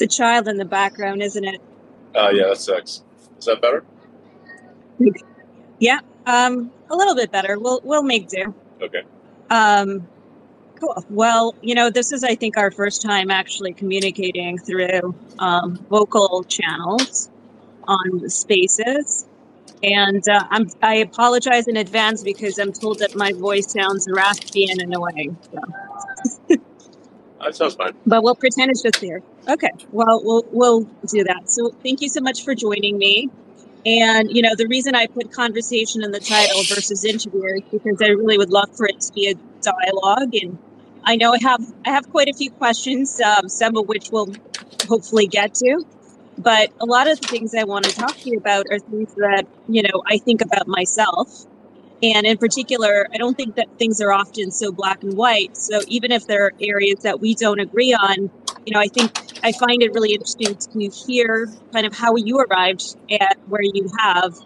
It's a child in the background, isn't it? Uh, yeah, that sucks. Is that better? Yeah, um, a little bit better. We'll we'll make do. Okay. Um, cool. Well, you know, this is I think our first time actually communicating through um, vocal channels on Spaces, and uh, I'm I apologize in advance because I'm told that my voice sounds raspy and annoying. So. That sounds fine. But we'll pretend it's just there. Okay. Well, we'll we'll do that. So thank you so much for joining me. And you know, the reason I put conversation in the title versus interview is because I really would love for it to be a dialogue. And I know I have I have quite a few questions, um, some of which we'll hopefully get to. But a lot of the things I want to talk to you about are things that you know I think about myself and in particular, I don't think that things are often so black and white. So even if there are areas that we don't agree on, you know, I think I find it really interesting to hear kind of how you arrived at where you have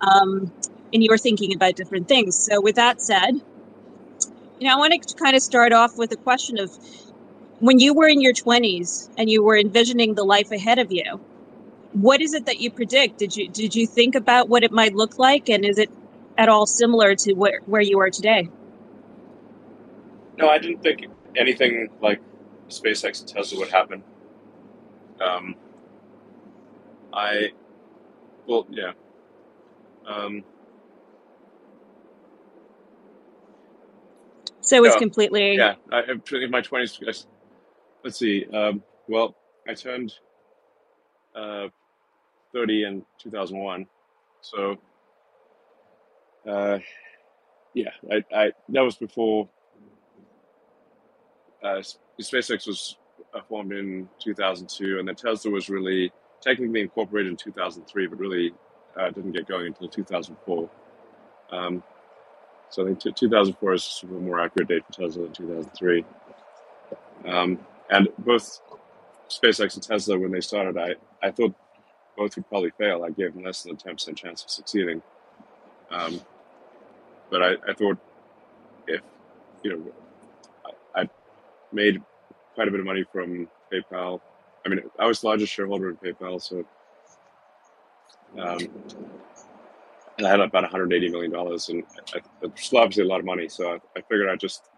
um, and you were thinking about different things. So with that said, you know, I want to kind of start off with a question of when you were in your 20s and you were envisioning the life ahead of you, what is it that you predict? Did you did you think about what it might look like and is it at all similar to where, where you are today? No, I didn't think anything like SpaceX and Tesla would happen. Um, I, well, yeah. Um, so it's no, completely. yeah, I, in my 20s, let's see, um, well, I turned uh, 30 in 2001. So uh, yeah, I, I that was before uh, SpaceX was uh, formed in 2002, and then Tesla was really technically incorporated in 2003, but really uh, didn't get going until 2004. Um, so I think t- 2004 is a more accurate date for Tesla than 2003. Um, and both SpaceX and Tesla, when they started, I, I thought both would probably fail. I gave them less than a 10% chance of succeeding. Um, but I, I thought if you know made quite a bit of money from PayPal. I mean, I was the largest shareholder in PayPal, so um, and I had about 180 million dollars, and it's obviously a lot of money. So I, I figured I'd just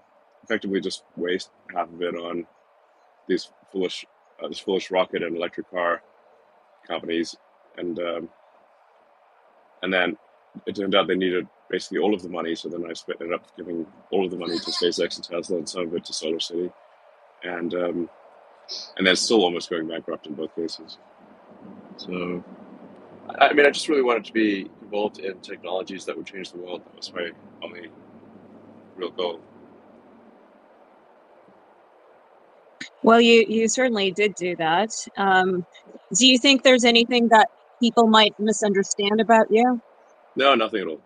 effectively just waste half of it on these foolish, uh, this foolish rocket and electric car companies, and um, and then it turned out they needed basically all of the money. So then I split it up, giving all of the money to SpaceX and Tesla, and some of it to SolarCity, and um, and then still almost going bankrupt in both cases. So, I mean, I just really wanted to be involved in technologies that would change the world. That was my only real goal. Well, you you certainly did do that. Um, do you think there's anything that people might misunderstand about you? No, nothing at all.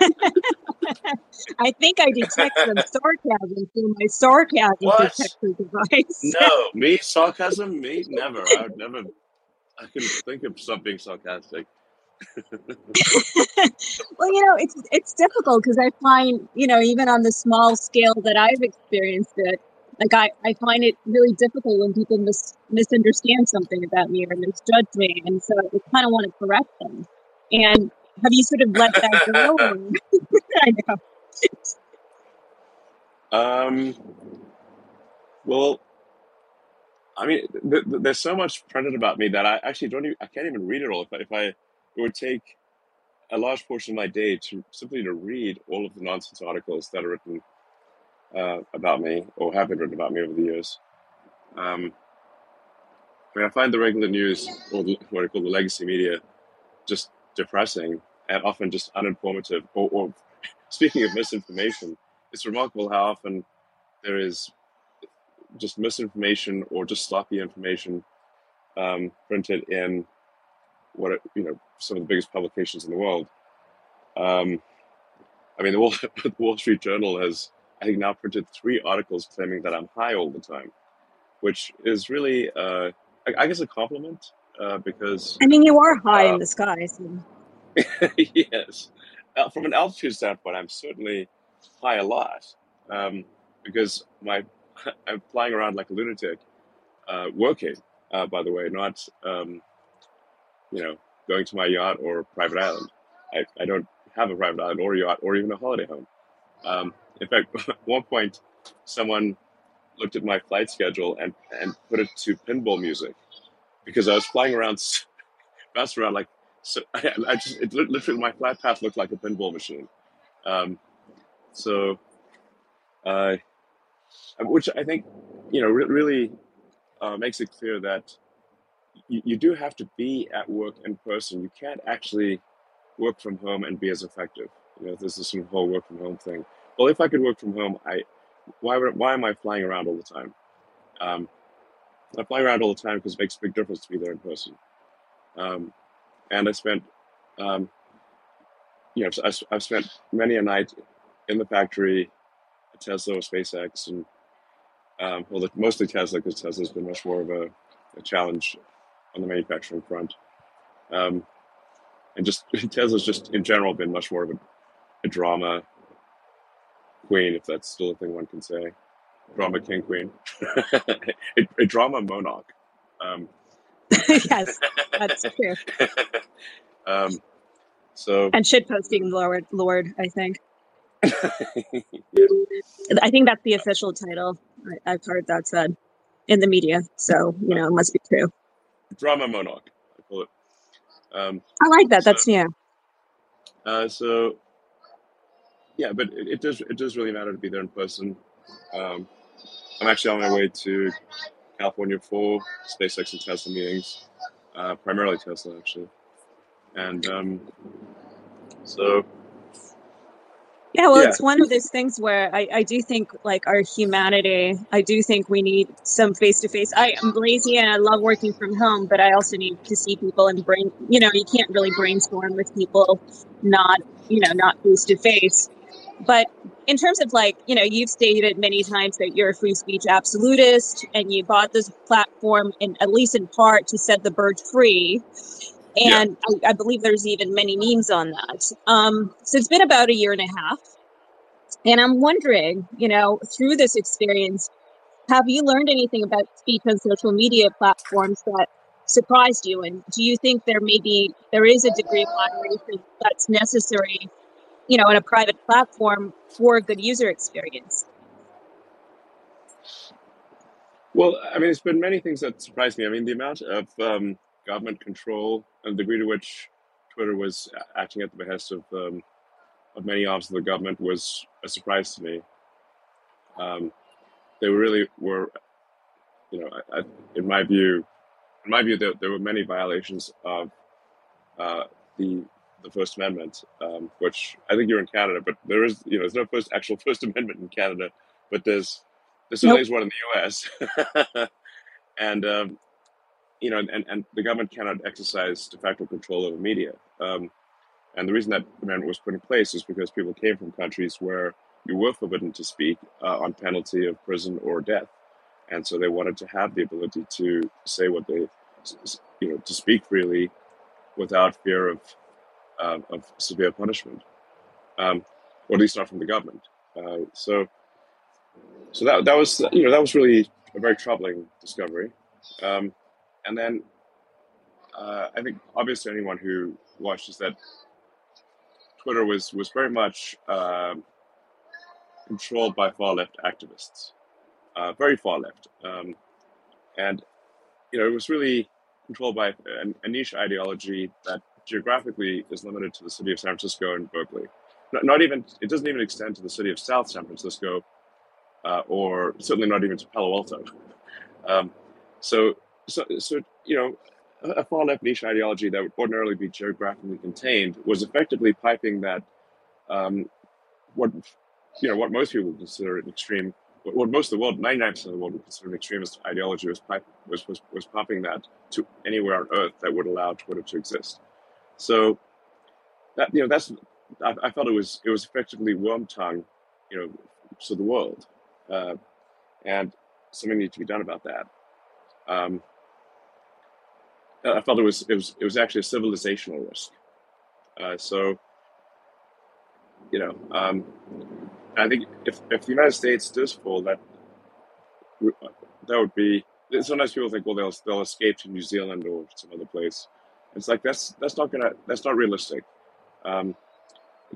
I think I detect some sarcasm through my sarcasm What? detector device. No, me sarcasm, me never. I would never. I couldn't think of something sarcastic. well, you know, it's it's difficult because I find, you know, even on the small scale that I've experienced it, like I, I find it really difficult when people mis- misunderstand something about me or misjudge me, and so I kind of want to correct them. And have you sort of let that go? I know. Um. Well, I mean, th- th- there's so much printed about me that I actually don't even. I can't even read it all. If I, if I, it would take a large portion of my day to simply to read all of the nonsense articles that are written uh, about me or have been written about me over the years. Um, I mean, I find the regular news or the, what I call the legacy media just depressing and often just uninformative. Or, or speaking of misinformation, it's remarkable how often there is just misinformation or just sloppy information um, printed in what it, you know some of the biggest publications in the world. Um, I mean, the Wall, the Wall Street Journal has, I think, now printed three articles claiming that I'm high all the time, which is really, uh, I, I guess, a compliment uh, because, I mean, you are high in uh, the sky. So. yes, uh, from an altitude standpoint, I'm certainly high a lot um, because my I'm flying around like a lunatic uh, working, uh, by the way, not um, you know going to my yacht or private island. I, I don't have a private island or yacht or even a holiday home. Um, in fact, at one point, someone looked at my flight schedule and, and put it to pinball music because I was flying around, bouncing around like so. I, I just it literally my flight path looked like a pinball machine. Um, so, uh, which I think you know re- really uh, makes it clear that you, you do have to be at work in person. You can't actually work from home and be as effective. You know, this is some whole work from home thing. Well, if I could work from home, I why would, why am I flying around all the time? Um, I fly around all the time because it makes a big difference to be there in person. Um, and I spent, um, you know, I, I've spent many a night in the factory at Tesla or SpaceX, and um, well, mostly Tesla because Tesla's been much more of a, a challenge on the manufacturing front. Um, and just Tesla's just in general been much more of a, a drama queen, if that's still a thing one can say. Drama king queen, a, a drama monarch. Um, yes, that's true. um, so And shit posting Lord, Lord, I think. yeah, I think that's the official title. I, I've heard that said in the media, so you know it must be true. drama monarch, I call it. Um, I like that. so That's new. uh, so yeah, but it, it does it does really matter to be there in person. Um, I'm actually on my way to California for SpaceX and Tesla meetings, uh, primarily Tesla actually, and um, so Yeah, well, yeah, it's one of those things where I, I do think, like, our humanity, I do think we need some face to face. I am lazy and I love working from home, but I also need to see people and brain, you know, you can't really brainstorm with people not, you know, not face to face. But in terms of, like, you know, you've stated many times that you're a free speech absolutist and you bought this platform, in, at least in part, to set the bird free. yeah. And I, I believe there's even many memes on that. Um, so it's been about a year and a half. And I'm wondering, you know, through this experience, have you learned anything about speech on social media platforms that surprised you? And do you think there may be there is a degree of moderation that's necessary, you know, in a private platform for a good user experience? Well, I mean, there's been many things that surprised me. I mean, the amount of um, government control and the degree to which Twitter was acting at the behest of um, of many arms of the government was a surprise to me. Um, they really were, you know, I, I, in my view, in my view, there, there were many violations of uh, the the First Amendment, um, which I think you're in Canada, but there is, you know, there's no first actual First Amendment in Canada, but there's there certainly Nope. is one in the U.S. and um, you know, and, and the government cannot exercise de facto control over media. Um, and the reason that amendment was put in place is because people came from countries where you were forbidden to speak uh, on penalty of prison or death, and so they wanted to have the ability to say what they, you know, to speak freely without fear of uh, of severe punishment, um, or at least not from the government. Uh, so, so that that was you know that was really a very troubling discovery. Um, and then uh, I think obviously anyone who watches that Twitter was was very much um, controlled by far left activists, uh, very far left, um, and you know it was really controlled by a, a niche ideology that geographically is limited to the city of San Francisco and Berkeley. Not, not even it doesn't even extend to the city of South San Francisco, uh, or certainly not even to Palo Alto. Um, so, so, so you know, a far left niche ideology that would ordinarily be geographically contained was effectively piping that um, what you know what most people would consider an extreme, what, most of the world, ninety nine percent of the world would consider an extremist ideology was pipe, was, was was pumping that to anywhere on earth that would allow Twitter to exist. So that you know that's I, I felt it was it was effectively Wormtongue, you know, to the world, uh, and something needed to be done about that. Um, I felt it was it was it was actually a civilizational risk. Uh, so you know, um, I think if if the United States does fall, that that would be sometimes people think, well, they'll they'll escape to New Zealand or some other place. It's like that's that's not gonna that's not realistic. Um,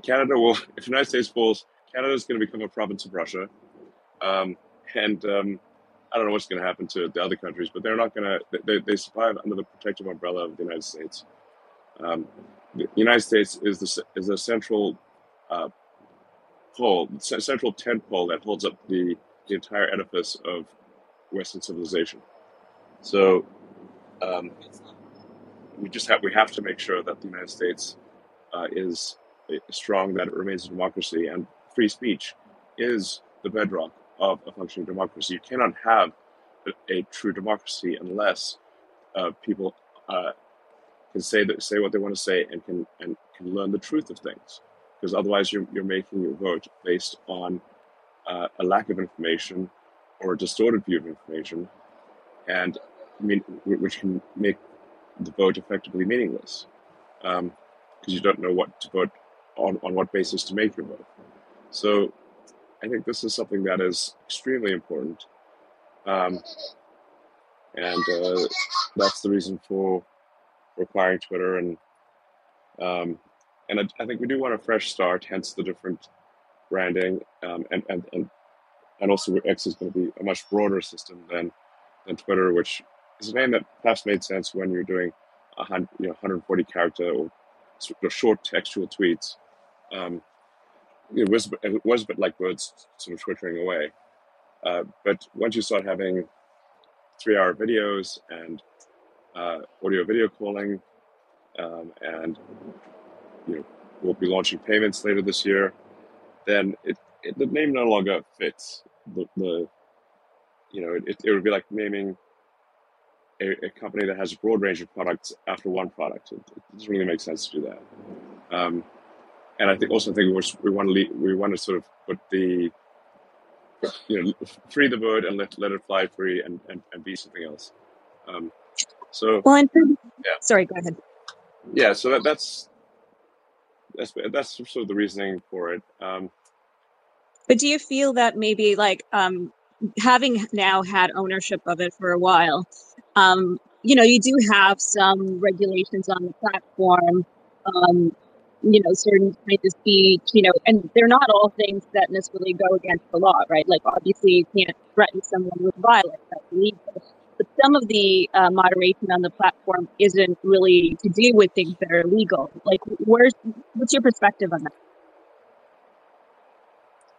Canada will, if the United States falls, Canada is going to become a province of Russia, um, and um, I don't know what's going to happen to the other countries, but they're not going to. They, they survive under the protective umbrella of the United States. Um, the United States is the is a central uh, pole, central tent pole that holds up the, the entire edifice of Western civilization. So um, we just have we have to make sure that the United States uh, is strong, that it remains a democracy, and free speech is the bedrock of a functioning democracy. You cannot have a, a true democracy unless uh, people uh, can say that say what they want to say and can and can learn the truth of things. Because otherwise, you're you're making your vote based on uh, a lack of information or a distorted view of information, and I mean, which can make the vote effectively meaningless because um, you don't know what to vote on, on what basis to make your vote. So I think this is something that is extremely important. Um, and uh, that's the reason for requiring Twitter. And um, and I, I, think we do want a fresh start, hence the different branding. Um, and, and, and, and also X is going to be a much broader system than, than Twitter, which is a name that perhaps made sense when you're doing a hundred, you know, 140 character or short textual tweets. Um, it was it was a bit like words sort of twittering away. Uh, but once you start having three-hour videos and uh, audio video calling, um, and you know we'll be launching payments later this year, then it, it the name no longer fits. The, the you know it, it would be like naming a, a, company that has a broad range of products after one product. It, it doesn't really make sense to do that. Um, and I think also I think we, we want to lead, we want to sort of put the you know free the bird and let let it fly free and and, and be something else. Um, so well, and yeah. sorry, go ahead. Yeah, so that, that's that's that's sort of the reasoning for it. Um, but do you feel that maybe like um, having now had ownership of it for a while, um, you know, you do have some regulations on the platform. Um, you know, certain kinds of speech, you know, and they're not all things that necessarily go against the law, right? Like, obviously, you can't threaten someone with violence, that's illegal. But some of the uh, moderation on the platform isn't really to do with things that are illegal. Like, where's what's your perspective on that?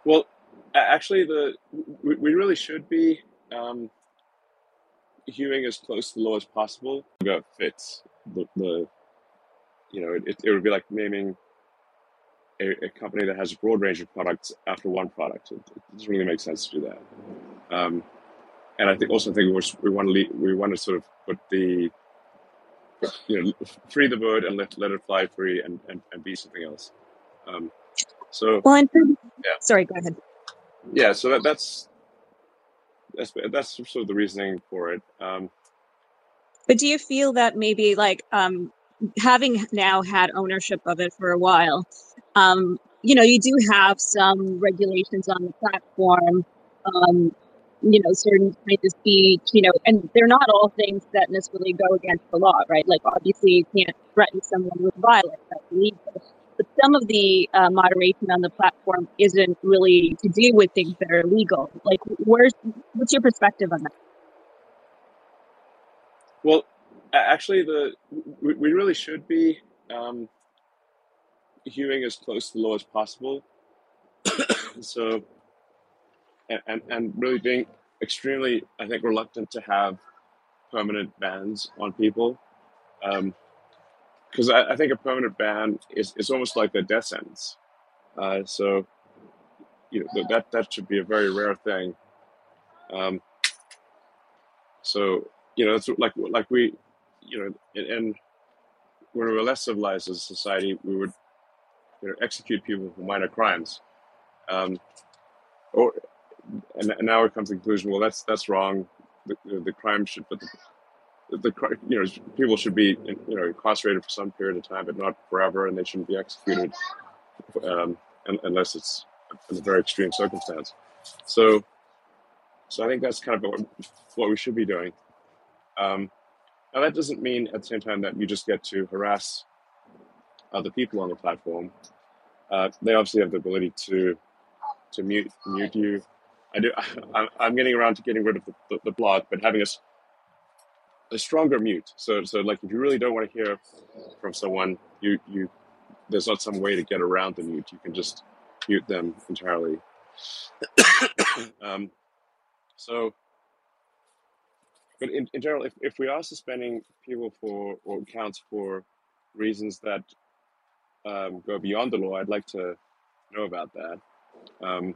Well, actually, the we, we really should be um, hewing as close to the law as possible. It fits the, the you know, it, it would be like naming a, a, company that has a broad range of products after one product. It, it doesn't really make sense to do that. Um, and I think also I think we, we want to lead, we want to sort of put the you know free the bird and let let it fly free and and, and be something else. Um, so well, yeah. sorry, go ahead. Yeah, so that, that's that's that's sort of the reasoning for it. Um, but do you feel that maybe like um, having now had ownership of it for a while, um, you know, you do have some regulations on the platform, um, you know, certain kinds of speech, you know, and they're not all things that necessarily go against the law, right? Like, obviously, you can't threaten someone with violence, that's illegal. But some of the uh, moderation on the platform isn't really to do with things that are illegal. Like, where's what's your perspective on that? Well, actually, the we, we really should be um, hewing as close to the law as possible. so, and, and really being extremely, I think, reluctant to have permanent bans on people. Because I, I think a permanent ban is, is almost like a death sentence. Uh, so, you know, that that should be a very rare thing. Um, so, you know, it's like like we you know, and, and when we were less civilized as a society, we would you know, execute people for minor crimes. Um, or, and, and now we come to the conclusion, well, that's that's wrong. The, the crime should, but the, the you know people should be you know incarcerated for some period of time, but not forever, and they shouldn't be executed um, unless it's in a very extreme circumstance. So, so I think that's kind of what, what we should be doing. Um, now that doesn't mean at the same time that you just get to harass other people on the platform. Uh, they obviously have the ability to to mute mute you. I do. I'm, I'm getting around to getting rid of the, the, the block, but having a, s- a stronger mute. So so like if you really don't want to hear from someone, you you there's not some way to get around the mute. You can just mute them entirely. um, so, but in, in general, if, if we are suspending people for or accounts for reasons that um, go beyond the law, I'd like to know about that. Um,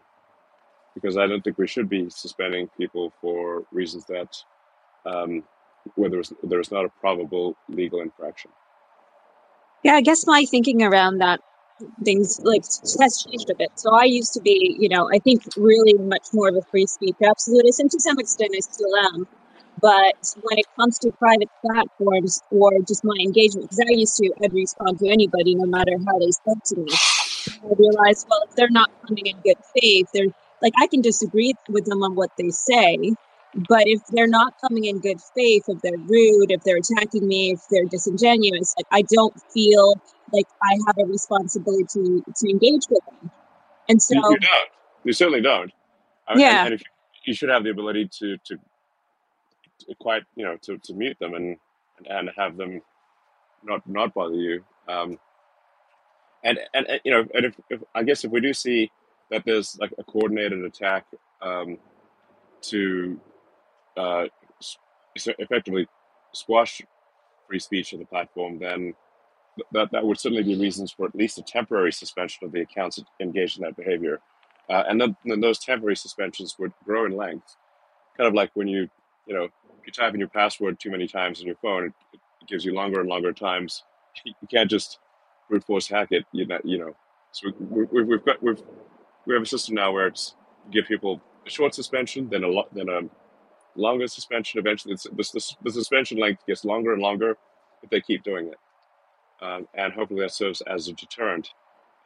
because I don't think we should be suspending people for reasons that um, where there's there's not a probable legal infraction. Yeah, I guess my thinking around that things like has changed a bit. So I used to be, you know, I think really much more of a free speech absolutist, and to some extent I still am. But when it comes to private platforms or just my engagement, because I used to, I'd respond to anybody no matter how they spoke to me. I realized, well, if they're not coming in good faith, they're like I can disagree with them on what they say, but if they're not coming in good faith, if they're rude, if they're attacking me, if they're disingenuous, like I don't feel like I have a responsibility to to engage with them. And You, you so, don't. You certainly don't. Uh, and yeah, and if you should have the ability to to, to quite you know to, to mute them and and have them not not bother you. Um, and, and and you know and if, if I guess if we do see that there's like a coordinated attack um, to uh, effectively squash free speech on the platform, then that that would certainly be reasons for at least a temporary suspension of the accounts engaged in that behavior. Uh, and then, then those temporary suspensions would grow in length, kind of like when you, you know, if you type in your password too many times on your phone, it, it gives you longer and longer times. You can't just brute force hack it. You know, you know. So we, we've got we've we have a system now where it's give people a short suspension, then a lot, then a longer suspension. Eventually, it's, the, suspension length gets longer and longer if they keep doing it, um, and hopefully that serves as a deterrent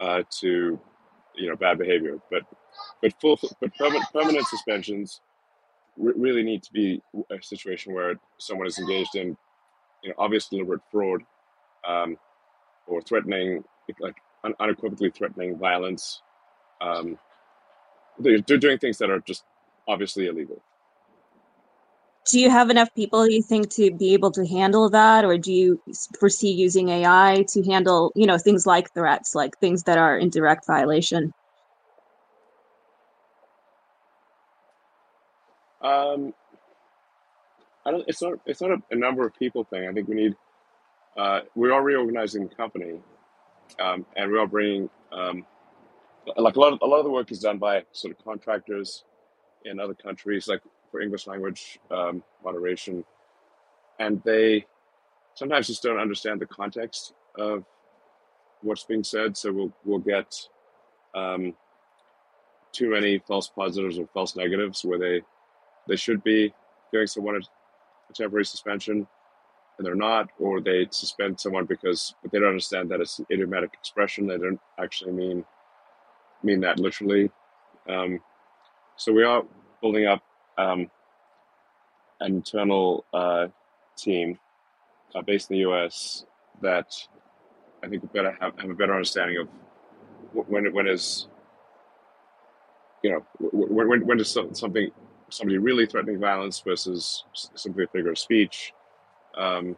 uh, to you know bad behavior. But but full but permanent, permanent suspensions re- really need to be a situation where someone is engaged in you know obvious deliberate fraud um, or threatening like un- unequivocally threatening violence. Um, they're doing things that are just obviously illegal. Do you have enough people you think to be able to handle that, or do you foresee using AI to handle, you know, things like threats, like things that are in direct violation? Um, I don't. It's not. It's not a, a number of people thing. I think we need. Uh, we are reorganizing the company, um, and we are bringing um, like a lot. Of, a lot of the work is done by sort of contractors in other countries, like for English language um, moderation, and they sometimes just don't understand the context of what's being said. So we'll we'll get um, too many false positives or false negatives where they they should be doing someone a a temporary suspension and they're not, or they suspend someone because but they don't understand that it's an idiomatic expression. They don't actually mean mean that literally. Um, so we are building up um, an internal uh, team uh, based in the U.S. that I think we better have, have a better understanding of when when is you know wh- wh- when when is something somebody really threatening violence versus simply a figure of speech. Um,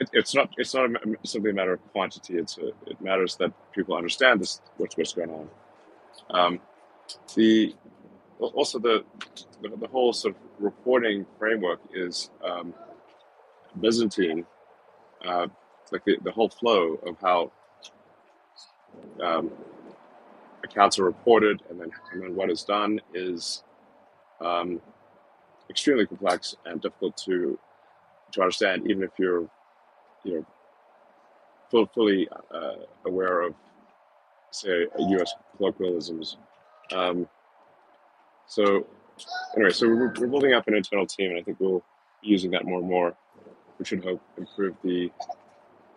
it, it's not it's not a, simply a matter of quantity. It's a, it matters that people understand this what's what's going on. Um, the also the, the the whole sort of reporting framework is um, Byzantine. Uh, like the, the whole flow of how um, accounts are reported and then and then what is done is um, extremely complex and difficult to to understand, even if you're you know full, fully uh, aware of say U.S. colloquialisms. Um, so anyway, so we're, we're building up an internal team, and I think we'll be using that more and more, which should help improve the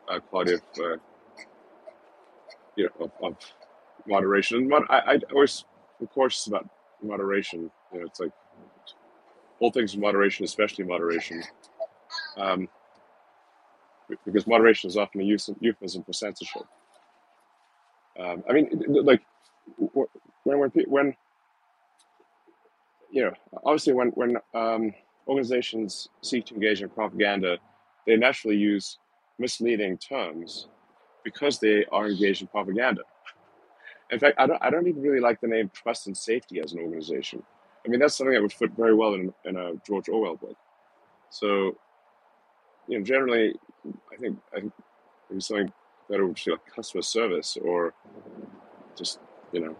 uh, quality of uh, you know of, of moderation. Mod- I, I always am cautious about moderation You know, it's like all things in moderation, especially moderation, um, because moderation is often a euphemism for censorship. Um, I mean, like when when when you know, obviously when when um, organizations seek to engage in propaganda, they naturally use misleading terms because they are engaged in propaganda. In fact, I don't I don't even really like the name Trust and Safety as an organization. I mean, that's something that would fit very well in, in a George Orwell book. So, you know, generally, I think I think maybe something better would be like customer service or just you know,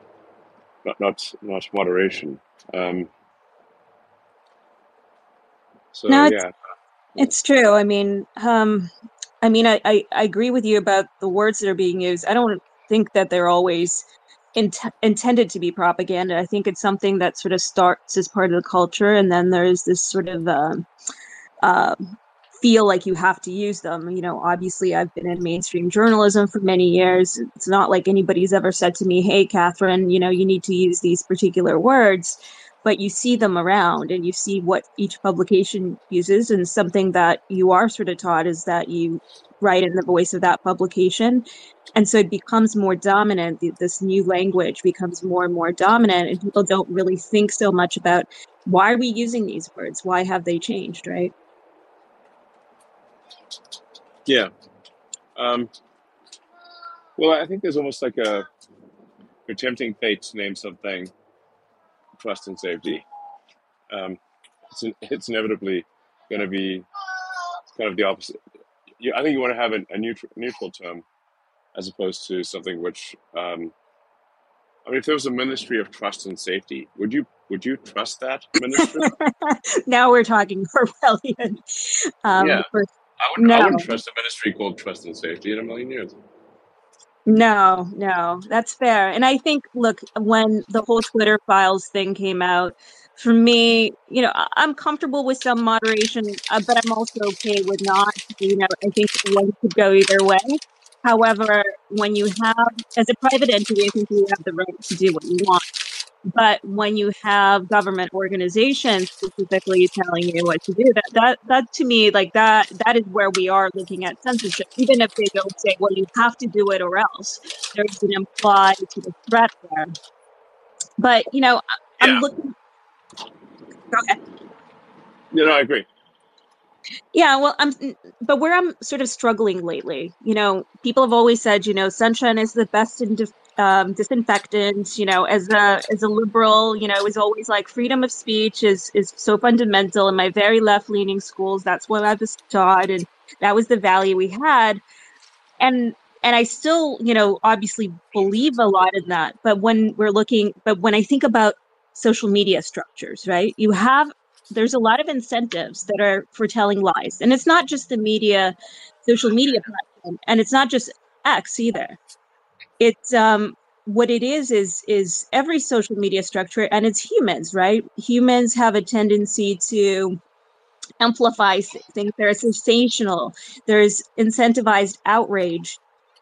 not not not moderation. Um, so No, it's yeah, it's true. I mean, um, I mean, I, I, I agree with you about the words that are being used. I don't think that they're always int- intended to be propaganda. I think it's something that sort of starts as part of the culture, and then there's this sort of um, uh, feel like you have to use them. You know, obviously, I've been in mainstream journalism for many years. It's not like anybody's ever said to me, "Hey, Kathryn, you know, you need to use these particular words." But you see them around, and you see what each publication uses. And something that you are sort of taught is that you write in the voice of that publication. And so it becomes more dominant. This new language becomes more and more dominant, and people don't really think so much about why are we using these words? Why have they changed, right? yeah. Um, well, I think there's almost like a you're tempting fate to name something trust and safety. Um, it's it's inevitably going to be kind of the opposite. You, I think you want to have a, a neutral neutral term as opposed to something which um, I mean, if there was a ministry of trust and safety, would you would you trust that ministry? now we're talking Orwellian. Yeah, Um, for, I wouldn't. I wouldn't trust a ministry called trust and safety in a million years. No, no, that's fair. And I think, look, when the whole Twitter files thing came out, for me, you know, I'm comfortable with some moderation, uh, but I'm also okay with not. You know, I think one could go either way. However, when you have, as a private entity, I think you have the right to do what you want. But when you have government organizations specifically telling you what to do, that that that to me, like that, that is where we are looking at censorship. Even if they don't say, "Well, you have to do it or else," there's an implied sort of threat there. But you know, I'm Yeah, looking. Go ahead. you know, I agree. Yeah, well, I'm, but where I'm sort of struggling lately, you know, people have always said, you know, sunshine is the best in um, disinfectant. You know, as a as a liberal, you know, it was always like freedom of speech is is so fundamental. In my very left leaning schools, that's what I was taught, and that was the value we had. And and I still, you know, obviously believe a lot in that. But when we're looking, but when I think about social media structures, right? You have there's a lot of incentives that are for telling lies. And it's not just the media, social media platform, and it's not just X either. It's um what it is is is every social media structure and it's humans, right? Humans have a tendency to amplify things that are sensational. There's incentivized outrage.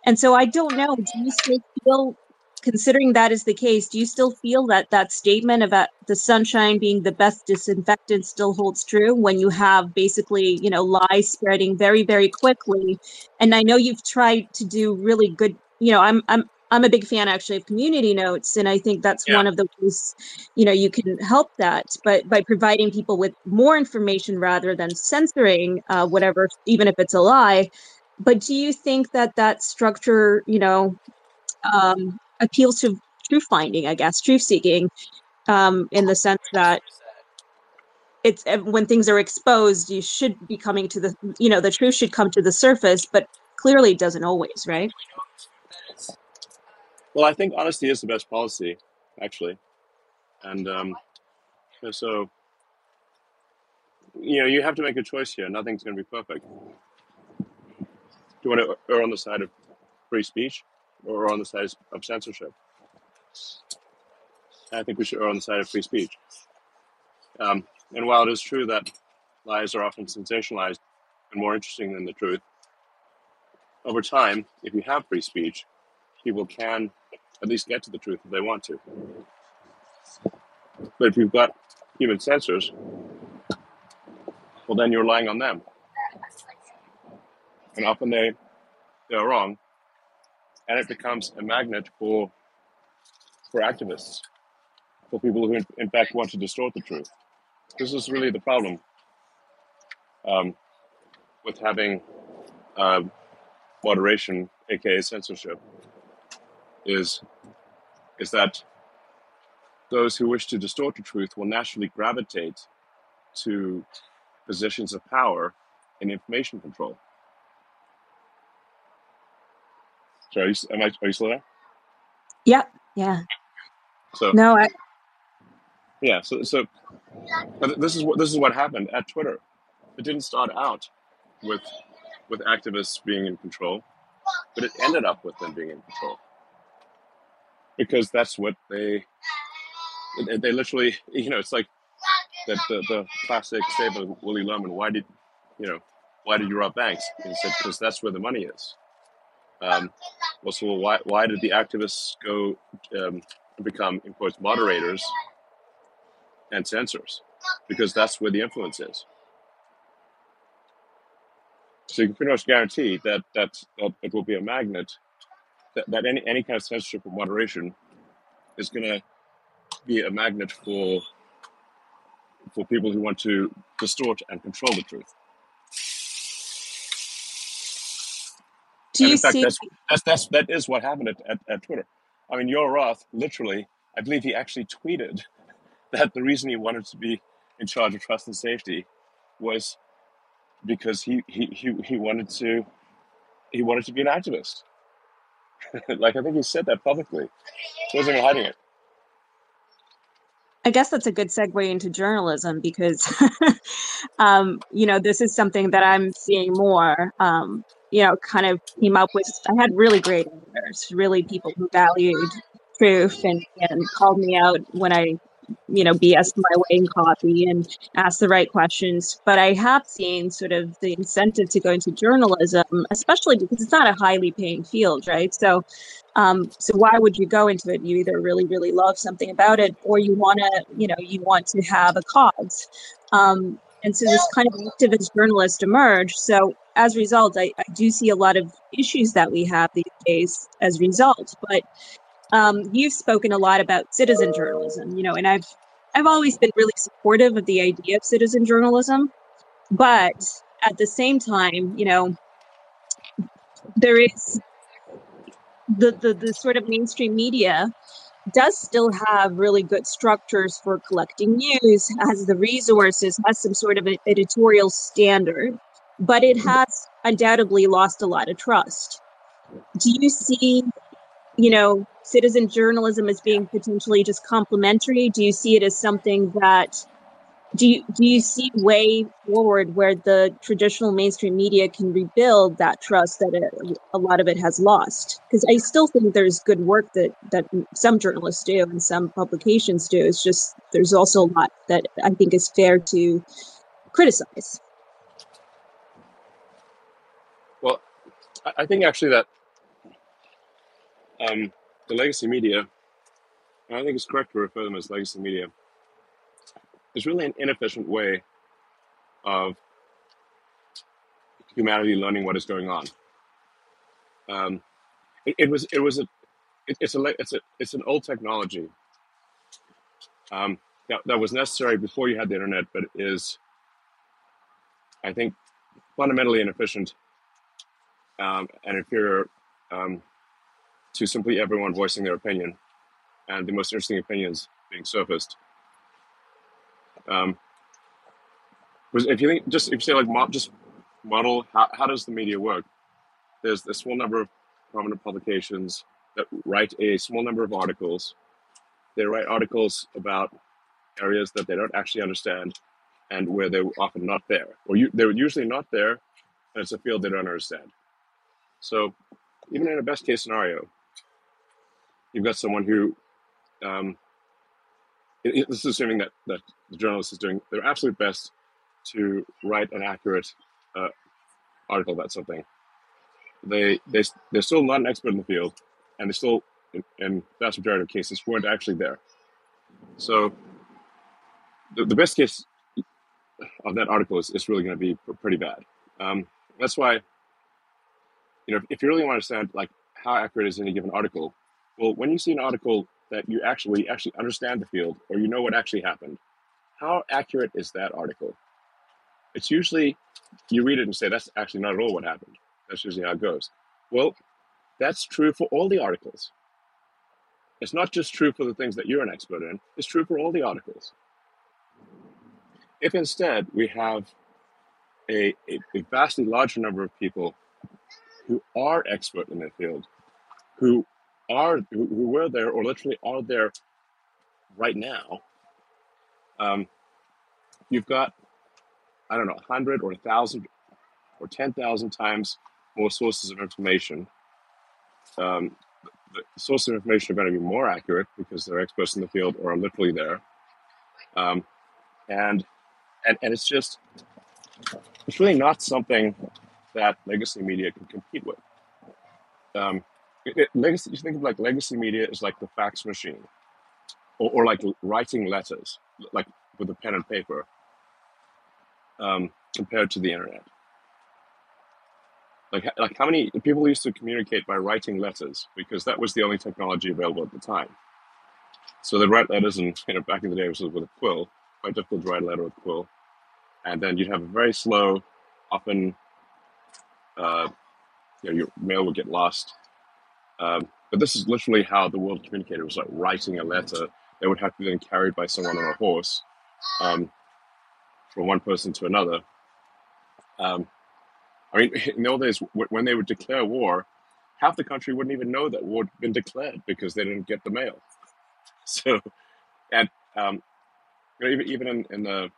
And so I don't know, do you still feel, considering that is the case, do you still feel that that statement about the sunshine being the best disinfectant still holds true when you have basically, you know, lies spreading very, very quickly? And I know you've tried to do really good, you know, I'm I'm I'm a big fan actually of community notes, and I think that's Yeah, one of the ways you know you can help that but by providing people with more information rather than censoring uh, whatever even if it's a lie. But do you think that that structure you know um, appeals to truth finding i guess truth seeking um, in the sense that it's eh, when things are exposed you should be coming to the you know the truth should come to the surface but clearly it doesn't always right well, I think honesty is the best policy, actually, and um, so you know, you have to make a choice here. Nothing's going to be perfect. Do you want to err on the side of free speech or on the side of censorship? I think we should err on the side of free speech. Um, and while it is true that lies are often sensationalized and more interesting than the truth, over time, if you have free speech, people can at least get to the truth if they want to. But if you've got human censors, well, then you're relying on them. And often they, they're wrong. And it becomes a magnet for, for activists, for people who, in, in fact, want to distort the truth. This is really the problem um, with having uh, moderation, aka censorship, is is that those who wish to distort the truth will naturally gravitate to positions of power in information control. So are you, am I, are you still there? Yeah, yeah. So No, I, yeah, so so this is what this is what happened at Twitter. It didn't start out with with activists being in control, but it ended up with them being in control because that's what they they, literally you know it's like the the, the classic statement of Willie Loman. Why did you know why did you rob banks? And he said because that's where the money is. Um, well, so why why did the activists go um, become in quotes moderators and censors? Because that's where the influence is. So you can pretty much guarantee that that, that it will be a magnet that, that any any kind of censorship or moderation is going to be a magnet for for people who want to distort and control the truth. do And in fact, that's that's, that's that is what happened at, at, at Twitter. I mean, Yoel Roth literally, I believe he actually tweeted that the reason he wanted to be in charge of trust and safety was because he he he, he wanted to he wanted to be an activist. like I think he said that publicly. He wasn't hiding it. I guess that's a good segue into journalism because, um, you know, this is something that I'm seeing more. Um, you know, kind of came up with. I had really great editors, really people who valued truth and and called me out when I, you know, BS my way in copy and ask the right questions. But I have seen sort of the incentive to go into journalism, especially because it's not a highly paying field, right? So um, so why would you go into it? You either really, really love something about it, or you want to, you know, you want to have a cause. Um, and so this kind of activist journalist emerged. So as a result, I, I do see a lot of issues that we have these days as a result. But um, you've spoken a lot about citizen journalism, you know, and I've I've always been really supportive of the idea of citizen journalism, but at the same time, you know, there is the, the the sort of mainstream media does still have really good structures for collecting news, has the resources, has some sort of editorial standard, but it has undoubtedly lost a lot of trust. Do you see, you know, citizen journalism as being potentially just complementary? Do you see it as something that do you do you see way forward where the traditional mainstream media can rebuild that trust that it, a lot of it has lost? Because i still think there's good work that that some journalists do and some publications do. It's just there's also a lot that i think is fair to criticize. Well, I, I think actually that um, the legacy media, I think it's correct to refer to them as legacy media, is really an inefficient way of humanity learning what is going on. Um, it, it was it was a it, it's a it's a it's an old technology um, that, that was necessary before you had the internet, but is I think fundamentally inefficient um, and inferior um, to simply everyone voicing their opinion and the most interesting opinions being surfaced. Um, if you think just if you say like mo- just model how, how does the media work? There's a small number of prominent publications that write a small number of articles. They write articles about areas that they don't actually understand and where they're often not there, or you, they're usually not there, and it's a field they don't understand. So even in a best case scenario, you've got someone who um, it- it- this is assuming that, that the journalist is doing their absolute best to write an accurate uh, article about something. They they they're still not an expert in the field, and they still, in, in vast majority of cases, weren't actually there. So the, the best case of that article is, is really going to be pretty bad. Um, that's why, you know, if you really want to understand like how accurate is any given article, well, when you see an article that you actually actually understand the field or you know what actually happened, how accurate is that article? It's usually you read it and say that's actually not at all what happened. That's usually how it goes. Well, that's true for all the articles. It's not just true for the things that you're an expert in, it's true for all the articles. If instead we have a, a, a vastly larger number of people who are expert in their field, who are who, were there or literally are there right now, um, you've got I don't know, a hundred or a thousand or ten thousand times more sources of information. Um, the sources of information are going to be more accurate because they're experts in the field or are literally there. Um, and and and it's just it's really not something that legacy media can compete with. Um, it, legacy, you think of like legacy media is like the fax machine, or, or like writing letters, like with a pen and paper, um, compared to the internet. Like, like how many people used to communicate by writing letters because that was the only technology available at the time. So they'd write letters, and you know, back in the day, it was with a quill. Quite difficult to write a letter with a quill, and then you'd have a very slow, often, uh, you know, your mail would get lost. Um, but this is literally how the world communicated. It was like writing a letter that would have to be then carried by someone on a horse um, from one person to another. Um, I mean, in the old days, when they would declare war, half the country wouldn't even know that war had been declared because they didn't get the mail. So, and um, you know, even even in, in the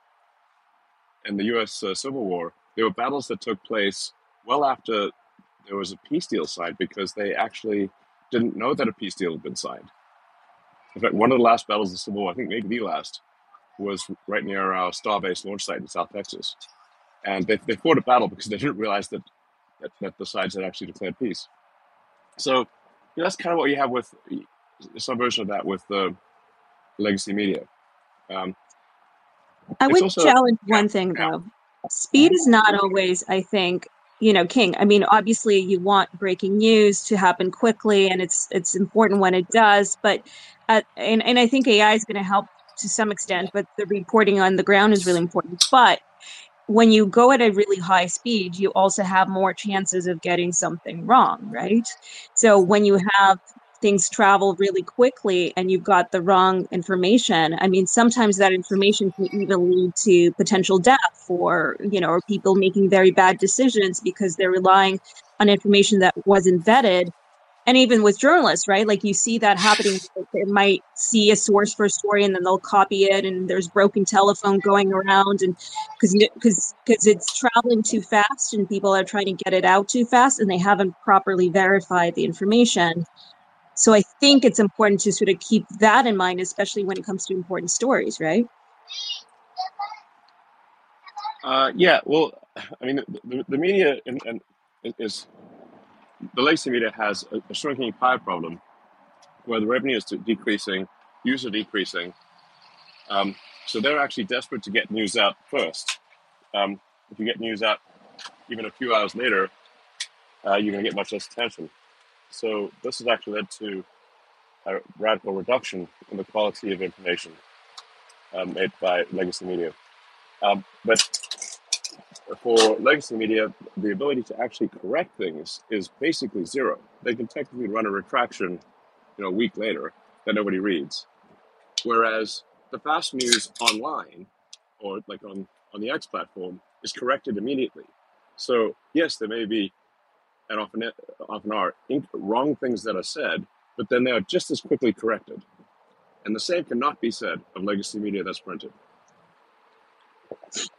in the U.S. Uh, Civil War, there were battles that took place well after there was a peace deal signed because they actually didn't know that a peace deal had been signed. In fact, one of the last battles of the Civil War, I think maybe the last, was right near our Starbase launch site in South Texas. And they, they fought a battle because they didn't realize that, that, that the sides had actually declared peace. So you know, that's kind of what you have with some version of that with the legacy media. Um, I would also, challenge one thing though. Speed is not always, I think, you know, king. I mean, obviously you want breaking news to happen quickly and it's it's important when it does, but uh, and and I think AI is going to help to some extent, but the reporting on the ground is really important. But when you go at a really high speed, you also have more chances of getting something wrong, right? So when you have things travel really quickly and you've got the wrong information i mean sometimes that information can even lead to potential death or you know or people making very bad decisions because they're relying on information that wasn't vetted and even with journalists, right? Like you see that happening. They might see a source for a story and then they'll copy it, and there's broken telephone going around, and because because because it's traveling too fast and people are trying to get it out too fast, and they haven't properly verified the information. So I think it's important to sort of keep that in mind, especially when it comes to important stories, right? Uh, yeah, well, I mean, the, the, media and, and is the legacy media has a, a shrinking pie problem where the revenue is decreasing, user decreasing. Um, so they're actually desperate to get news out first. Um, if you get news out even a few hours later, uh, you're going to get much less attention. So this has actually led to a radical reduction in the quality of information um, made by legacy media. Um, but for legacy media, the ability to actually correct things is basically zero. They can technically run a retraction, you know, a week later that nobody reads. Whereas the fast news online or like on, on the X platform is corrected immediately. So yes, there may be and often often are wrong things that are said, but then they are just as quickly corrected. And the same cannot be said of legacy media that's printed.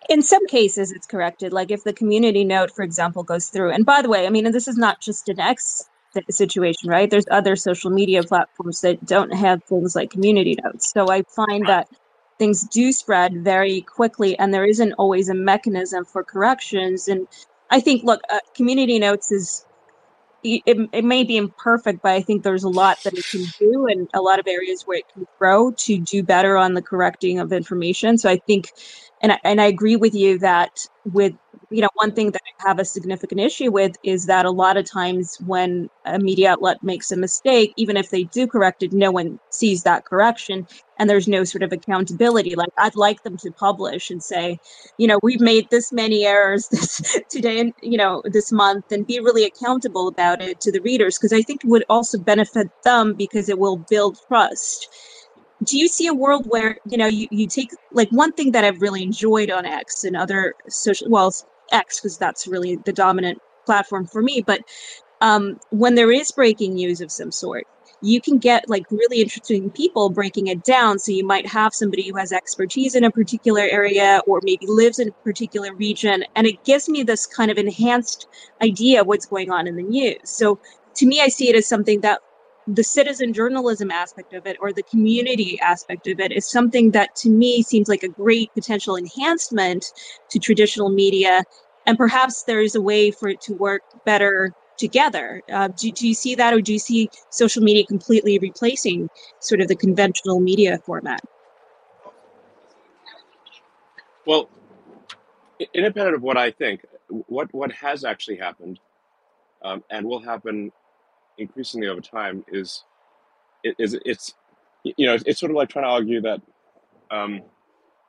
In some cases, it's corrected. Like if the community note, for example, goes through. And by the way, I mean, this is not just an X situation, right? There's other social media platforms that don't have things like community notes. So I find that things do spread very quickly, and there isn't always a mechanism for corrections. And I think, look, uh, community notes is it, it may be imperfect, but I think there's a lot that it can do and a lot of areas where it can grow to do better on the correcting of information. So I think, and I, and I agree with you that with you know one thing that I have a significant issue with is that a lot of times when a media outlet makes a mistake, even if they do correct it, no one sees that correction, and there's no sort of accountability. Like I'd like them to publish and say, you know, we've made this many errors this today, and you know, this month, and be really accountable about it to the readers because I think it would also benefit them because it will build trust do you see a world where you know you, you take like one thing that i've really enjoyed on x and other social well x because that's really the dominant platform for me but um, when there is breaking news of some sort you can get like really interesting people breaking it down. So you might have somebody who has expertise in a particular area or maybe lives in a particular region and it gives me this kind of enhanced idea of what's going on in the news. So to me i see it as something that the citizen journalism aspect of it or the community aspect of it is something that to me seems like a great potential enhancement to traditional media. And perhaps there's a way for it to work better together. Uh, do, do you see that or do you see social media completely replacing sort of the conventional media format? Well independent of what i think what what has actually happened um, and will happen increasingly over time is is it's you know it's sort of like trying to argue that um,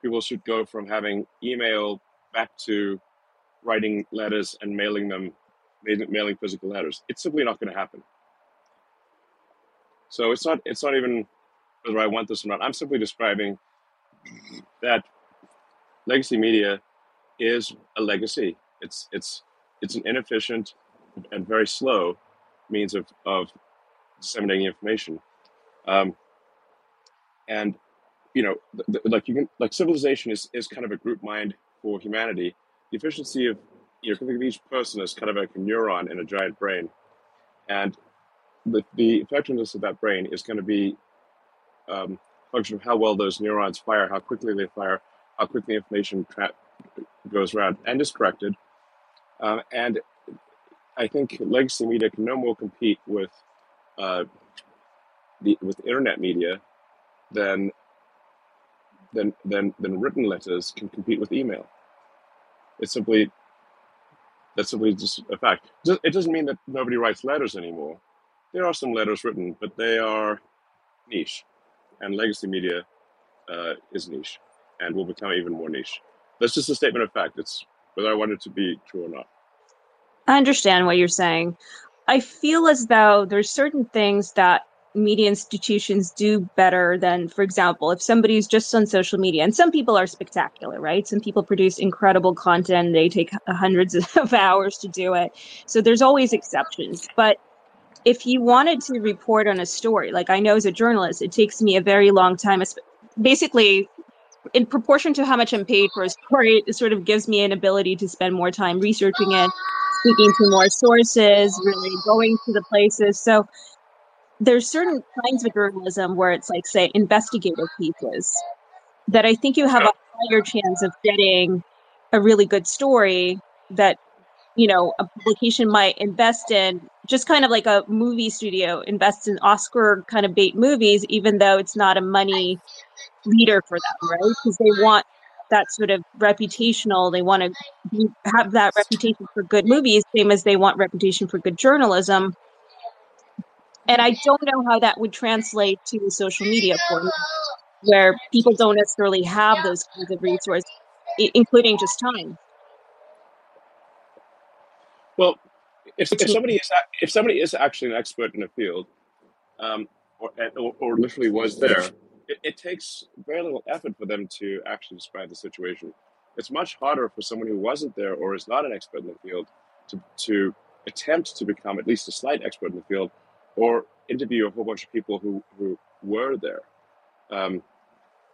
people should go from having email back to writing letters and mailing them mailing physical letters. It's simply not going to happen. So it's not it's not even whether i want this or not. I'm simply describing that legacy media is a legacy. It's it's it's an inefficient and very slow means of, of disseminating information. Um, and you know, like you can like civilization is, is kind of a group mind for humanity. The efficiency of you know, think of each person as kind of like a neuron in a giant brain, and the the effectiveness of that brain is going to be um, function of how well those neurons fire, how quickly they fire, how quickly information tra- goes around and is corrected, um, and I think legacy media can no more compete with uh, the with internet media than than than than written letters can compete with email. It's simply that's simply just a fact. It doesn't mean that nobody writes letters anymore. There are some letters written, but they are niche, and legacy media uh, is niche, and will become even more niche. That's just a statement of fact. It's whether I want it to be true or not. I understand what you're saying. I feel as though there's certain things that media institutions do better than, for example, if somebody's just on social media, and some people are spectacular, right? Some people produce incredible content, they take hundreds of hours to do it. So there's always exceptions. But if you wanted to report on a story, like I know as a journalist, it takes me a very long time. Basically, in proportion to how much I'm paid for a story, it sort of gives me an ability to spend more time researching it speaking to more sources, really going to the places. So there's certain kinds of journalism where it's like, say, investigative pieces that I think you have a higher chance of getting a really good story that you know a publication might invest in just kind of like a movie studio invests in oscar kind of bait movies even though it's not a money leader for them right because they want that sort of reputational. They want to have that reputation for good movies, same as they want reputation for good journalism. And I don't know how that would translate to social media for me, where people don't necessarily have those kinds of resources, including just time. Well, if, if somebody is if somebody is actually an expert in a field, um, or, or, or literally was there, it, it takes very little effort for them to actually describe the situation. It's much harder for someone who wasn't there or is not an expert in the field to, to attempt to become at least a slight expert in the field or interview a whole bunch of people who, who were there. Um,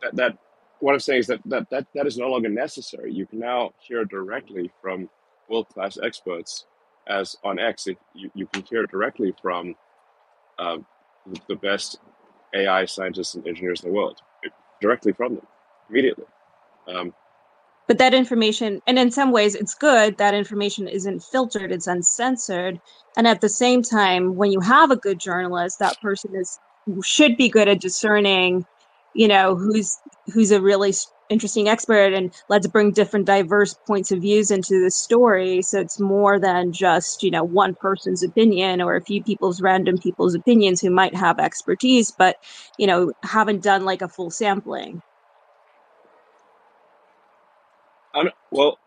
that, that what I'm saying is that, that that that is no longer necessary. You can now hear directly from world class experts, as on X, you, you can hear directly from um, the best AI scientists and engineers in the world directly from them immediately. Um, but that information and in some ways it's good that information isn't filtered it's uncensored and at the same time when you have a good journalist that person is should be good at discerning you know who's who's a really interesting expert and let's bring different diverse points of views into the story so it's more than just you know one person's opinion or a few people's random people's opinions who might have expertise but you know haven't done like a full sampling I'm, well,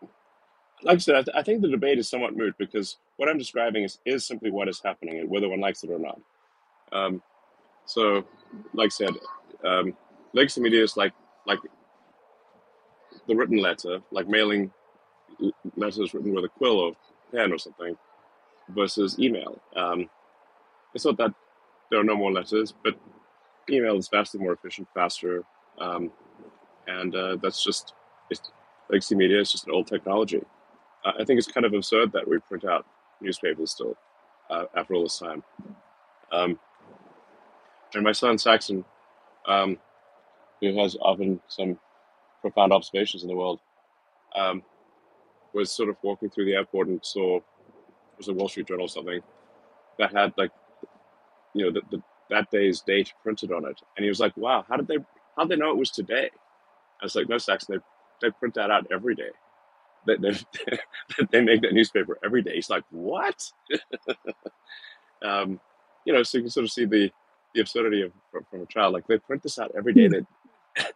like I said, I, th- I think the debate is somewhat moot because what I'm describing is, is simply what is happening, and whether one likes it or not. Um, so, like I said, um, legacy media is like like the written letter, like mailing letters written with a quill or pen or something, versus email. Um, it's not that there are no more letters, but email is vastly more efficient, faster, um, and uh, that's just it's, legacy media is just an old technology. Uh, I think it's kind of absurd that we print out newspapers still uh, after all this time. Um, and my son Saxon, um, who has often some profound observations in the world, um, was sort of walking through the airport and saw it was a Wall Street Journal or something that had like you know the, the, that day's date printed on it, and he was like, "Wow, how did they how did they know it was today?" I was like, "No, Saxon, they they print that out every day. They, they, they make that newspaper every day." He's like, "What?" um, you know, so you can sort of see the the absurdity of from, from a child. Like they print this out every day. That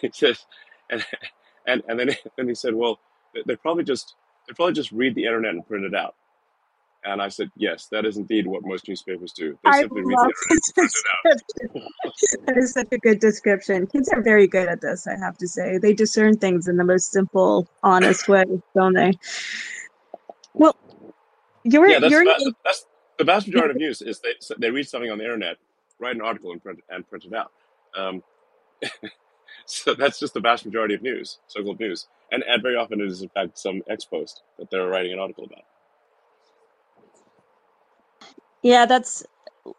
he says, and and and then then he said, well, they probably just they probably just read the internet and print it out. And I said, yes, that is indeed what most newspapers do. They I simply read the internet and print it out. that is such a good description. Kids are very good at this, I have to say. They discern things in the most simple, honest way, don't they? Well, you're Yeah, that's you're va- that's the vast majority of news is they they read something on the internet, write an article and print and print it out. Um, so that's just the vast majority of news, so-called news, and and very often it is in fact some X post that they're writing an article about. Yeah, that's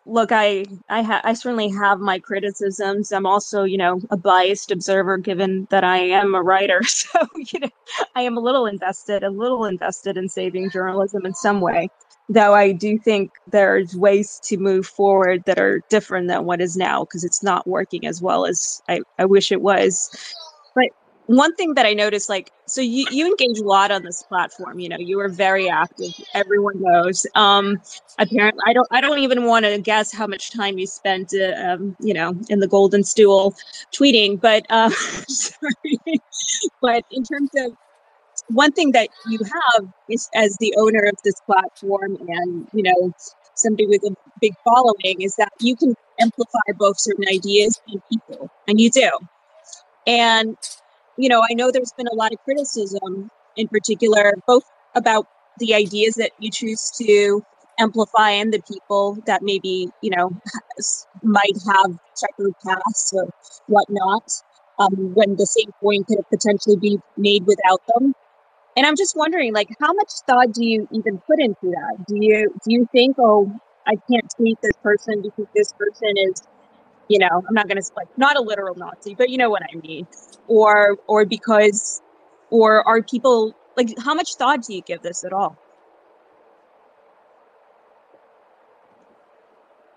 look, I I ha I certainly have my criticisms. I'm also, you know, a biased observer given that I am a writer. So, you know, I am a little invested, a little invested in saving journalism in some way. Though I do think there's ways to move forward that are different than what is now because it's not working as well as I, I wish it was. But one thing that I noticed, like, so you, you engage a lot on this platform. You know, you are very active. Everyone knows. Um, apparently, I don't. I don't even want to guess how much time you spent, uh, um, you know, in the golden stool, tweeting. But, uh, sorry. but in terms of one thing that you have is as the owner of this platform and you know somebody with a big following is that you can amplify both certain ideas and people and you do. And you know i know there's been a lot of criticism in particular both about the ideas that you choose to amplify and the people that maybe you know might have checkered pasts or whatnot um, when the same point could have potentially be made without them and I'm just wondering, like, how much thought do you even put into that? Do you do you think, oh, I can't tweet this person because this person is, you know, I'm not gonna like not a literal Nazi, but you know what I mean, or or because, or are people like, how much thought do you give this at all?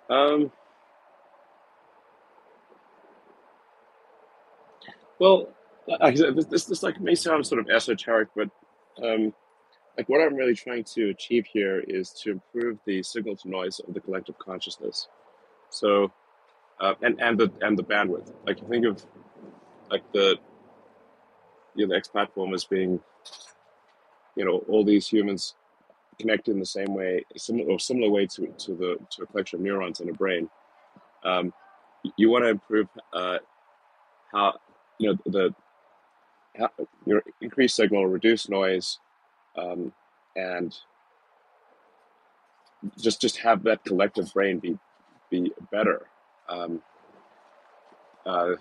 Um, well, this this like may sound sort of esoteric, but um, like what I'm really trying to achieve here is to improve the signal to noise of the collective consciousness. So, uh, and and the and the bandwidth. Like you think of like the you know the X platform as being you know all these humans connected in the same way, similar or similar way to to the to a collection of neurons in a brain. Um, you want to improve uh, how you know the how, your increase signal, reduce noise, um, and just just have that collective brain be be better. Um, uh,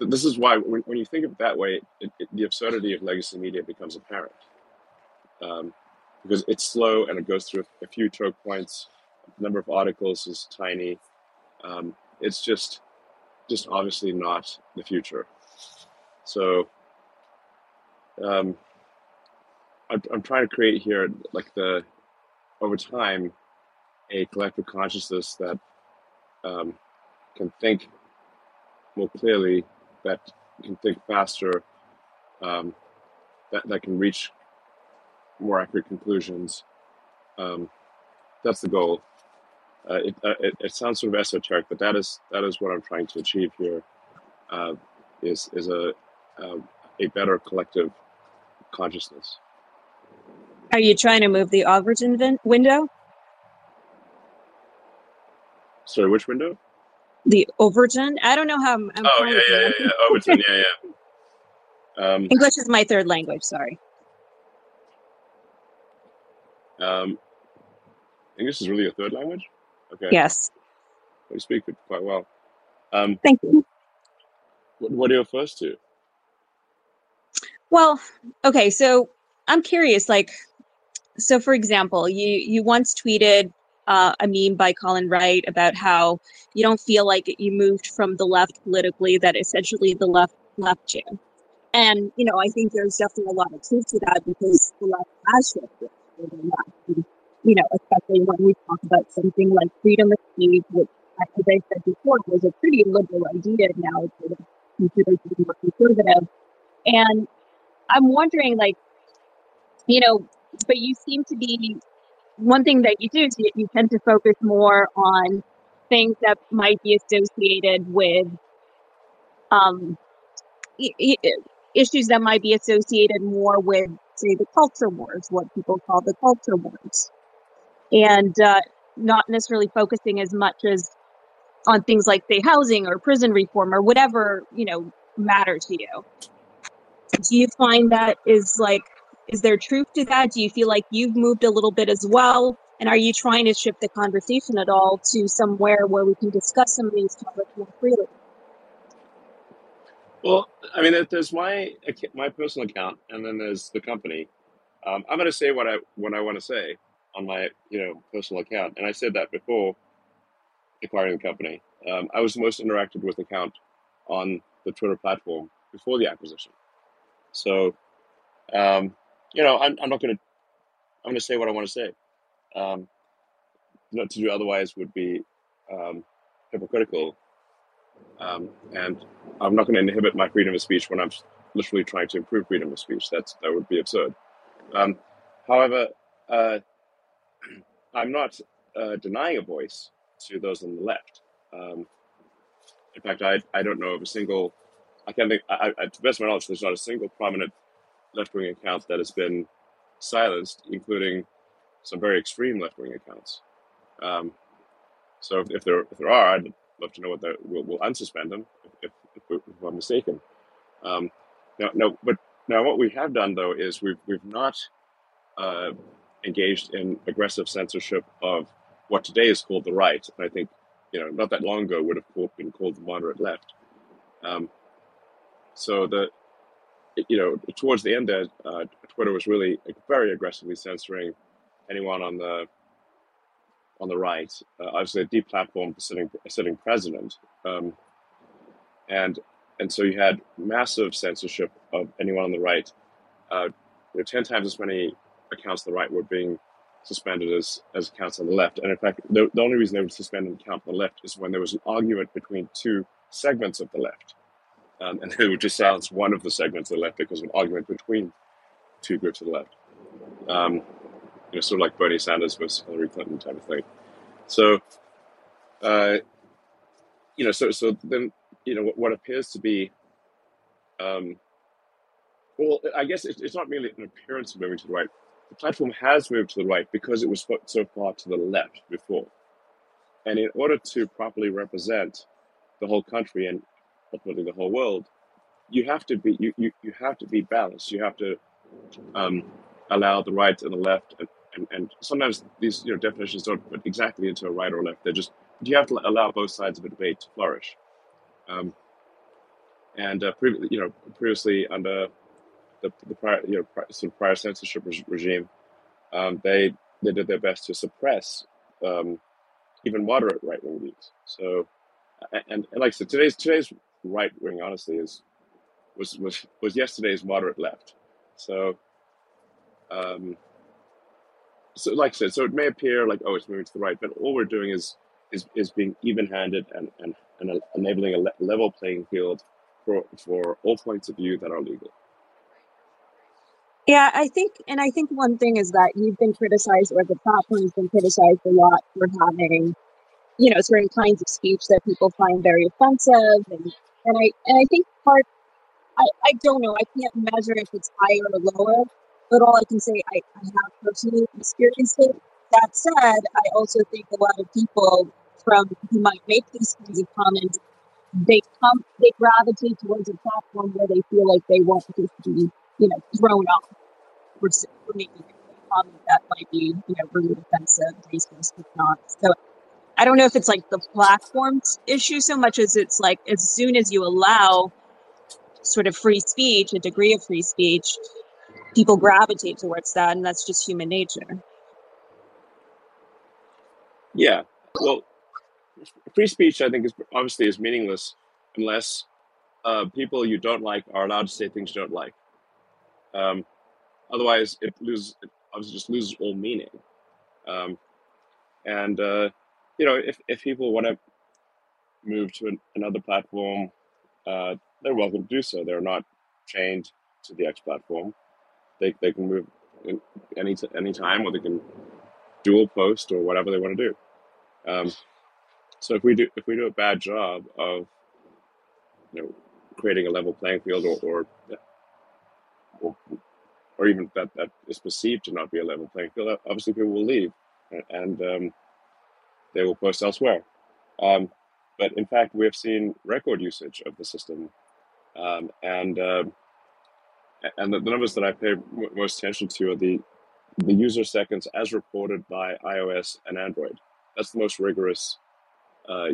this is why when, when you think of it that way, it, it, the absurdity of legacy media becomes apparent um, because it's slow and it goes through a few choke points. The number of articles is tiny. Um, it's just just obviously not the future. So um, I'm, I'm trying to create here like the over time a collective consciousness that um, can think more clearly, that can think faster, um, that that can reach more accurate conclusions. Um, that's the goal. Uh, it, uh, it it sounds sort of esoteric, but that is that is what I'm trying to achieve here. Uh, is is a um, a better collective consciousness. Are you trying to move the Overton vin- window? Sorry, which window? The Overton? I don't know how I'm, I'm Oh yeah, yeah, yeah, yeah. Overton, yeah, yeah. Um, English is my third language, sorry. um, English is really a third language. Okay, Yes. you speak it quite well. Um, Thank you. what, what are your first two? Well, okay, so I'm curious, like, so for example, you you once tweeted uh, a meme by Colin Wright about how you don't feel like you moved from the left politically, that essentially the left left you. And you know, I think there's definitely a lot of truth to that because the left has shifted you know, especially when we talk about something like freedom of speech, which, as I said before, was a pretty liberal idea. Now it's sort of considered to be more conservative. And I'm wondering, like, you know, but you seem to be one thing that you do is you, you tend to focus more on things that might be associated with um, i- i- issues that might be associated more with, say, the culture wars, what people call the culture wars, and uh, not necessarily focusing as much as on things like, say, housing or prison reform or whatever you know matter to you. Do you find that is like is there truth to that? Do you feel like you've moved a little bit as well? And are you trying to shift the conversation at all to somewhere where we can discuss some of these topics more freely? Well, I mean, there's my my personal account, and then there's the company. Um, I'm going to say what I what I want to say on my you know personal account, and I said that before acquiring the company. Um, I was most interacted with account on the Twitter platform before the acquisition. So, um, you know, I'm, I'm not going to I'm going to say what I want to say. Um, not to do otherwise would be um, hypocritical, um, and I'm not going to inhibit my freedom of speech when I'm literally trying to improve freedom of speech. That's that would be absurd. Um, however, uh, I'm not uh, denying a voice to those on the left. Um, in fact, I I don't know of a single. I can't think. I, I, to the best of my knowledge, there's not a single prominent left-wing account that has been silenced, including some very extreme left-wing accounts. Um, so if, if there if there are, I'd love to know what that. We'll, we'll unsuspend them if, if, if I'm mistaken. Um, now, no, but now what we have done though is we've we've not uh, engaged in aggressive censorship of what today is called the right. And I think you know not that long ago would have been called the moderate left. Um, so the you know towards the end there, uh, Twitter was really very aggressively censoring anyone on the on the right. Uh, obviously, a deplatformed sitting sitting president, um, and and so you had massive censorship of anyone on the right. Uh, you know, ten times as many accounts on the right were being suspended as as accounts on the left. And in fact, the, the only reason they would suspend an account on the left is when there was an argument between two segments of the left, um, and would just silence one of the segments of the left because of an argument between two groups of the left. Um, you know, sort of like Bernie Sanders versus Hillary Clinton type of thing. So, uh, you know, so so then you know what, what appears to be, um, well, I guess it's, it's not merely an appearance of moving to the right. The platform has moved to the right because it was so far to the left before, and in order to properly represent the whole country and ultimately the whole world, you have to be you, you, you have to be balanced. You have to um, allow the right and the left, and, and, and sometimes these you know definitions don't put exactly into a right or left. They're just you have to allow both sides of a debate to flourish. Um, and uh, previ- you know previously under the, the prior you know pri- sort of prior censorship reg- regime, um, they they did their best to suppress um, even moderate right wing views. So a- and, and like I said, today's today's right wing honestly is was was was yesterday's moderate left. So, um, so like I said, so it may appear like oh, it's moving to the right, but all we're doing is is, is being even-handed and, and, and enabling a le- level playing field for for all points of view that are legal. Yeah, I think, and I think one thing is that you've been criticized, or the platform's been criticized a lot for having, you know, certain kinds of speech that people find very offensive, and and I and I think part, I I don't know, I can't measure if it's higher or lower, but all I can say, I, I have personally experienced it. That said, I also think a lot of people from who might make these kinds of comments, they come, they gravitate towards a platform where they feel like they won't just be, you know, thrown off for, for making a comment that might be, you know, really offensive, racist, if not. So I don't know if it's like the platform's issue so much as it's like as soon as you allow sort of free speech, a degree of free speech, people gravitate towards that, and that's just human nature. Yeah. Well, free speech, I think, is obviously is meaningless unless uh, people you don't like are allowed to say things you don't like. Um, otherwise, it loses. It obviously just loses all meaning. Um, and uh, you know, if if people want to move to an, another platform, uh, they're welcome to do so. They're not chained to the X platform. They they can move any t- any time, or they can dual post or whatever they want to do. Um, so if we do if we do a bad job of you know creating a level playing field or or or, or even that that is perceived to not be a level playing field, obviously people will leave and um, they will post elsewhere. Um, but in fact, we have seen record usage of the system, um, and uh, and the, the, numbers that I pay most attention to are the the user seconds as reported by iOS and Android. That's the most rigorous uh,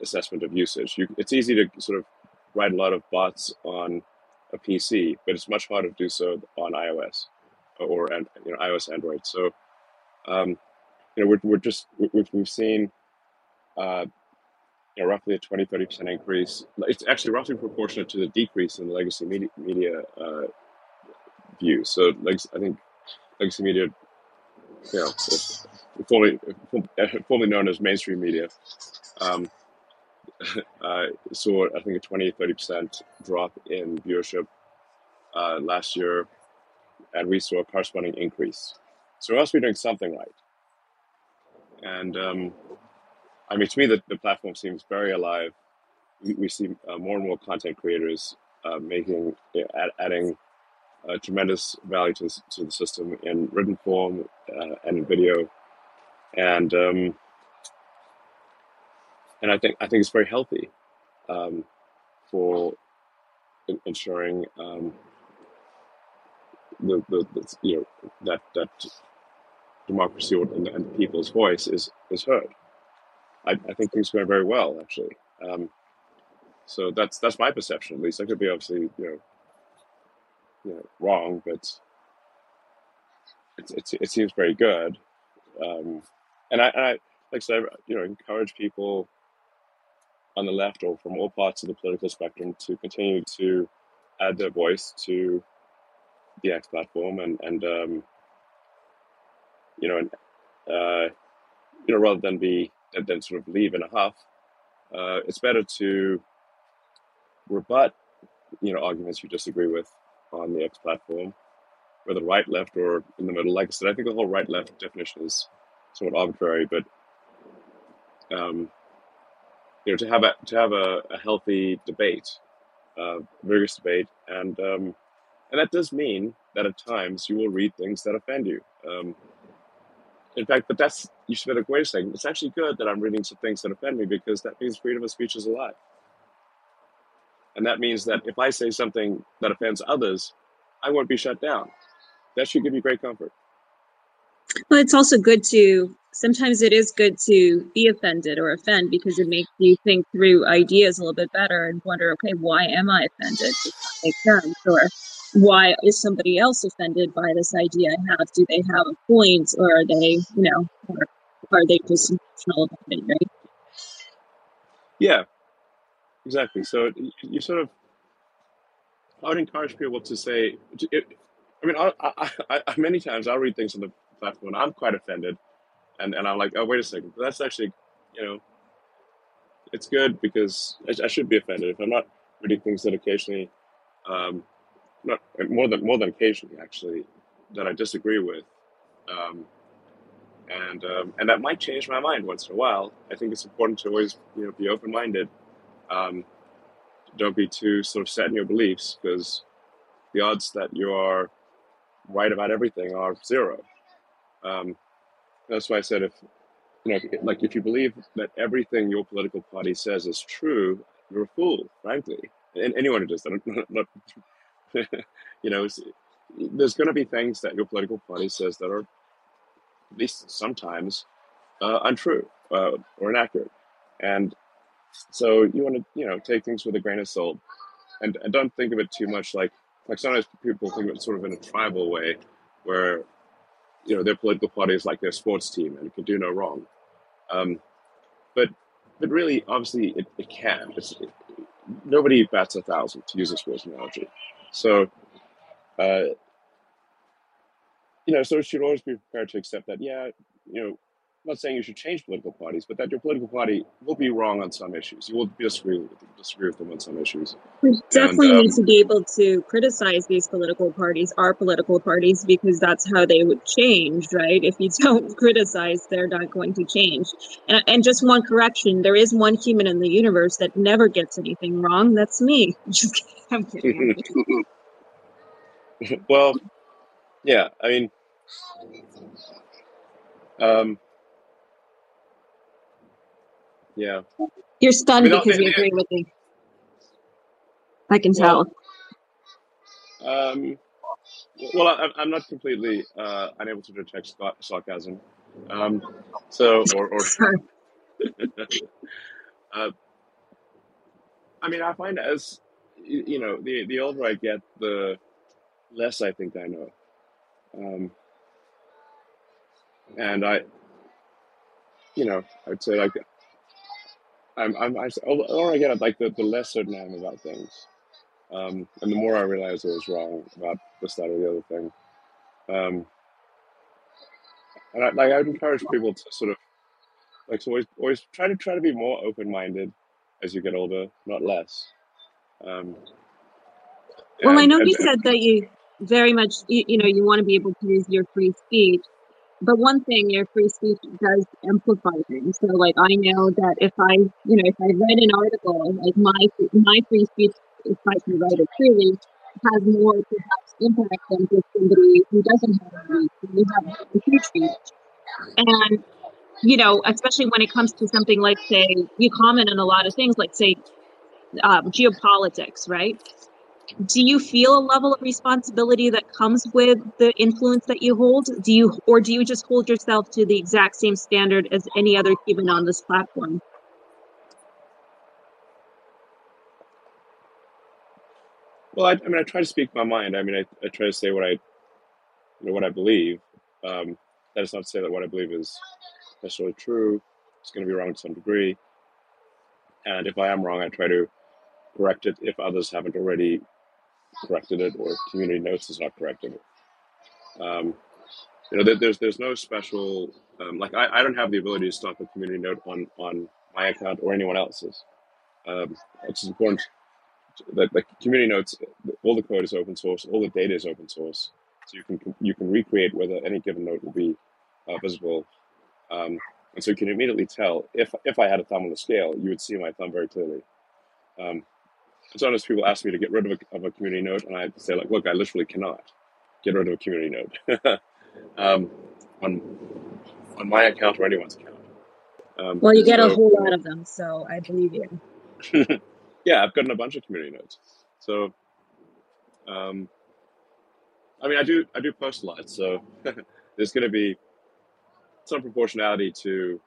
assessment of usage. You, it's easy to sort of write a lot of bots on a PC, but it's much harder to do so on iOS or and you know iOS Android. So um, you know we're, we're just we've, we've seen uh, you know, roughly a 20 30 percent increase. It's actually roughly proportionate to the decrease in the legacy media, media uh, views. So like I think legacy media, you know, formerly formerly known as mainstream media, um, uh, saw I think a 20 30 percent drop in viewership uh, last year, and we saw a corresponding increase. So we must be doing something right. And um, I mean, to me, the, the platform seems very alive. We, see uh, more and more content creators uh, making, add, adding uh, tremendous value to, to the system in written form uh, and in video, and um, and I think I think it's very healthy um, for ensuring um, the, the, the, you know that that democracy and, and the people's voice is is heard. I, I think things going very well actually. Um, so that's that's my perception at least. I could be obviously you know you know, wrong, but it's, it's, it seems very good. Um, and I, I, like I said, you know, encourage people on the left or from all parts of the political spectrum to continue to add their voice to the X platform and, and um, you know, uh, you know, rather than be, than sort of leave in a huff, uh, it's better to rebut, you know, arguments you disagree with on the X platform, whether right, left, or in the middle. Like I said, I think the whole right left definition is somewhat arbitrary, but um, you know, to have a to have a, a healthy debate, uh, vigorous debate, and um, and that does mean that at times you will read things that offend you. Um, in fact, but that's you should be like, wait a second. It's actually good that I'm reading some things that offend me because that means freedom of speech is alive. And that means that if I say something that offends others, I won't be shut down. That should give you great comfort. Well, it's also good to sometimes it is good to be offended or offend because it makes you think through ideas a little bit better and wonder, okay, why am I offended? Does that make sense? Or why is somebody else offended by this idea I have? Do they have a point or are they, you know, or are they just emotional about it, right? Yeah, exactly. So you sort of, I would encourage people to say, it, I mean, I, I, I, I, many times I'll read things on the platform and I'm quite offended, and and I'm like, oh wait a second, that's actually, you know, it's good because I, I should be offended if I'm not reading things that occasionally, um, not more than more than occasionally actually, that I disagree with. Um, and um, and that might change my mind once in a while. I think it's important to always you know be open minded. Um, don't be too sort of set in your beliefs because the odds that you are right about everything are zero. Um, that's why I said if you know like if you believe that everything your political party says is true, you're a fool, frankly. And anyone who does that, not, not you know, there's going to be things that your political party says that are at least sometimes uh, untrue uh, or inaccurate. And so you want to, you know, take things with a grain of salt and, and don't think of it too much like, like sometimes people think of it sort of in a tribal way where, you know, their political party is like their sports team and it can do no wrong. Um, but, but really, obviously, it, it can. It's, it, nobody bats a thousand, to use a sports analogy. So, uh, you know, so you should always be prepared to accept that, yeah, you know, I'm not saying you should change political parties, but that your political party will be wrong on some issues. You will disagree with them, disagree with them on some issues. We definitely and, um, need to be able to criticize these political parties, our political parties, because that's how they would change, right? If you don't criticize, they're not going to change. And, and just one correction: there is one human in the universe that never gets anything wrong. That's me. Just. I'm kidding. well, yeah, I mean, um, yeah. You're stunned I because you agree with me. I can well, tell. Um, well, I, I'm not completely uh, unable to detect sarcasm. Um, so, or, or uh, I mean, I find as you know, the the older I get, the less I think I know. Um, and I, you know, I'd say like I'm I'm I, the older I get, like the, the less certain I am about things, um, and the more I realize I was wrong about this, that, or the other thing. Um, and I, like I would encourage people to sort of like to always always try to try to be more open minded as you get older, not less. Um, well, I know and, you and, said that you very much you, you know you want to be able to use your free speech but one thing your free speech does amplify things. So like i know that if i you know if i read an article like my my free speech if i can write it truly has more perhaps impact than just somebody who doesn't have a huge reach and you know especially when it comes to something like say you comment on a lot of things like say um, geopolitics right do you feel a level of responsibility that comes with the influence that you hold? Do you or do you just hold yourself to the exact same standard as any other human on this platform? Well i, I mean i try to speak my mind. I mean I, I try to say what i you know what i believe. Um, that is not to say that what i believe is necessarily true. It's going to be wrong to some degree. And if i am wrong i try to correct it if others haven't already corrected it or community notes has not corrected it. Um, you know, there's there's no special um, like I, I don't have the ability to stop a community note on on my account or anyone else's. Um, it's important that the community notes, all the code is open source, all the data is open source, so you can you can recreate whether any given note will be uh, visible, um, and so you can immediately tell if if I had a thumb on the scale, you would see my thumb very clearly. Um, sometimes people ask me to get rid of a, of a community note, and I say like, look, I literally cannot get rid of a community note um, on on my account or anyone's account. Um, well, you get so, a whole lot of them, so I believe you. yeah, I've gotten a bunch of community notes. So, um, I mean, I do I do post a lot, so there's going to be some proportionality to.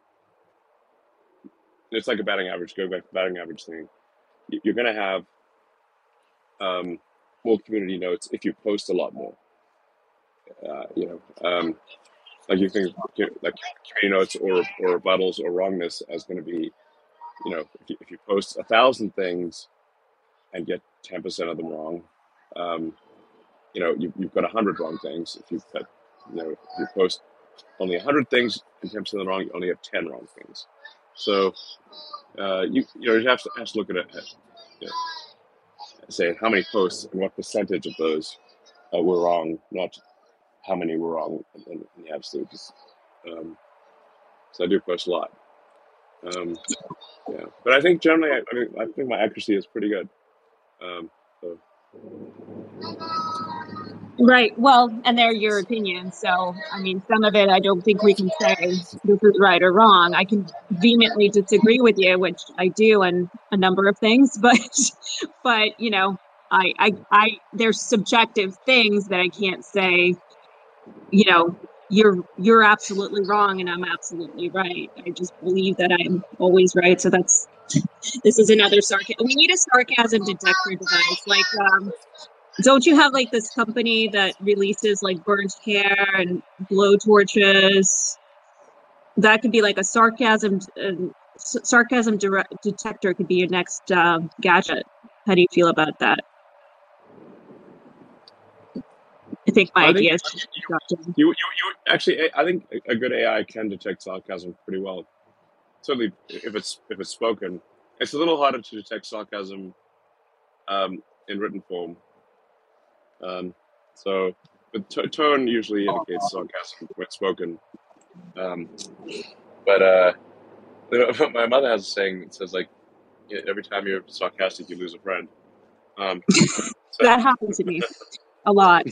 It's like a batting average. Go back to batting average thing. You're going to have um, more community notes if you post a lot more. Uh, you know, um, like you think like community notes or or rebuttals or wrongness as going to be, you know, if you, if you post a thousand things and get ten percent of them wrong, um, you know, you, you've got a hundred wrong things. If you've got, you know, if you post only a hundred things and ten percent wrong, you only have ten wrong things. So uh, you you know you have to, have to look at it, you know, say how many posts and what percentage of those uh, were wrong, not how many were wrong in, in the absolute. Um, so I do post a lot. Um, yeah, but I think generally, I, I mean, I think my accuracy is pretty good. Um, so Right. Well, and they're your opinions. So, I mean, some of it I don't think we can say this is right or wrong. I can vehemently disagree with you, which I do on a number of things, but, but you know, I, I, I, there's subjective things that I can't say. You know, you're you're absolutely wrong, and I'm absolutely right. I just believe that I'm always right. So that's this is another sarcasm. We need a sarcasm detector device, like um, don't you have like this company that releases like burnt hair and blow torches? That could be like a sarcasm uh, sarcasm detector. Could be your next uh, gadget. How do you feel about that? I think my I idea think is you, you, you actually. I think a good AI can detect sarcasm pretty well. Certainly, if it's if it's spoken, it's a little harder to detect sarcasm um, in written form um, so the t- tone usually indicates sarcasm when spoken. Um, but uh, my mother has a saying that says like, every time you're sarcastic, you lose a friend. Um, so. that happened to me a lot.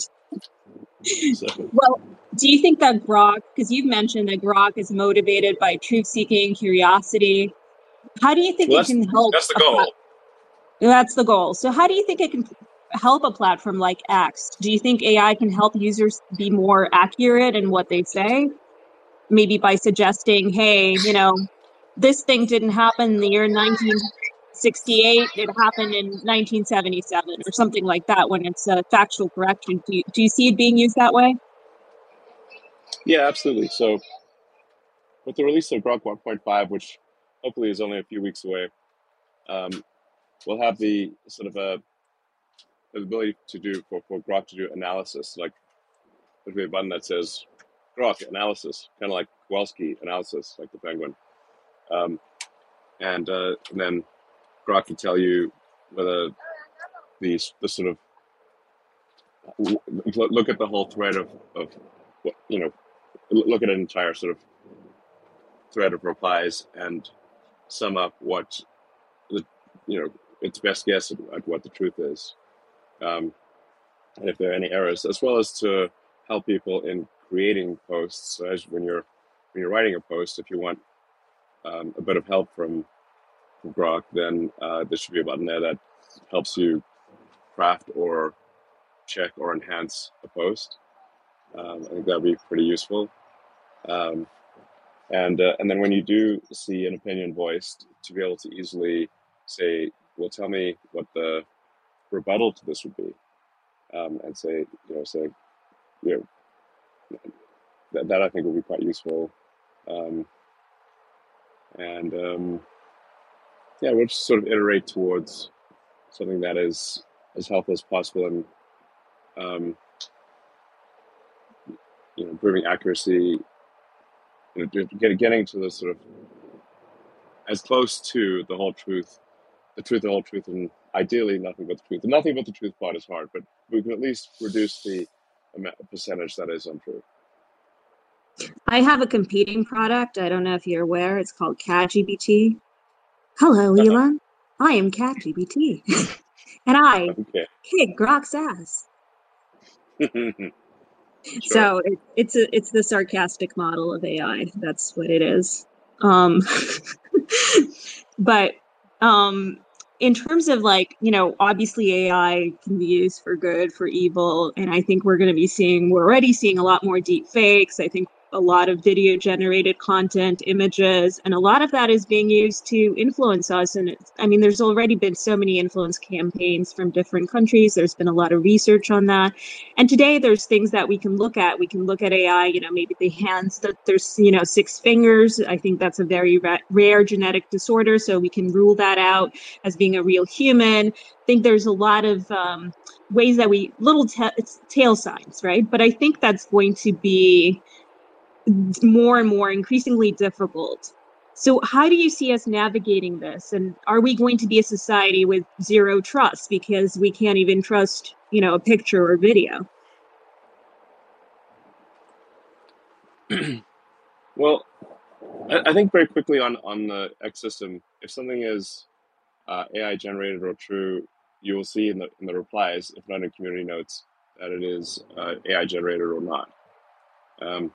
So. Well, do you think that Grok, because you've mentioned that Grok is motivated by truth seeking, curiosity, how do you think well, it can help? That's the goal. That's the goal. So, how do you think it can help a platform like X? Do you think AI can help users be more accurate in what they say? Maybe by suggesting, hey, you know, this thing didn't happen in the year 1968, it happened in 1977 or something like that when it's a factual correction. Do you, do you see it being used that way? Yeah, absolutely. So, with the release of Grok 1.5, which hopefully is only a few weeks away, um, we'll have the sort of a ability to do for, for Grok to do analysis. Like there's a button that says Grok analysis, kind of like Kowalski analysis, like the penguin. Um, and, uh, and then Grok can tell you whether the, the sort of look at the whole thread of, of you know, look at an entire sort of thread of replies and sum up what the, you know, its best guess at, at what the truth is um, and if there are any errors, as well as to help people in creating posts. So as when you're when you're writing a post, if you want um, a bit of help from, from Grok, then uh, there should be a button there that helps you craft or check or enhance a post. Um, I think that'd be pretty useful. Um, and uh, and then when you do see an opinion voiced, to be able to easily say, "Well, tell me what the rebuttal to this would be, um, and say, you know, say, you know, that, that I think would be quite useful. Um, and um, yeah, we'll just sort of iterate towards something that is as helpful as possible and um, you know, improving accuracy, you know, getting to the sort of as close to the whole truth, the truth, the whole truth, and ideally nothing but the truth. nothing but the truth part is hard, but we can at least reduce the amount, percentage that is untrue. I have a competing product. I don't know if you're aware. It's called ChatGPT. Hello, uh-huh. Elon. I am ChatGPT, and I okay. kick Grok's ass. sure. So it, it's a it's the sarcastic model of AI. That's what it is. Um, but um, in terms of like you know obviously ai can be used for good for evil and i think we're going to be seeing we're already seeing a lot more deep fakes i think a lot of video generated content, images, and a lot of that is being used to influence us. And I mean, there's already been so many influence campaigns from different countries. There's been a lot of research on that. And today there's things that we can look at. We can look at AI, you know, maybe the hands that there's, you know, six fingers. I think that's a very ra- rare genetic disorder. So we can rule that out as being a real human. I think there's a lot of um, ways that we little t- tail signs, right? But I think that's going to be more and more increasingly difficult. So, how do you see us navigating this? And are we going to be a society with zero trust because we can't even trust, you know, a picture or video? well, I, I, think very quickly on on the X system, if something is uh, AI generated or true, you will see in the in the replies, if not in community notes, that it is uh, AI generated or not. Um,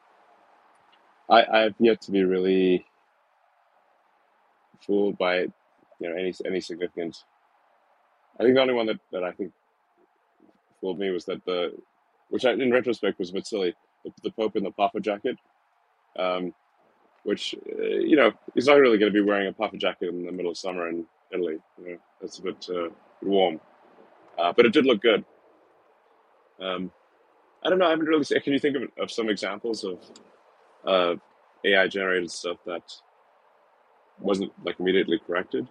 I I've yet to be really fooled by you know any any significant. I think the only one that, that I think fooled me was that the, which I, in retrospect was a bit silly, the, the Pope in the puffer jacket, um, which uh, you know he's not really going to be wearing a puffer jacket in the middle of summer in Italy. You know that's a bit uh, warm, uh, but it did look good. Um, I don't know. I haven't really. Seen, can you think of, of some examples of uh, AI generated stuff that wasn't like immediately corrected?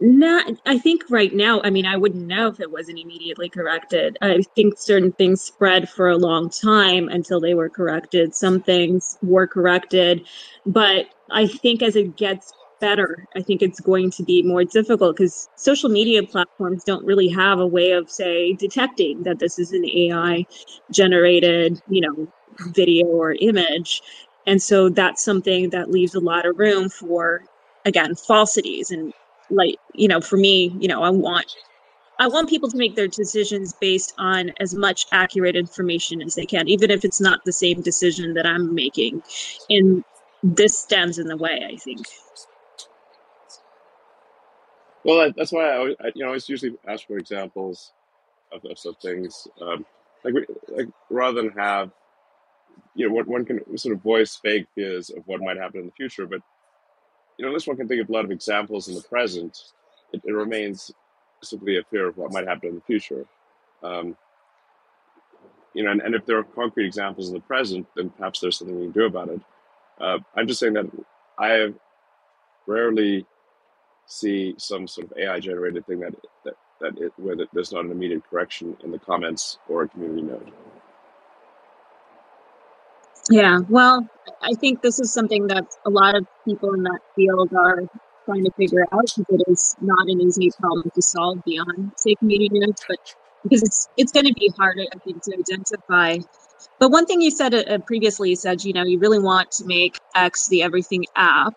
Not, I think right now, I mean, I wouldn't know if it wasn't immediately corrected. I think certain things spread for a long time until they were corrected. Some things were corrected, but I think as it gets better, I think it's going to be more difficult because social media platforms don't really have a way of, say, detecting that this is an AI generated, you know, video or image. And so that's something that leaves a lot of room for, again, falsities. And like, you know, for me, you know, I want I want people to make their decisions based on as much accurate information as they can, even if it's not the same decision that I'm making. And this stands in the way, I think. Well, that's why I, I you know, I usually ask for examples of, of things. Um, like, like rather than have you know, one, one can sort of voice vague fears of what might happen in the future, but you know, unless one can think of a lot of examples in the present, it, it remains simply a fear of what might happen in the future. Um, you know, and, and if there are concrete examples in the present, then perhaps there's something we can do about it. Uh, I'm just saying that I rarely see some sort of AI generated thing that that that it, where there's not an immediate correction in the comments or a community note. Yeah, well, I think this is something that a lot of people in that field are trying to figure out because it is not an easy problem to solve beyond say community but because it's it's going to be harder, I think, to identify. But one thing you said uh, previously, you said you know you really want to make X the everything app,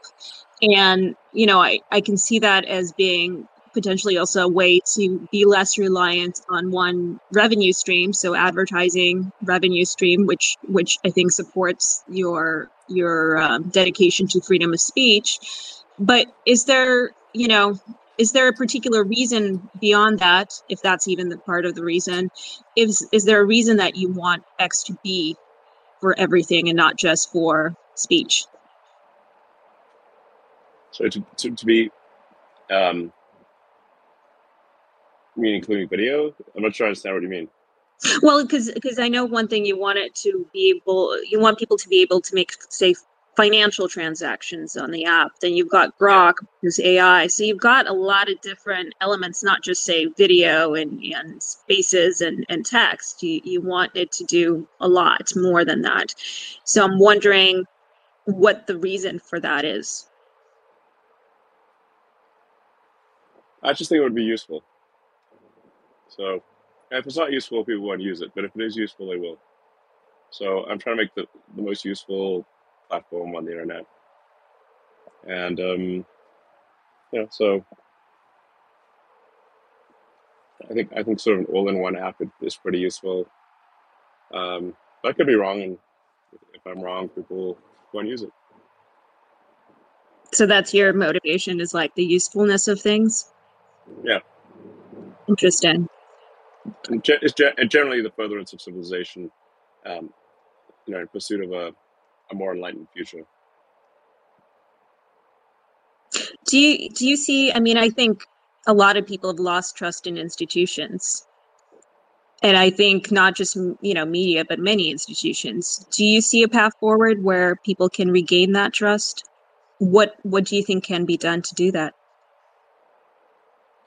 and you know I I can see that as being potentially also a way to be less reliant on one revenue stream. So advertising revenue stream which which i think supports your your um, dedication to freedom of speech. But is there you know is there a particular reason beyond that if that's even the part of the reason? Is is there a reason that you want x to be for everything and not just for speech? So to, to, to be um, mean including video? I'm not sure I understand what you mean. Well, because because I know one thing you want it to be able, you want people to be able to make say financial transactions on the app. Then you've got Grok, who's AI. So you've got a lot of different elements, not just say video and, and spaces and, and text. You you want it to do a lot more than that. So I'm wondering what the reason for that is. I just think it would be useful. So if it's not useful, people won't use it. But if it is useful, they will. So I'm trying to make the, the most useful platform on the internet. And um, yeah, so I think I think sort of an all-in-one app is pretty useful. Um, I could be wrong, and if I'm wrong, people won't use it. So that's your motivation is like the usefulness of things. Yeah. Interesting and, ge- and generally the furtherance of civilization. Um, you know, in pursuit of a, a more enlightened future. Do you do you see? I mean, I think a lot of people have lost trust in institutions, and I think not just you know media, but many institutions. Do you see a path forward where people can regain that trust? What What do you think can be done to do that?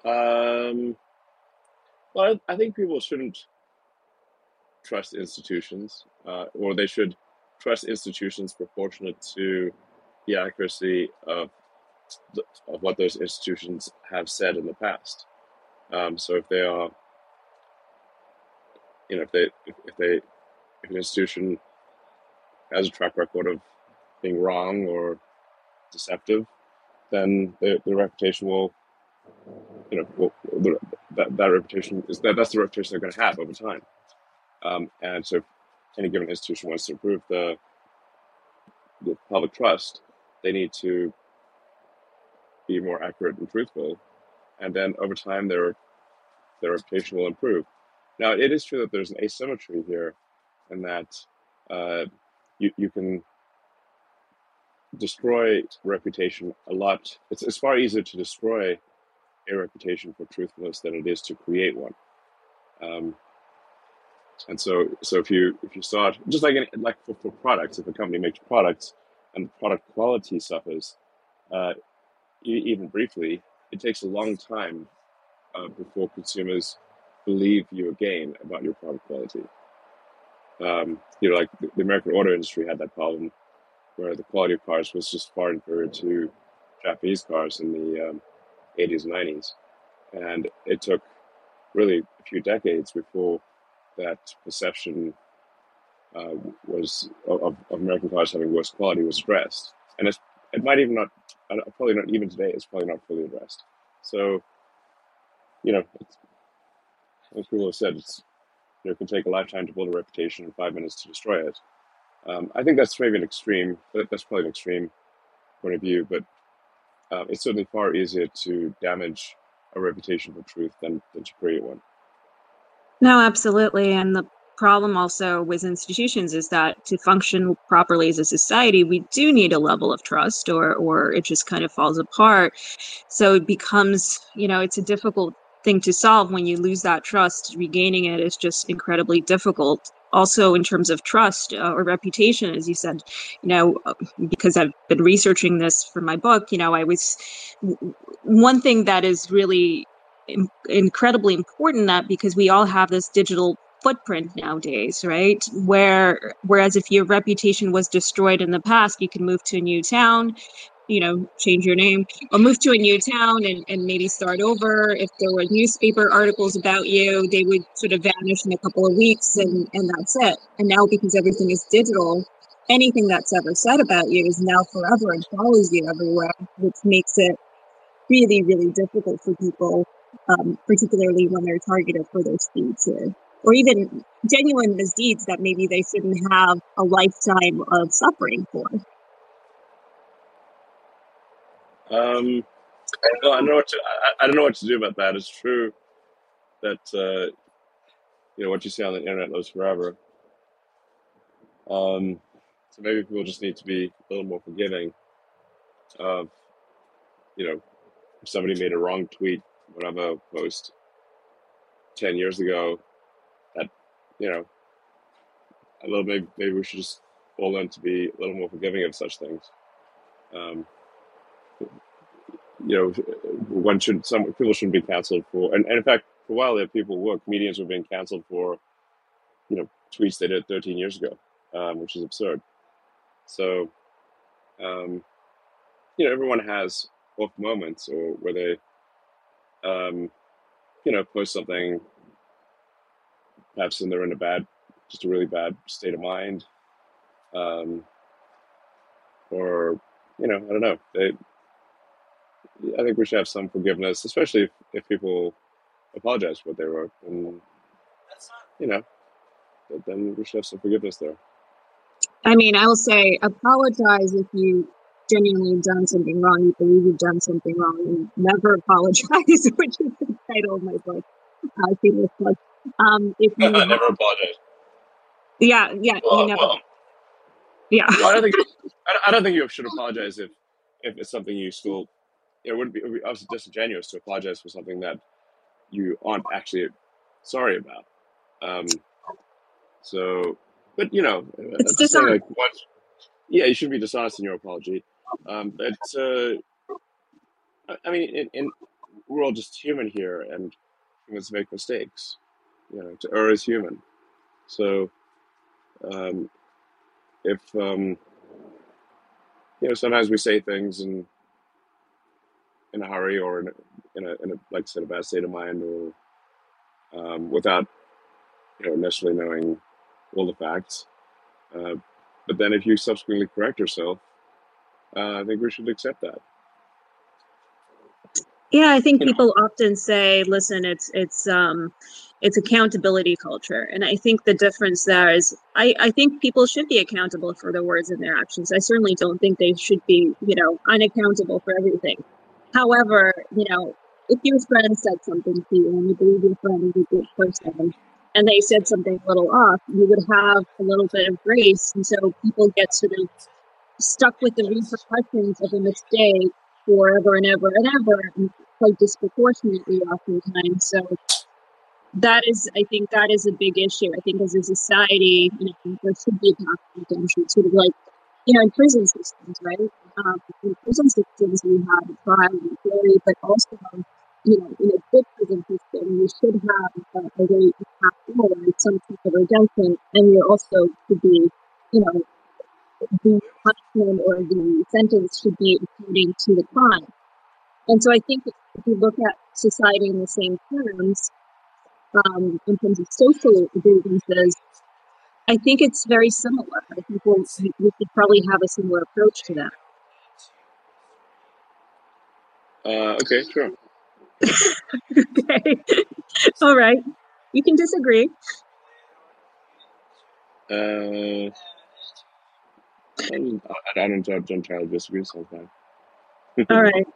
Um, well, I think people shouldn't trust institutions, uh, or they should trust institutions proportionate to the accuracy of of what those institutions have said in the past. Um, so if they are, you know, if they if, if they if an institution has a track record of being wrong or deceptive, then the, the reputation will, you know, the, that that reputation is that that's the reputation they're going to have over time. Um, and so, if any given institution wants to improve the the public trust, they need to be more accurate and truthful, and then over time their their reputation will improve. Now, it is true that there's an asymmetry here, and that uh, you you can destroy reputation a lot. It's, it's far easier to destroy a reputation for truthfulness than it is to create one. Um, and so, so if you if you start just like in, like for, for products, if a company makes products and the product quality suffers, uh, even briefly, it takes a long time uh, before consumers believe you again about your product quality. Um, you know, like the, the American auto industry had that problem where the quality of cars was just far inferior to Japanese cars and the um, 80s and 90s. And it took really a few decades before that perception uh, was of, of American cars having worse quality was addressed. And it might even not, probably not even today, it's probably not fully addressed. So, you know, as people have said, it's, you know, it can take a lifetime to build a reputation and five minutes to destroy it. Um, I think that's maybe an extreme, that's probably an extreme point of view, but uh, it's certainly far easier to damage a reputation for truth than, than to create one. No, absolutely. And the problem also with institutions is that to function properly as a society, we do need a level of trust or or it just kind of falls apart. So it becomes, you know, it's a difficult thing to solve when you lose that trust. Regaining it is just incredibly difficult also in terms of trust uh, or reputation as you said you know uh, because i've been researching this for my book you know i was one thing that is really incredibly important that because we all have this digital footprint nowadays right? Where whereas if your reputation was destroyed in the past you can move to a new town you know, change your name or move to a new town and, and maybe start over. If there were newspaper articles about you, they would sort of vanish in a couple of weeks and, and that's it. And now because everything is digital, anything that's ever said about you is now forever and follows you everywhere, which makes it really, really difficult for people, um, particularly when they're targeted for their speech or, or even genuine misdeeds that maybe they shouldn't have a lifetime of suffering for. Um, I don't know what to, I, I don't know what to do about that. It's true that uh, you know what you see on the internet lives forever. Um, so maybe people just need to be a little more forgiving of, you know, if somebody made a wrong tweet, whatever post ten years ago, that you know, a little maybe maybe we should just all learn to be a little more forgiving of such things. Um, you know, one should some people shouldn't be canceled for, and, and in fact, for a while there, people were comedians were being canceled for, you know, tweets they did 13 years ago, um, which is absurd. So, um, you know, everyone has off moments or where they, um, you know, post something, perhaps when they're in a bad, just a really bad state of mind, um, or you know, I don't know, they I think we should have some forgiveness, especially if, if people apologize for what they wrote. And, you know, then we should have some forgiveness there. I mean, I will say apologize if you genuinely done something wrong, you believe you've done something wrong, and never apologize, which is the title of my book. I uh, think it's like, um, if you I never apologize. Yeah, yeah, well, you never. Well, Yeah. No, I don't think I don't think you should apologize if if it's something you still. It wouldn't be, it would be obviously disingenuous to apologize for something that you aren't actually sorry about. Um, so, but you know, it's dishonest. Like what, yeah, you shouldn't be dishonest in your apology. Um, but uh, I mean, in, in, we're all just human here, and humans make mistakes. You know, to err is human. So, um, if um, you know, sometimes we say things in in a hurry or in a, in a, in a like I said, a bad state of mind, or um, without you know necessarily knowing all the facts. Uh, but then, if you subsequently correct yourself, uh, I think we should accept that. Yeah, I think people often say, "Listen, it's it's um, it's accountability culture," and I think the difference there is, I I think people should be accountable for their words and their actions. I certainly don't think they should be, you know, unaccountable for everything. However, you know, if your friend said something to you and you believe your friend is a good person, and they said something a little off, you would have a little bit of grace, and so people get sort of stuck with the repercussions of a mistake forever and ever and ever, and quite disproportionately oftentimes. So that is, I think, that is a big issue. I think as a society, you know, there should be a path to redemption, sort of like, you know, in prison systems, right? Um, in prison systems, we have a trial and jury, but also, you know, in a good prison system, you should have a, a way to path forward, some type of redemption, and you also should be, you know, the punishment or the sentence should be according to the crime. And so I think if you look at society in the same terms, um, in terms of social grievances, I think it's very similar. I think we'll, we could probably have a similar approach to that. Uh, okay, sure. okay. All right. You can disagree. Uh, I don't, I don't judge child disagree sometimes. All right.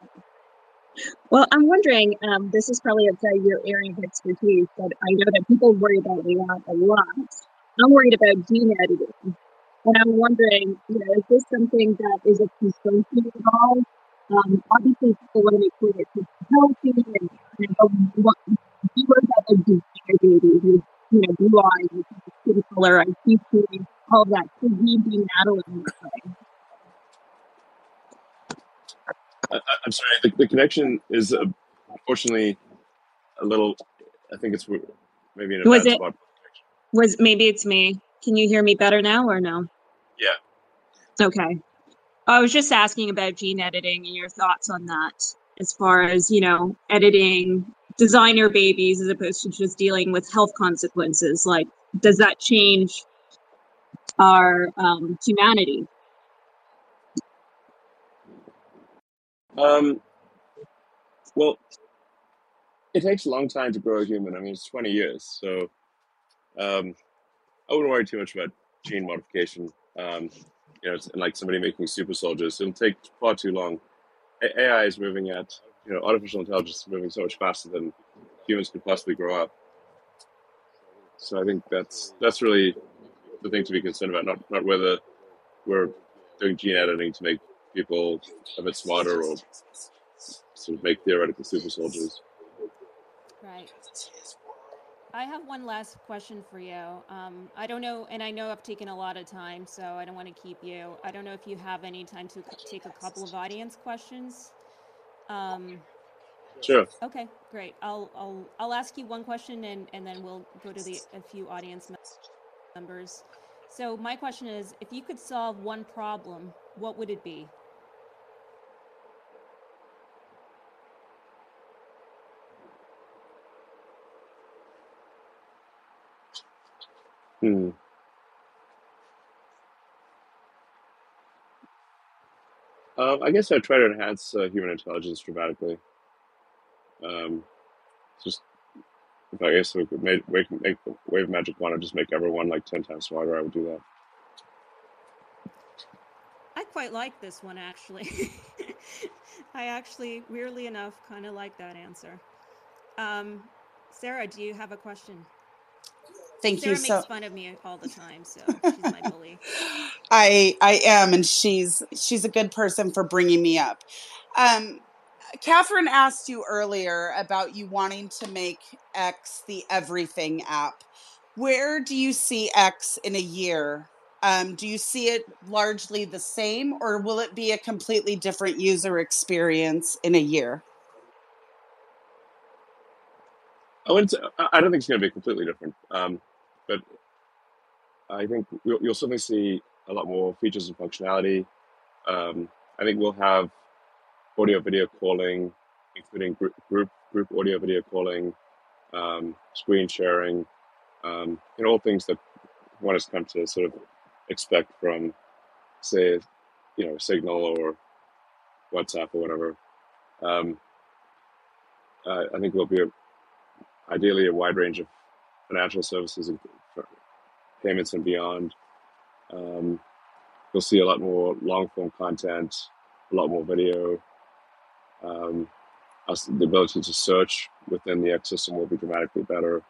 Well, I'm wondering, um, this is probably outside your area of expertise, but I know that people worry about that a lot. I'm worried about gene editing. And I'm wondering, you know, is this something that is a concern to you at all? Um, obviously, people want to make sure that it's healthy and, and you want viewers that like do babies with, you know, blue eyes, with skin color, IQ, all of that. Could we be Natalie in this way? I, I'm sorry, the, the connection is uh, unfortunately a little. I think it's maybe in a Was bad it spot. Was maybe it's me. Can you hear me better now or no? Yeah. Okay. I was just asking about gene editing and your thoughts on that as far as, you know, editing designer babies as opposed to just dealing with health consequences. Like, does that change our um, humanity? Um. Well, it takes a long time to grow a human. I mean, it's 20 years, so um, I wouldn't worry too much about gene modification. Um, you know, and like somebody making super soldiers, it'll take far too long. A- AI is moving at, you know, artificial intelligence is moving so much faster than humans could possibly grow up. So I think that's that's really the thing to be concerned about, not not whether we're doing gene editing to make people a bit smarter or sort of make theoretical super soldiers. Right. I have one last question for you. Um, I don't know, and I know I've taken a lot of time, so I don't want to keep you. I don't know if you have any time to take a couple of audience questions. Um, Sure. okay, great. I'll I'll I'll ask you one question, and and then we'll go to the a few audience members. So my question is, if you could solve one problem, what would it be? Hmm. Um, I guess I try to enhance uh, human intelligence dramatically. Um, just if I guess we could make, make, make wave magic wand and just make everyone like ten times smarter, I would do that. I quite like this one actually. I actually, weirdly enough, kind of like that answer. Um, Sarah, do you have a question? Thank Sarah you makes fun of me all the time, so she's my bully. I I am, and she's she's a good person for bringing me up. Um, Kathryn asked you earlier about you wanting to make X the everything app. Where do you see X in a year? Um, do you see it largely the same, or will it be a completely different user experience in a year? I wouldn't. Say, I don't think it's going to be completely different. Um, but I think you'll, you'll certainly see a lot more features and functionality. Um, I think we'll have audio video calling, including group group, group audio video calling, um, screen sharing, um, and all things that one has come to sort of expect from, say, you know, Signal or WhatsApp or whatever. Uh, I think we'll be ideally a wide range of financial services and payments and beyond. Um, you'll see a lot more long form content, a lot more video. Um, the ability to search within the X system will be dramatically better.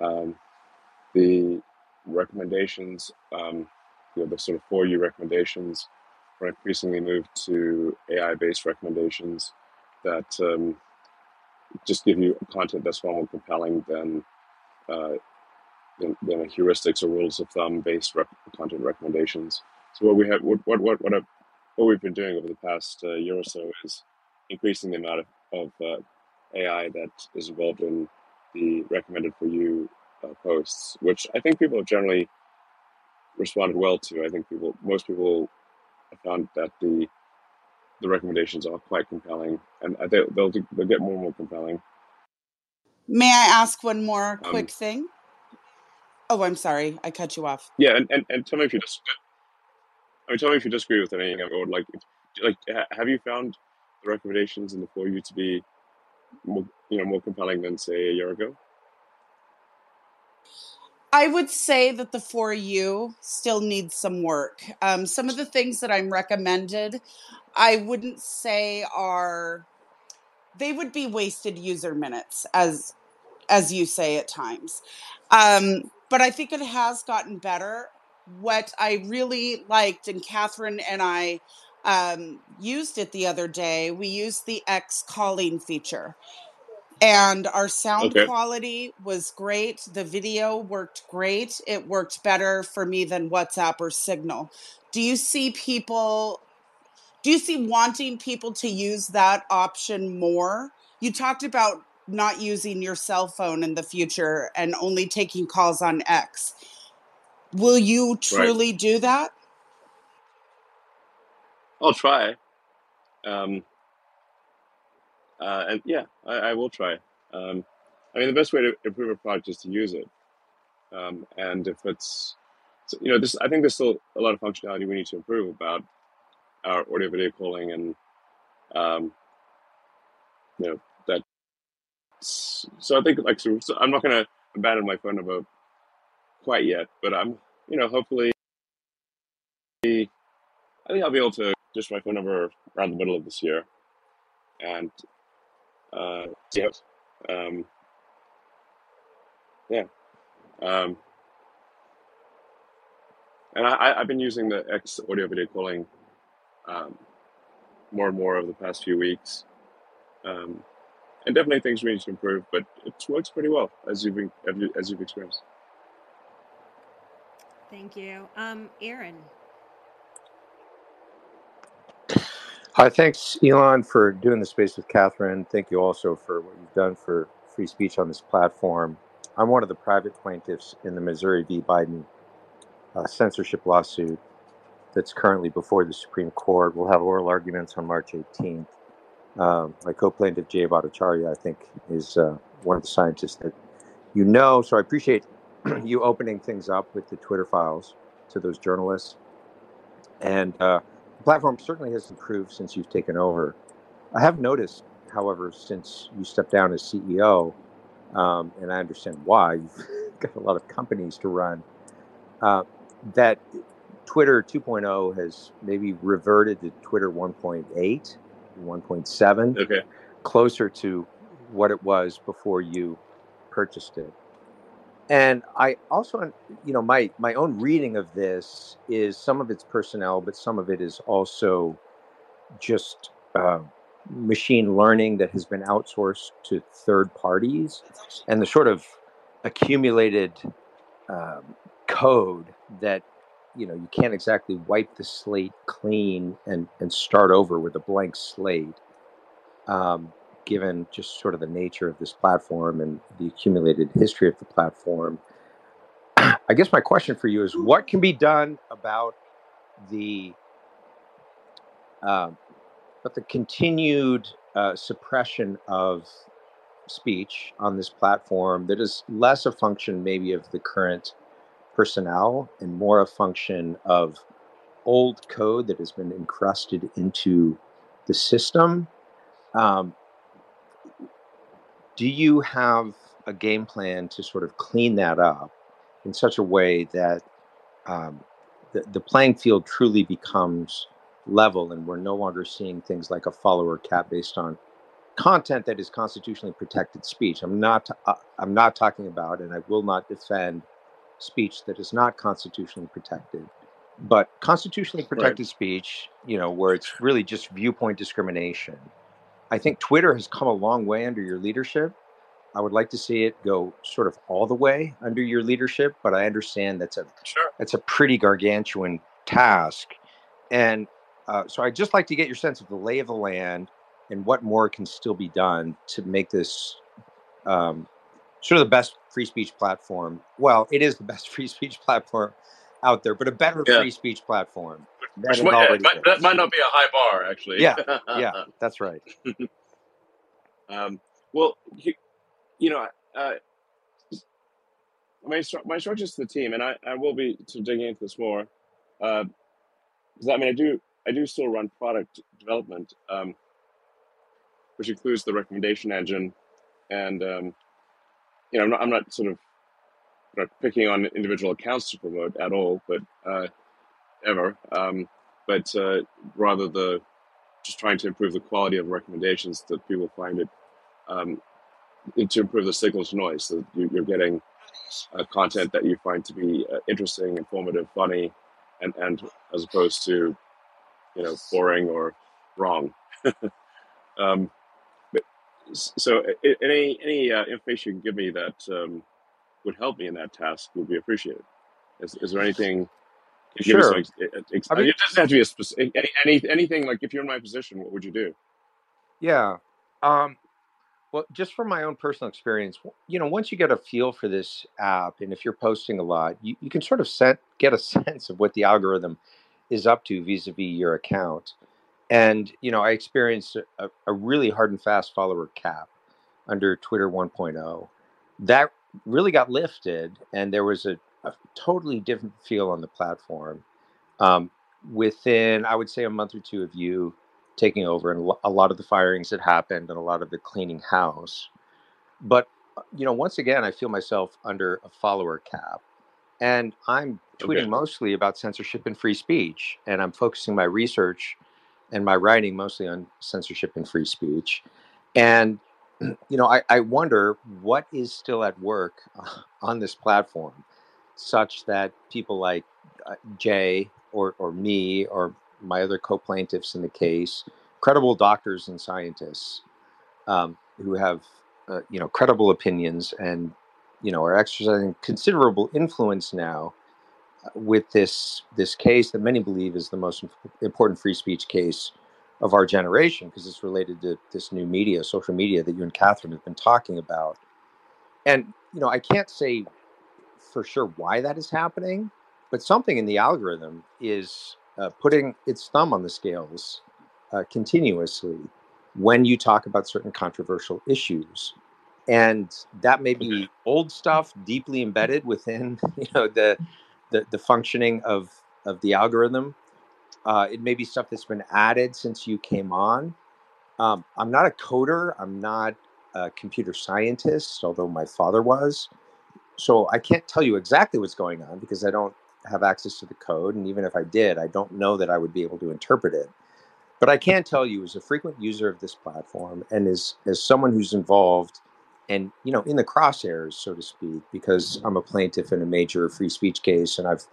Um, the recommendations, um, you know, the sort of for you recommendations, are increasingly moved to AI based recommendations that um, just give you content that's far more compelling than uh, than, than heuristics or rules of thumb based content recommendations. So what we have, what what what what, what we've been doing over the past uh, year or so is increasing the amount of, of uh, AI that is involved in the recommended for you uh, posts, which I think people have generally responded well to. I think people, most people, have found that the the recommendations are quite compelling, and they, they'll they'll get more and more compelling. May I ask one more Um, quick thing? Oh, I'm sorry, I cut you off. yeah, and, and, and tell me if you just, I mean, tell me if you disagree with anything, or like, like, have you found the recommendations in the for you to be more, you know, more compelling than say a year ago? I would say that the for you still needs some work. Um, some of the things that I'm recommended, I wouldn't say are they would be wasted user minutes as as you say at times. Um, but I think it has gotten better. What I really liked, and Kathryn and I um, used it the other day, we used the X calling feature and our sound Okay, quality was great. The video worked great. It worked better for me than WhatsApp or Signal. Do you see people, do you see wanting people to use that option more? You talked about not using your cell phone in the future and only taking calls on X. Will you right. truly do that? I'll try. Um, uh, and yeah, I, I will try. Um, I mean, the best way to improve a product is to use it. Um, and if it's, you know, this, I think there's still a lot of functionality we need to improve about our audio video calling and, um, you know, that. So I think like, so, so I'm not going to abandon my phone number quite yet, but I'm, you know, hopefully, I think I'll be able to just my phone number around the middle of this year and uh, how. Um, yeah. Um, and I, I've been using the X audio video calling um, more and more over the past few weeks. Um, and definitely things need to improve, but it works pretty well as you've as you've experienced. Thank you. Um, Aaron. Hi, thanks, Elon, for doing the space with Kathryn. Thank you also for what you've done for free speech on this platform. I'm one of the private plaintiffs in the Missouri v. Biden uh, censorship lawsuit that's currently before the Supreme Court. We'll have oral arguments on March 18th. Um, my co-plaintiff Jay Bhattacharya, I think, is uh, one of the scientists that you know. So I appreciate you opening things up with the Twitter files to those journalists. And uh, the platform certainly has improved since you've taken over. I have noticed, however, since you stepped down as CEO, um, and I understand why, you've got a lot of companies to run, uh, that Twitter 2.0 has maybe reverted to Twitter 1.8, 1.7, Okay. closer to what it was before you purchased it. And I also, you know, my my own reading of this is some of it's personnel, but some of it is also just uh, machine learning that has been outsourced to third parties, and the sort of accumulated um, code that you know you can't exactly wipe the slate clean and and start over with a blank slate. Um, given just sort of the nature of this platform and the accumulated history of the platform i guess my question for you is what can be done about the um, but the continued uh, suppression of speech on this platform that is less a function maybe of the current personnel and more a function of old code that has been encrusted into the system. Um, do you have a game plan to sort of clean that up in such a way that um, the, the playing field truly becomes level and we're no longer seeing things like a follower cap based on content that is constitutionally protected speech. I'm not uh, I'm not talking about and I will not defend speech that is not constitutionally protected. But constitutionally protected right. speech, you know, where it's really just viewpoint discrimination. I think Twitter has come a long way under your leadership. I would like to see it go sort of all the way under your leadership, but I understand that's a sure. that's a pretty gargantuan task. And uh, so I'd just like to get your sense of the lay of the land and what more can still be done to make this um, sort of the best free speech platform. Well, it is the best free speech platform out there, but a better yeah. free speech platform. Which might, yeah, might, that might not be a high bar, actually. Yeah, yeah, that's right. um, well, you, you know, uh, my my instructions to the team, and I, I will be of digging into this more. Uh, I mean, I do I do still run product development, um, which includes the recommendation engine, and um, you know, I'm not, I'm not sort of not picking on individual accounts to promote at all, but uh, ever, um, but uh, rather the just trying to improve the quality of recommendations that people find it um, to improve the signal to noise. So you, are getting uh, content that you find to be uh, interesting, informative, funny, and and as opposed to you know boring or wrong. um, but, so any any uh, information you can give me that um, would help me in that task would be appreciated. Is, is there anything? Sure. Ex- ex- I mean, it doesn't have to be a specific any, any, anything. Like if you're in my position, what would you do? Yeah. Um, well, just from my own personal experience, you know, once you get a feel for this app, and if you're posting a lot, you, you can sort of set, get a sense of what the algorithm is up to vis-a-vis your account. And you know, I experienced a, a really hard and fast follower cap under Twitter 1.0. That really got lifted, and there was a, a totally different feel on the platform. Um, within, I would say, a month or two of you taking over, and a lot of the firings that happened, and a lot of the cleaning house. But uh, you know, once again, I feel myself under a follower cap, and I'm tweeting okay. mostly about censorship and free speech, and I'm focusing my research and my writing mostly on censorship and free speech. And you know, I, I wonder what is still at work on this platform, such that people like uh, Jay or or me or my other co-plaintiffs in the case, credible doctors and scientists um, who have uh, you know credible opinions and you know are exercising considerable influence now uh, with this this case that many believe is the most important free speech case of our generation because it's related to this new media, social media that you and Kathryn have been talking about. And you know, I can't say for sure why that is happening, but something in the algorithm is uh, putting its thumb on the scales uh, continuously when you talk about certain controversial issues and that may be old stuff deeply embedded within you know the the, the functioning of of the algorithm uh, it may be stuff that's been added since you came on. Um, I'm not a coder. I'm not a computer scientist, although my father was. So I can't tell you exactly what's going on because I don't have access to the code. And even if I did, I don't know that I would be able to interpret it. But I can tell you, as a frequent user of this platform and as, as someone who's involved and you know in the crosshairs, so to speak, because I'm a plaintiff in a major free speech case, and I've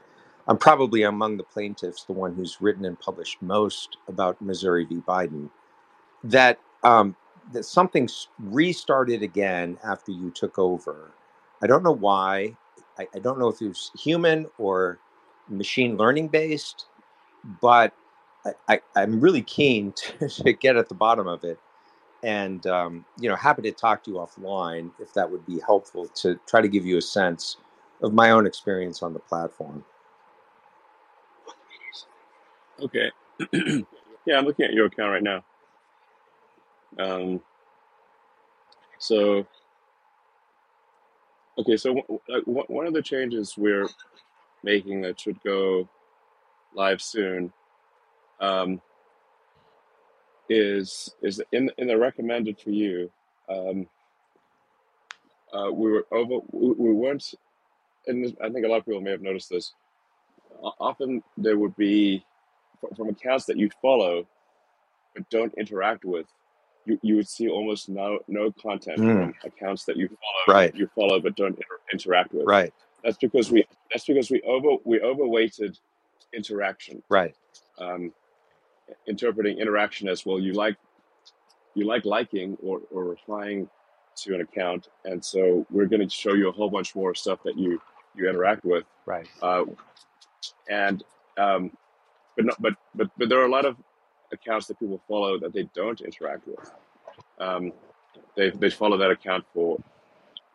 I'm probably among the plaintiffs the one who's written and published most about Missouri v. Biden. That um, that something restarted again after you took over. I don't know why. I, I don't know if it was human or machine learning based, but I, am really keen to, to, get at the bottom of it. And, um, you know, happy to talk to you offline if that would be helpful to try to give you a sense of my own experience on the platform. Okay. yeah, I'm looking at your account right now. Um, so, okay, so one of the changes we're making that should go live soon um, is is in in the recommended for you. Um, uh, we were over. We, we weren't, and I think a lot of people may have noticed this. Often there would be from accounts that you follow but don't interact with. You, you would see almost no no content Mm, from accounts that you follow right, you follow but don't inter- interact with. right, That's because we that's because we over we overweighted interaction. right. Um, interpreting interaction as well you like you like liking or, or replying to an account and so we're going to show you a whole bunch more stuff that you you interact with Right. uh, and um, but not, but but but there are a lot of accounts that people follow that they don't interact with um, they they follow that account for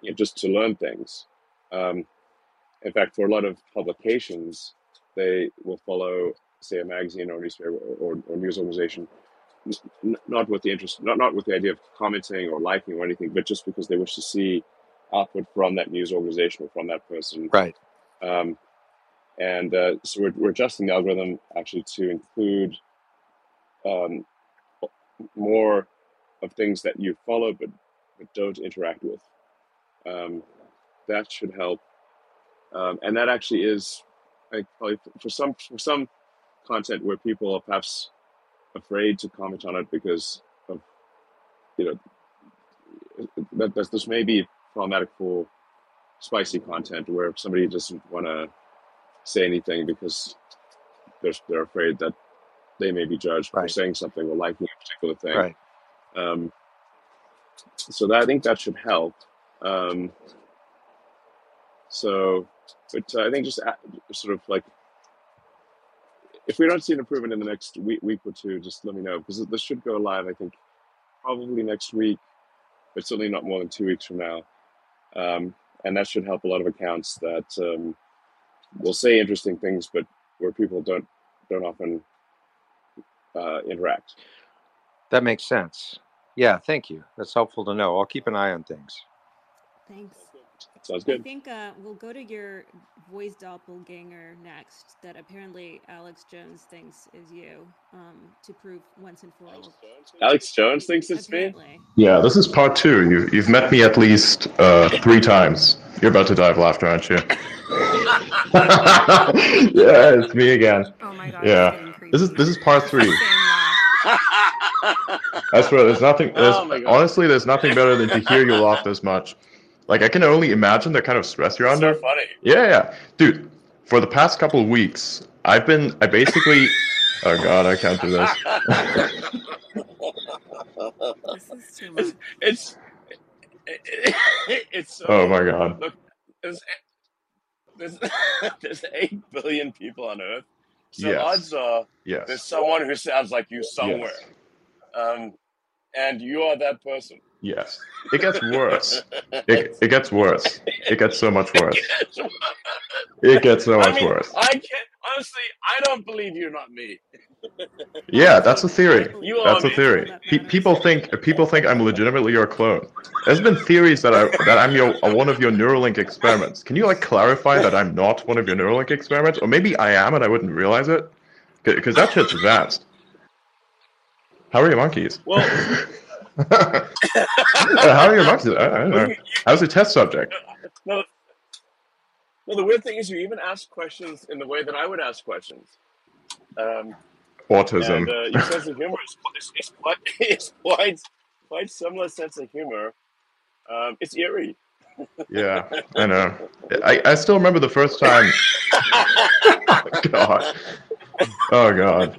you know, just to learn things um, in fact for a lot of publications they will follow say a magazine or newspaper or, or, or news organization, n- not with the interest, not not with the idea of commenting or liking or anything, but just because they wish to see output from that news organization or from that person. Right. Um, and uh, so we're, we're adjusting the algorithm actually to include um, more of things that you follow but, but don't interact with. Um, that should help. Um, and that actually is, probably for some for some content where people are perhaps afraid to comment on it because of you know that, that this may be problematic for spicy content where somebody doesn't want to say anything because they're, they're afraid that they may be judged for saying something or liking a particular thing. Right. Um, so that, I think that should help. Um, so, but uh, I think just a- sort of like if we don't see an improvement in the next week, week or two, just let me know because this should go live. I think probably next week, but certainly not more than two weeks from now. Um, and that should help a lot of accounts that um, will say interesting things, but where people don't don't often uh, interact. That makes sense. Yeah, thank you. That's helpful to know. I'll keep an eye on things. Thanks. Sounds good. I think uh, we'll go to your voice doppelganger next, that apparently Alex Jones thinks is you, um, to prove once and for all. Alex Jones thinks it's me. Yeah, this is part two. You, you've met me at least uh, three times. You're about to die of laughter, aren't you? yeah, it's me again. Oh my god. Yeah. It's getting creepy. This is this is part three. the same. I swear, there's nothing. There's, Oh honestly, there's nothing better than to hear you laugh this much. Like I can only imagine the kind of stress you're under. so funny. Yeah, yeah, dude. For the past couple of weeks, I've been. I basically. Oh god, I can't do this. This is too much. It's it's it's so. Oh my god. Look, there's there's, there's eight billion people on Earth, so Yes. odds are there's someone who sounds like you somewhere, Yes. um, and you are that person. Yes. It gets worse. It, it gets worse. It gets so much worse. It gets so I much mean, worse. I can't honestly. I don't believe you're not me. Yeah, that's a theory. You That's a me. theory. Pe- people think people think I'm legitimately your clone. There's been theories that I that I'm your one of your Neuralink experiments. Can you like clarify that I'm not one of your Neuralink experiments, or maybe I am and I wouldn't realize it? Because that shit's advanced. How are your monkeys? Well, How are your monkeys? I, I don't know. Was a test subject. no, no. The weird thing is, you even ask questions in the way that I would ask questions. Um, Autism. and uh, your sense of humor is, is, is quite is quite quite similar sense of humor Um, it's eerie. Yeah, I know. I, I still remember the first time. God. Oh God.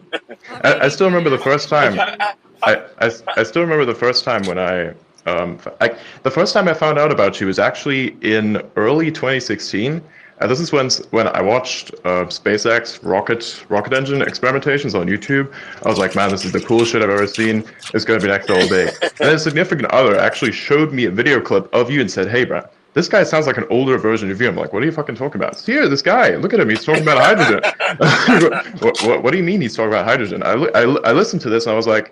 I, I still remember the first time. I, I, I still remember the first time when I um I, the first time I found out about you was actually in early 2016. Uh, this is when when I watched uh, SpaceX rocket rocket engine experimentations on YouTube. I was like, man, this is the coolest shit I've ever seen. It's gonna be next all day. And then a significant other actually showed me a video clip of you and said, hey, bro. This guy sounds like an older version of you. I'm like, what are you fucking talking about? Here, this guy, look at him. He's talking about hydrogen. what, what, what do you mean he's talking about hydrogen? I, I, I listened to this and I was like,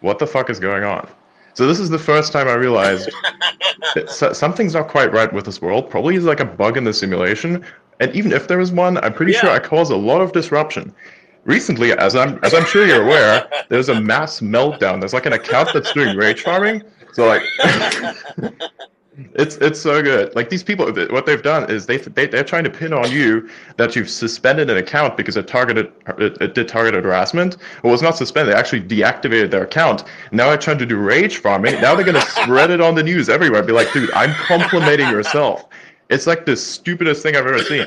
what the fuck is going on? So this is the first time I realized that something's not quite right with this world. Probably is like a bug in the simulation. And even if there is one, I'm pretty sure I cause a lot of disruption. Recently, as I'm as I'm sure you're aware, there's a mass meltdown. There's like an account that's doing rage farming. So like, it's it's so good. Like these people, what they've done is they, they they're trying to pin on you that you've suspended an account because it targeted it, it did targeted harassment. Well, it's not suspended. They actually deactivated their account. Now they're trying to do rage farming. Now they're gonna spread it on the news everywhere. Be like, dude, I'm complimenting yourself. It's like the stupidest thing I've ever seen.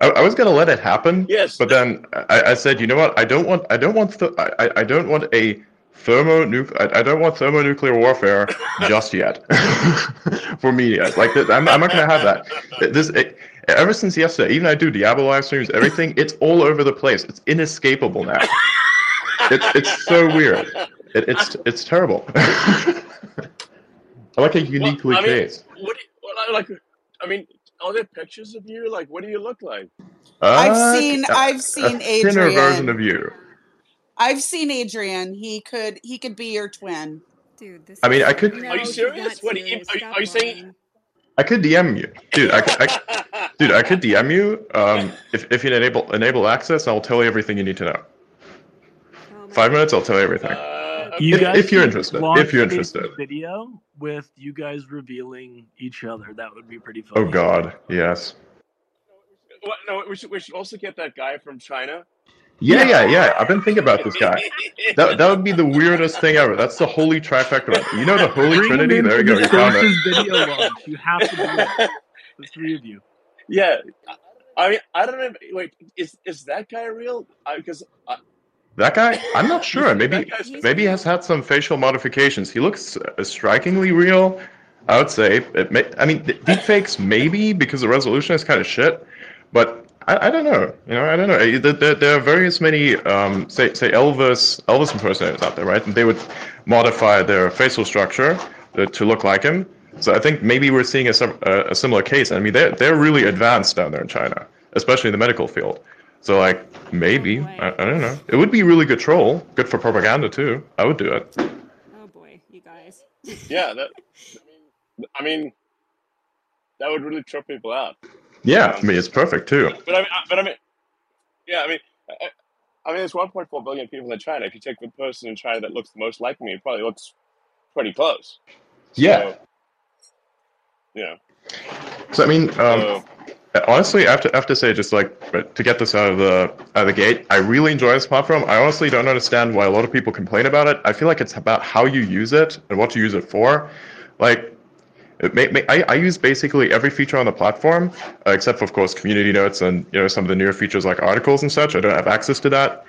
I, I was gonna let it happen, Yes. but then I, I said, you know what? I don't want I don't want th- I, I don't want a thermonuc I, I don't want thermonuclear warfare just yet for media. Like th- I'm, I'm not gonna have that. This it, ever since yesterday, even I do Diablo live streams, everything. It's all over the place. It's inescapable now. It's it's so weird. It, it's it's terrible. I like a uniquely I mean, case. What? Do you, what, I- like, I mean, are there pictures of you? Like, what do you look like? I've Uh, seen a- I've seen a seen thinner version of you. I've seen Adrian. He could he could be your twin. Dude, this I mean, I could- no, Are you serious? What do you- serious. are you- are you saying- I could DM you, dude. I, could- I, dude, I could DM you. Um, if if you enable enable access, I'll tell you everything you need to know. Oh my Five minutes, I'll tell you everything. Uh, You If- guys if you're interested, if you're interested. video with you guys revealing each other. That would be pretty funny. Oh God, yes. what, no, we should we should also get that guy from China. Yeah, yeah, yeah. I've been thinking about this guy. That that would be the weirdest thing ever. That's the holy trifecta. You know the Holy Bring Trinity? There you go. the You found it. Video launch. You have to do that. The three of you. yeah, I mean, I don't know. Wait, is is that guy real? Because That guy? I'm not sure. Maybe that guy's He's maybe he has had some facial modifications. He looks uh, strikingly real. I would say. It may, I mean, th- deepfakes maybe because the resolution is kind of shit, but I, I don't know. You know, I don't know. There, there, there are various many um, say say Elvis Elvis impersonators out there, right? And they would modify their facial structure to, to look like him. So I think maybe we're seeing a, a, a similar case. I mean, they're they're really advanced down there in China, especially in the medical field. So like maybe boy. I, I don't know. It would be really good troll, good for propaganda too. I would do it. Oh boy, you guys. yeah, that. I mean, that would really trip people out. Yeah, I mean it's perfect too. But I mean, but I mean, yeah, I mean, I, I mean, there's 1.4 billion people in China. If you take the person in China that looks the most like me, it probably looks pretty close. Yeah. So, know. So I mean, um, so- honestly, I have to, I have to say, just like to get this out of the out of the gate, I really enjoy this platform. I honestly don't understand why a lot of people complain about it. I feel like it's about how you use it and what you use it for. Like, may, may, I, I use basically every feature on the platform, uh, except for, of course, community notes and you know some of the newer features like articles and such. I don't have access to that.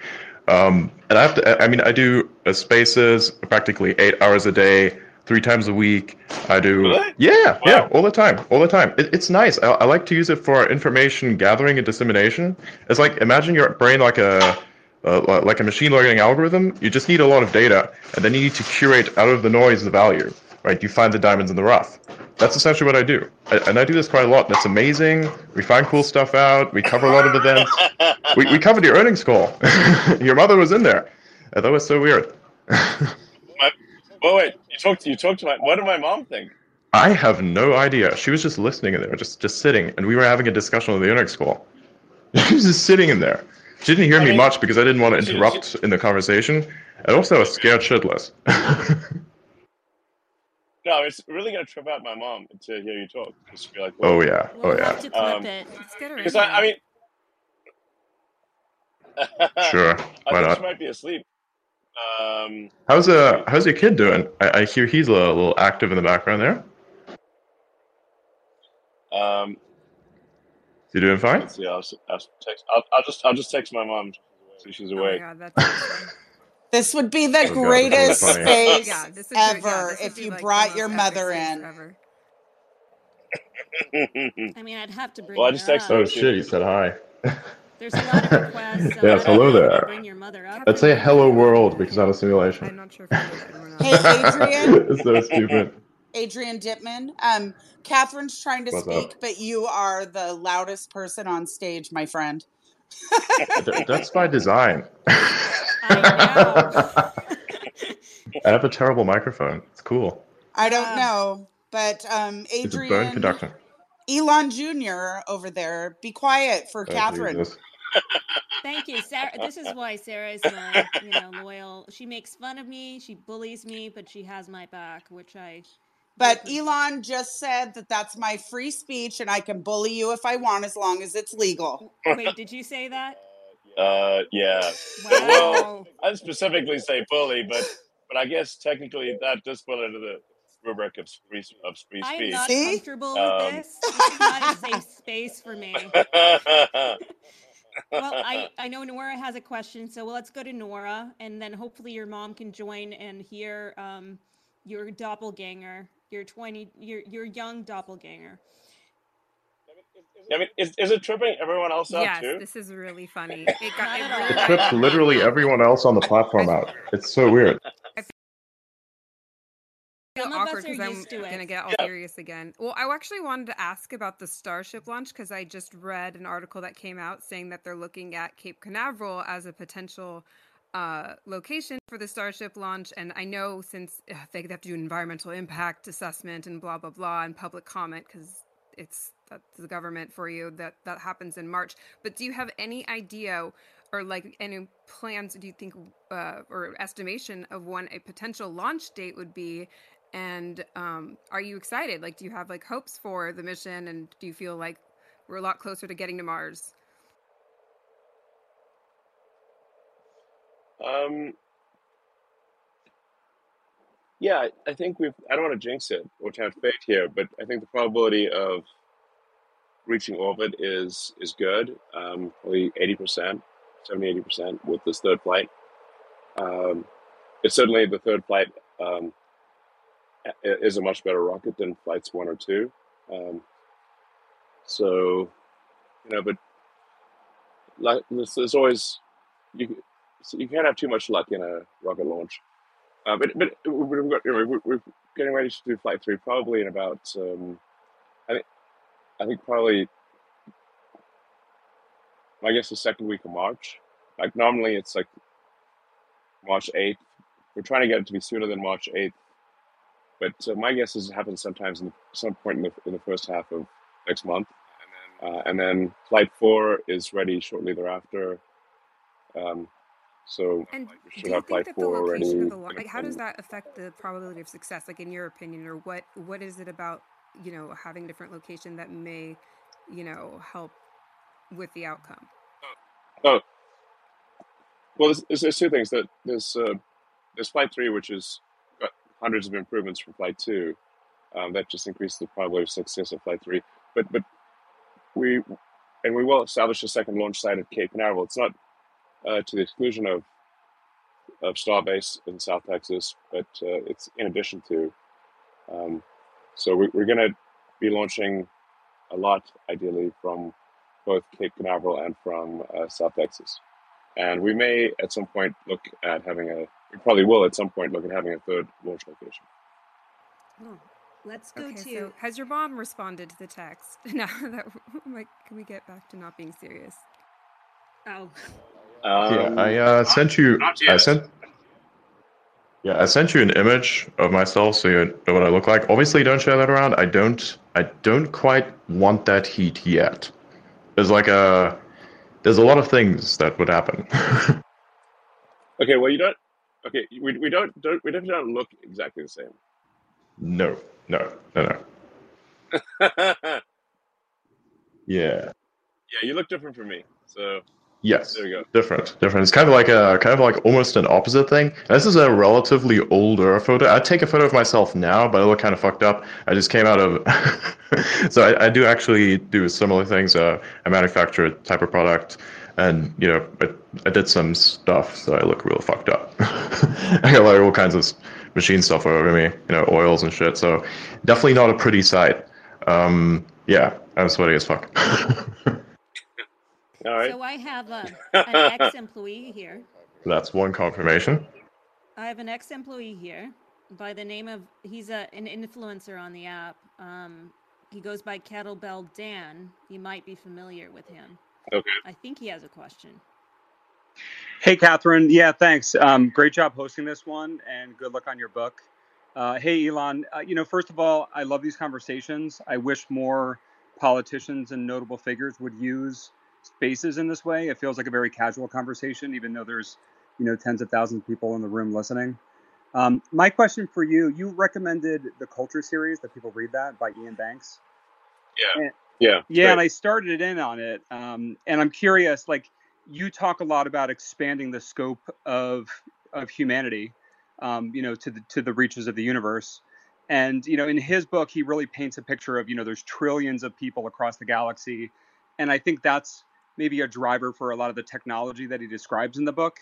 Um, and I have to. I mean, I do uh, spaces practically eight hours a day, three times a week. I do. Really? Yeah, yeah, all the time, all the time. It, it's nice. I, I like to use it for information gathering and dissemination. It's like imagine your brain like a uh, like a machine learning algorithm. You just need a lot of data, and then you need to curate out of the noise the value. Right? You find the diamonds in the rough. That's essentially what I do, I, and I do this quite a lot. That's amazing. We find cool stuff out. We cover a lot of events. We, we covered your earnings call. your mother was in there. Uh, That was so weird. my, oh wait, you talked to you talked to my. What did my mom think? I have no idea. She was just listening in there, just just sitting, and we were having a discussion on the earnings call. She was just sitting in there. She didn't hear I me mean, much because I didn't want to she- interrupt in the conversation, and also I was scared shitless. No, it's really gonna trip out my mom to hear you talk. Just be like, oh yeah, oh We'll yeah, have to clip Um, it. Let's get her in Because I, I mean, sure, I why think not? she might be asleep. Um, How's uh how's your kid doing? I, I hear he's a little active in the background there. Um, Is he doing fine? let's. I'll, s- I'll text. I'll, I'll just I'll just text my mom so she's Oh my god, that's awesome. This would be the Oh, God, that's really greatest funny. space yeah, this would yeah, ever this if you like brought your mother in. ever. I mean, I'd have to bring well, I her just texted. Oh shit, he said hi. There's a lot of requests, so Yes, I don't hello know if you there. bring your mother up. Let's say hello world because I'm a simulation. I'm not sure if or not. Hey, Adrian. it's so stupid. Adrian Dittman. Um, Kathryn's trying to What's up? speak, but you are the loudest person on stage, my friend. Th- That's by design. I I have a terrible microphone. It's cool. I don't Yeah. know, but um, It's a Adrian, conductor. Elon Jr. over there, be quiet for Oh, Kathryn. Jesus. Thank you, Sarah. This is why Sarah is my, you know, loyal. She makes fun of me, she bullies me, but she has my back, which I. But Elon just said that that's my free speech, and I can bully you if I want, as long as it's legal. Wait, did you say that? Uh, yeah. Wow. Well, I didn't specifically say bully, but but I guess technically that does fall into the rubric of free of free speech. I'm speech. not See? comfortable with Um, this. This is not a safe space for me. Well, I, I know Nora has a question, so well, let's go to Nora, and then hopefully your mom can join and hear um, your doppelganger, your twenty, your your young doppelganger. I mean, is, is it tripping everyone else out Yes, too? this is really funny. It got it really It got trips literally everyone else on the platform out. It's so weird. feel Some of us awkward are because I'm used to gonna get all Yeah. serious again. Well, I actually wanted to ask about the Starship launch because I just read an article that came out saying that they're looking at Cape Canaveral as a potential uh, location for the Starship launch. And I know since they have to do an environmental impact assessment and blah blah blah and public comment because it's the government for you that that happens in March. But do you have any idea? Or like any plans? Do you think, uh, or estimation of when a potential launch date would be, and um, are you excited? Like, do you have like hopes for the mission? And do you feel like we're a lot closer to getting to Mars? Um, yeah, I- think we've. I don't want to jinx it or tempt fate here, but I think the probability of reaching orbit is is good. Um, probably eighty percent, 70 80 percent with this third flight. Um, it's certainly the third flight um, is a much better rocket than flights one or two. Um, so, you know, but like there's, there's always you so you can't have too much luck in a rocket launch. Uh, but but we're, we're, we're we're getting ready to do flight three probably in about um, I think I think probably I guess the second week of March. Like normally it's like March eighth. We're trying to get it to be sooner than March eighth, but uh, my guess is it happens sometimes in some point in the in the first half of next month. Uh, and then flight four is ready shortly thereafter. Um, so And do should you have think flight that the location of the launch, like, how does that affect the probability of success? Like, in your opinion, or what what is it about you know having a different location that may you know help with the outcome? Oh, well, there's, there's, there's two things. That there's uh, there's flight three, which is got hundreds of improvements from flight two. Um, that just increases the probability of success of flight three. But but we and we will establish a second launch site at Cape Canaveral. It's not uh, to the exclusion of of Starbase in South Texas, but uh, it's in addition to. Um, so we, we're going to be launching a lot, ideally, from both Cape Canaveral and from uh, South Texas. And we may at some point look at having a, we probably will at some point look at having a third launch location. Oh, let's go Okay, to. so has your mom responded to the text? Now that like, can we get back to not being serious? Oh, Yeah, Um, I uh, sent you. not I sent. Yeah, I sent you an image of myself so you know what I look like. Obviously, don't share that around. I don't. I don't quite want that heat yet. There's like a. There's a lot of things that would happen. okay, well, you don't, okay, we, we don't, don't, we definitely don't look exactly the same. no, no, no, no. yeah, Yeah. you look different from me. So, Yes. There you go. Different, different. It's kind of like a kind of like almost an opposite thing. This is a relatively older photo. I'd take a photo of myself now, but I look kind of fucked up. I just came out of, so I, I do actually do similar things. Uh, I manufacture a type of product, and you know, I, I did some stuff, so I look real fucked up. I got like all kinds of machine stuff over me, you know, oils and shit. So definitely not a pretty sight. Um, yeah, I'm sweaty as fuck. All right. So I have a, an ex-employee here. That's one confirmation. I have an ex-employee here by the name of he's a, an influencer on the app. Um, he goes by Kettlebell Dan. You might be familiar with him. Okay. I think he has a question. Hey, Kathryn. Yeah, thanks. Um, great job hosting this one, and good luck on your book. Uh, hey, Elon. Uh, you know, first of all, I love these conversations. I wish more politicians and notable figures would use spaces in this way. It feels like a very casual conversation, even though there's, you know, tens of thousands of people in the room listening. Um, my question for you: You recommended the Culture series that people read that by Iain Banks. Yeah. And- Yeah. yeah, great. and I started in on it, um, and I'm curious. Like, you talk a lot about expanding the scope of of humanity, um, you know, to the to the reaches of the universe. And you know, in his book, he really paints a picture of you know, there's trillions of people across the galaxy, and I think that's maybe a driver for a lot of the technology that he describes in the book.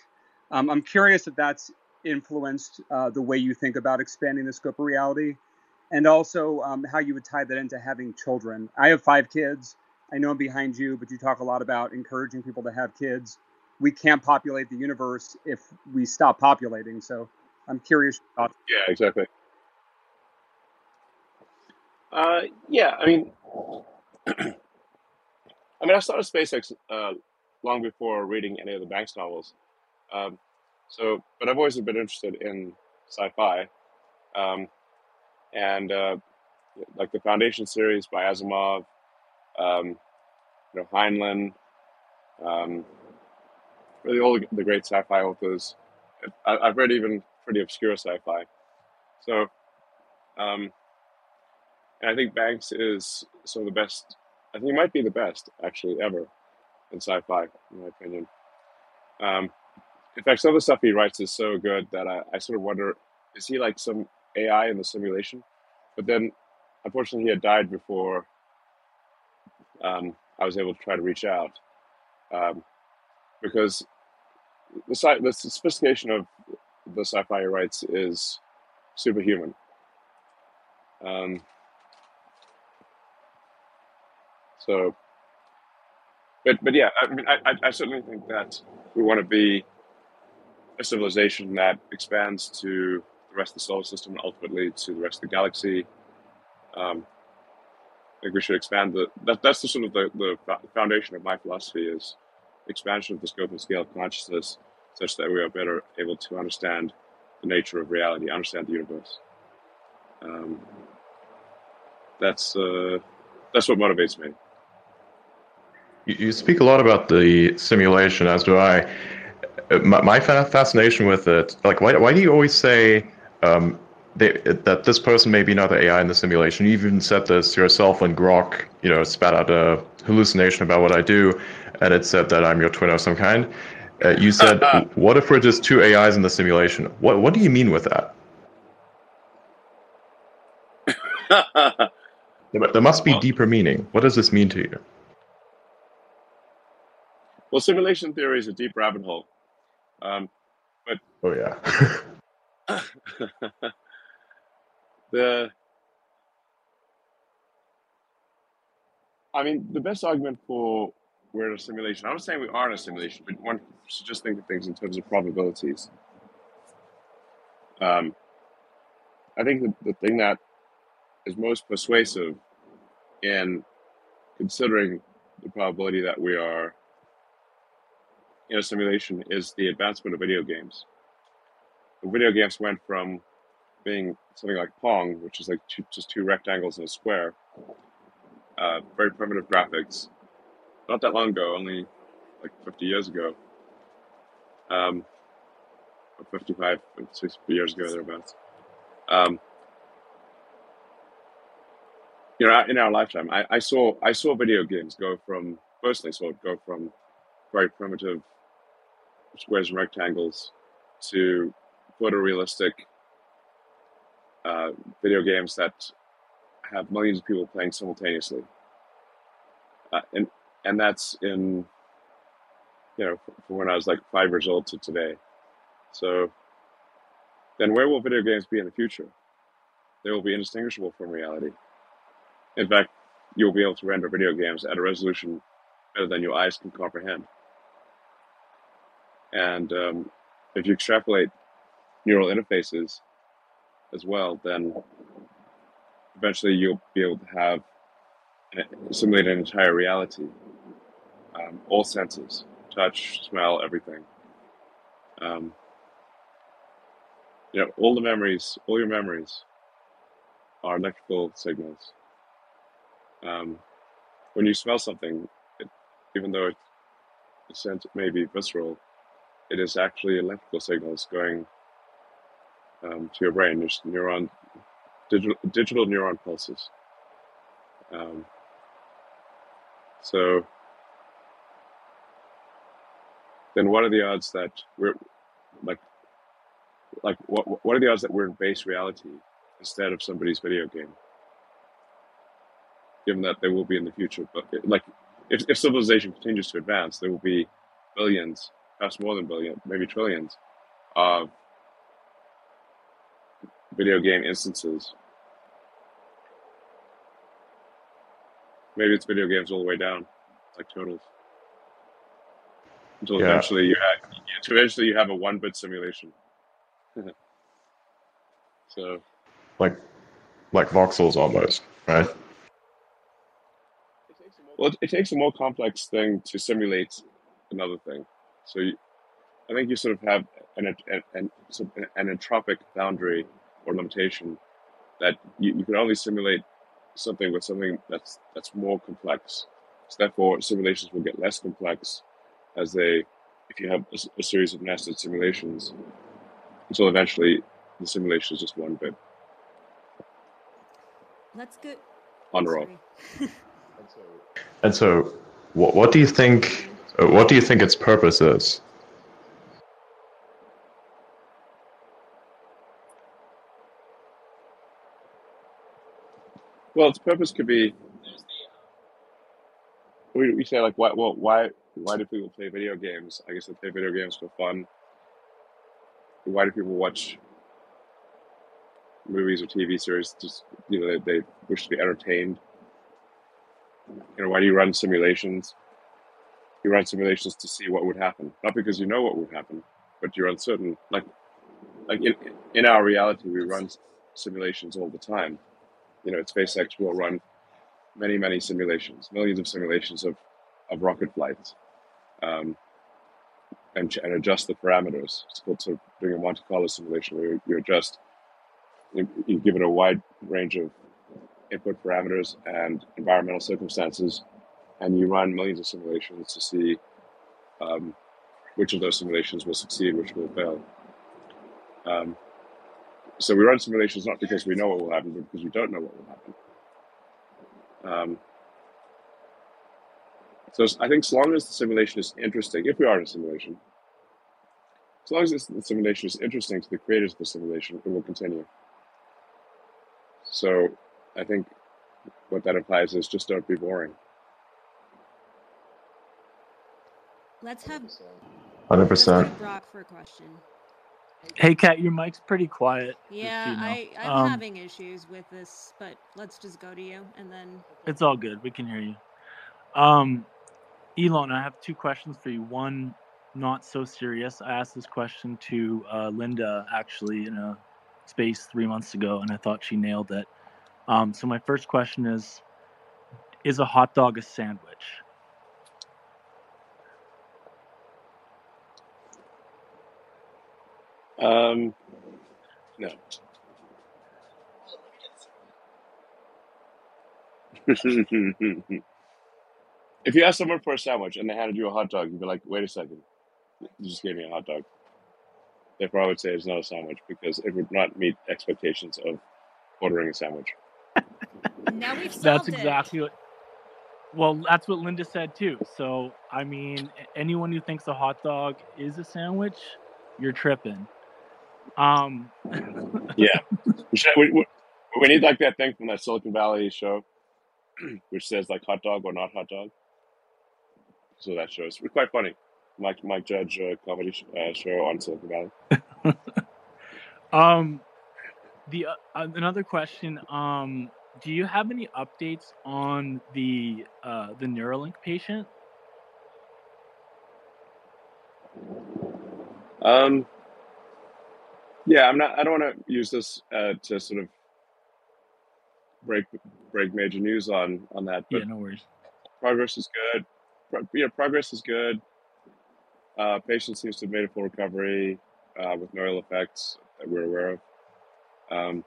Um, I'm curious if that's influenced uh, the way you think about expanding the scope of reality and also um, how you would tie that into having children. I have five kids. I know I'm behind you, but you talk a lot about encouraging people to have kids. We can't populate the universe if we stop populating. So I'm curious. Yeah, exactly. Uh, yeah, I mean, I mean, I started SpaceX uh, long before reading any of the Banks novels. Um, so, but I've always been interested in sci-fi, um, and uh, like the Foundation series by Asimov, um, you know, Heinlein, um, really all the, great sci-fi authors. I, I've read even pretty obscure sci-fi. So, um, and I think Banks is some of the best. I think he might be the best actually ever in sci-fi, in my opinion. Um, in fact, some of the stuff he writes is so good that I, I sort of wonder: is he like some AI in the simulation? But then, unfortunately, he had died before um, I was able to try to reach out um, because the, sci- the sophistication of the sci-fi he writes is superhuman. Um, so, but but yeah, I mean, I, I, I certainly think that we want to be a civilization that expands to the rest of the solar system and ultimately to the rest of the galaxy. Um, I think we should expand the. That, that's the sort of the, the foundation of my philosophy is expansion of the scope and scale of consciousness, such that we are better able to understand the nature of reality, understand the universe. Um, that's uh, that's what motivates me. You, speak a lot about the simulation, as do I. My, my fa- fascination with it, like, why, why do you always say um, they, that this person may be not the AI in the simulation? You even said this yourself when Grok, you know, spat out a hallucination about what I do, and it said that I'm your twin of some kind. Uh, you said, "What if we're just two AIs in the simulation?" What What do you mean with that? There, there must be Well- deeper meaning. What does this mean to you? Well, simulation theory is a deep rabbit hole. Um, but Oh yeah. the I mean, the best argument for we're in a simulation. I'm not saying we are in a simulation, but one should just think of things in terms of probabilities. Um, I think the, the thing that is most persuasive in considering the probability that we are in a simulation is the advancement of video games. The video games went from being something like Pong, which is like two, just two rectangles and a square, uh, very primitive graphics, not that long ago, only like 50 years ago, um, or 55, 60 years ago, thereabouts. Um, you know, in our lifetime, I, I saw I saw video games go from personally saw it go from very primitive squares and rectangles to photorealistic uh, video games that have millions of people playing simultaneously. Uh, and and that's in you know from when I was like five years old to today. So then where will video games be in the future? They will be indistinguishable from reality. In fact, you'll be able to render video games at a resolution better than your eyes can comprehend. And um, if you extrapolate neural interfaces as well, then eventually you'll be able to have simulate an entire reality, um, all senses, touch, smell, everything. Um, you know, all the memories, all your memories are electrical signals. Um, when you smell something, it, even though it, the scent may be visceral, it is actually electrical signals going um, to your brain, just neuron, digital, digital neuron pulses. Um, so then what are the odds that we're like like what what are the odds that we're in base reality instead of somebody's video game given that they will be in the future but like if, if civilization continues to advance there will be billions perhaps more than billion maybe trillions of video game instances. Maybe it's video games all the way down like totals. Until Yeah. eventually you have eventually you have a one bit simulation. So. Like like voxels almost, right? well it, it takes a more complex thing to simulate another thing so you, i think you sort of have an, an, an, an entropic boundary or limitation that you, you can only simulate something with something that's that's more complex so therefore simulations will get less complex as they if you have a series of nested simulations until eventually the simulation is just one bit Let's go. on or off Sorry. And so, what what do you think? What do you think its purpose is? Well, its purpose could be we, we say like why well why why do people play video games? I guess they play video games for fun. Why do people watch movies or TV series? Just you know they, they wish to be entertained. You know why do you run simulations? You run simulations to see what would happen, not because you know what would happen, but you're uncertain. Like like in in our reality, we run simulations all the time. You know, at SpaceX will run many, many simulations, millions of simulations of, of rocket flights, um, and, and adjust the parameters. It's called sort of doing a Monte Carlo simulation where you, you adjust, you, you give it a wide range of input parameters and environmental circumstances, and you run millions of simulations to see um, which of those simulations will succeed, which will fail. Um, so we run simulations not because we know what will happen, but because we don't know what will happen. Um, so I think as long as the simulation is interesting, if we are in a simulation, as long as the simulation is interesting to the creators of the simulation, it will continue. So I think what that implies is just don't be boring. Let's have Hundred let's go to percent. Brock for a question. Hey, Kat, your mic's pretty quiet. Yeah. I I'm Um, having issues with this, but let's just go to you and then It's all good. We can hear you. Um, Elon, I have two questions for you. One, not so serious. I asked this question to uh, Linda actually in a space three months ago, and I thought she nailed it. Um, so my first question is: Is a hot dog a sandwich? Um, no. if you ask someone for a sandwich and they handed you a hot dog, you'd be like, wait a second, you just gave me a hot dog. Therefore, I would say it's not a sandwich because it would not meet expectations of ordering a sandwich. now we've That's solved it. exactly what. Well, that's what Linda said too. So, I mean, anyone who thinks a hot dog is a sandwich, you're tripping. Um, yeah, we, should, we, we need like that thing from that Silicon Valley show, which says like hot dog or not hot dog. So that show is quite funny. Mike Mike Judge uh, comedy sh- uh, show on Silicon Valley. um, the uh, another question. Um, do you have any updates on the uh, the Neuralink patient? Um, yeah, I'm not. I don't want to use this uh, to sort of break break major news on on that, Yeah, but no worries. progress is good. Pro- yeah, progress is good. Uh, patient seems to have made a full recovery uh, with no ill effects that we're aware of, um,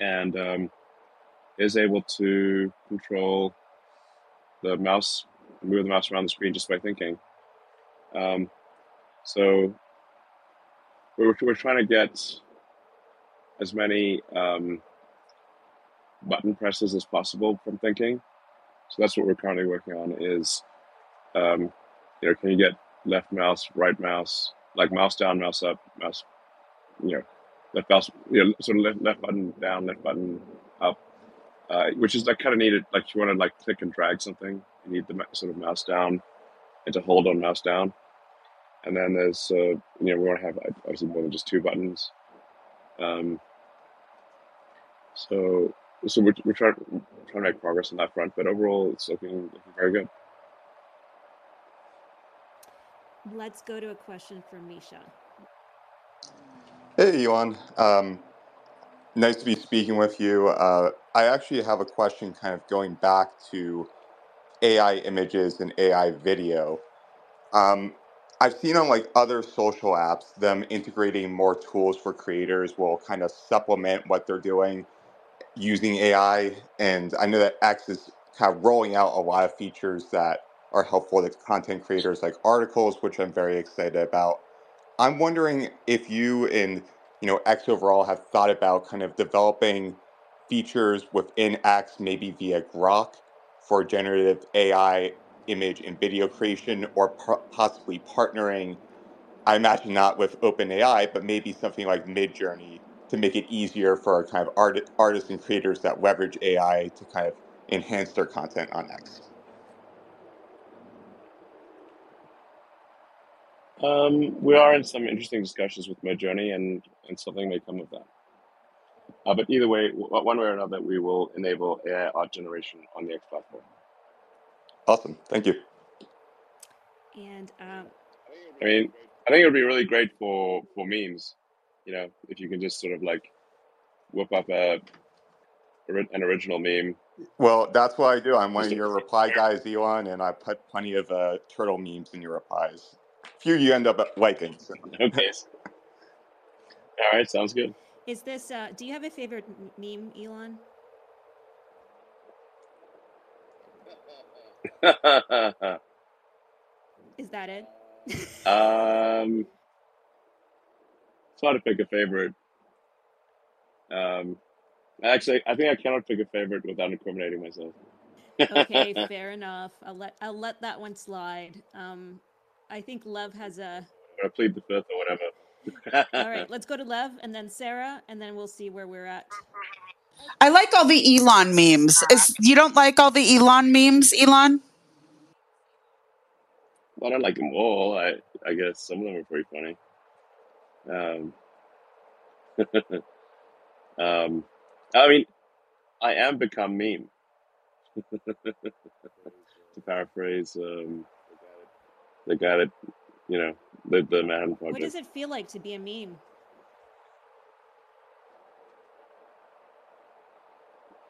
and um, is able to control the mouse, move the mouse around the screen just by thinking. Um, so we're, we're trying to get as many um, button presses as possible from thinking. So that's what we're currently working on is, um, you know, can you get left mouse, right mouse, like mouse down, mouse up, mouse, you know, left mouse, you know, sort of left, left button down, left button up, uh, which is like kind of needed. Like you want to like click and drag something, you need the sort of mouse down and to hold on mouse down. And then there's, uh, you know, we want to have obviously more than just two buttons. Um, so so we're, we're trying, trying to make progress on that front, but overall it's looking, looking very good. Let's go to a question from Misha. Hey, Elon. Um, nice to be speaking with you. Uh, I actually have a question kind of going back to AI images and AI video. Um, I've seen on like other social apps them integrating more tools for creators will kind of supplement what they're doing using AI. And I know that X is kind of rolling out a lot of features that are helpful to content creators like articles, which I'm very excited about. I'm wondering if you and you know X overall have thought about kind of developing features within X, maybe via Grok, for generative AI image and video creation, or po- possibly partnering. I imagine not with OpenAI, but maybe something like Midjourney to make it easier for our kind of art- artists and creators that leverage AI to kind of enhance their content on X. Um, we are in some interesting discussions with Midjourney, and and something may come of that. Uh, but either way, w- one way or another, we will enable AI art generation on the X platform. Awesome. Thank you. And um, I mean, I think it would be really great for for memes. You know, if you can just sort of like whip up a an original meme. Well, that's what I do. I'm one of your reply guys, Elon, and I put plenty of uh, turtle memes in your replies. A Few you end up liking. So. okay. All right, sounds good. is this? Uh, do you have a favorite meme, Elon? Is that it? um, it's hard to pick a favorite. Um, actually, I think I cannot pick a favorite without incriminating myself. okay, fair enough. I'll let I'll let that one slide. Um, I think Lev has a. or plead the fifth or whatever. All right, let's go to Lev and then Sarah, and then we'll see where we're at. I like all the Elon memes. Is you don't like all the Elon memes, Elon? I don't like them all. I I guess some of them are pretty funny. Um, um, I mean, I am become meme. to paraphrase um, the guy that you know the the Manhattan What does it feel like to be a meme?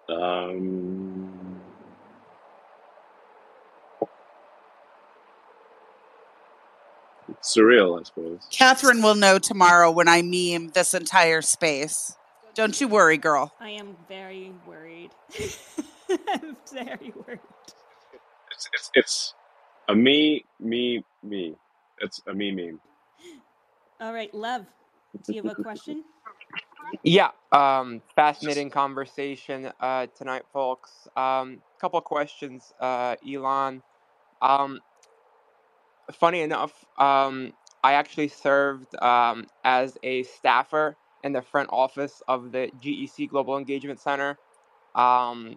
Um, surreal, I suppose. Kathryn will know tomorrow when I meme this entire space. Don't you worry, girl. I am very worried. I'm very worried. It's it's it's a me me me. It's a me meme. All right, Lev, do you have a question? Yeah, um, fascinating conversation uh, tonight, folks. Um, couple questions, uh, Elon. Um, funny enough, um, I actually served um, as a staffer in the front office of the GEC Global Engagement Center um,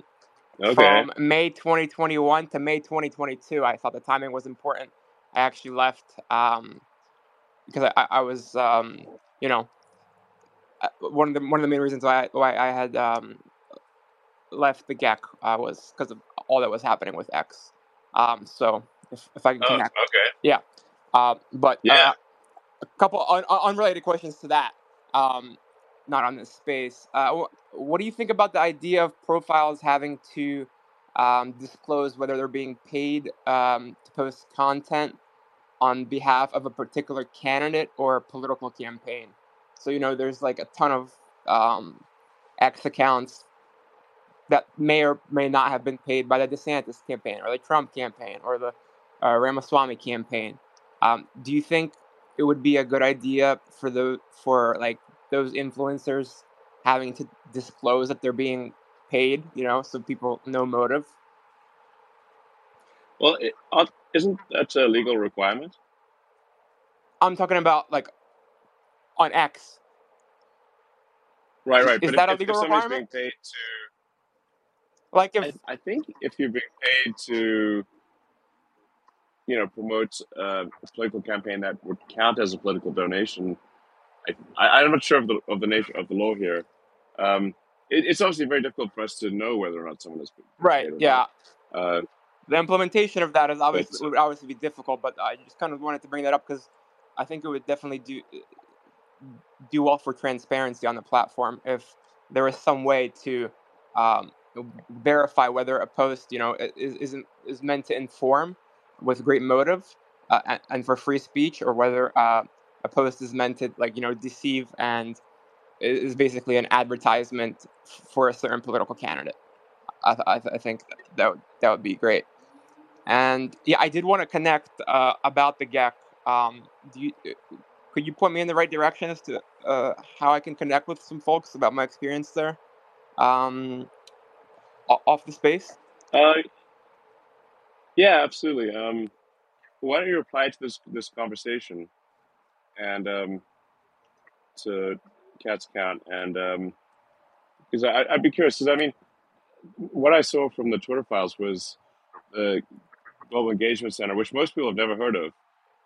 Okay. from May 2021 to May 2022. I thought the timing was important. I actually left um, because I, I I was, um, you know, uh, one of the one of the main reasons why I, why I had um, left the GEC uh, was because of all that was happening with X. Um, so if, if I can Oh, connect, okay. yeah. Uh, but Yeah. uh, a couple un- un- unrelated questions to that. Um, not on this space. Uh, what do you think about the idea of profiles having to um, disclose whether they're being paid um, to post content on behalf of a particular candidate or political campaign? So you know, there's like a ton of um, X accounts that may or may not have been paid by the DeSantis campaign or the Trump campaign or the uh, Ramaswamy campaign. Um, do you think it would be a good idea for the for like those influencers having to disclose that they're being paid? You know, so people know motive. Well, uh, isn't that a legal requirement? I'm talking about like on X. Right, right. is But that a if, if legal somebody's requirement? being paid to, Like I, if I think if you're being paid to, you know, promote a political campaign that would count as a political donation, I, I'm not sure of the of the nature of the law here. Um, it, it's obviously very difficult for us to know whether or not someone is being right, yeah. Uh, The implementation of that is obviously would obviously be difficult, but I just kind of wanted to bring that up because I think it would definitely do do well for transparency on the platform if there is some way to um, verify whether a post, you know, is isn't is meant to inform with great motive uh, and, for free speech, or whether uh, a post is meant to like you know deceive and is basically an advertisement for a certain political candidate. I, th- I, th- I think that would, that would be great. And yeah, I did want to connect uh, about the GEC. Um, do you, could you point me in the right direction as to uh, how I can connect with some folks about my experience there um, off the space? uh, yeah, absolutely. Um, why don't you reply to this this conversation and um, to Cat's account and because I I'd be curious because I mean what I saw from the Twitter files was the Global Engagement Center, which most people have never heard of,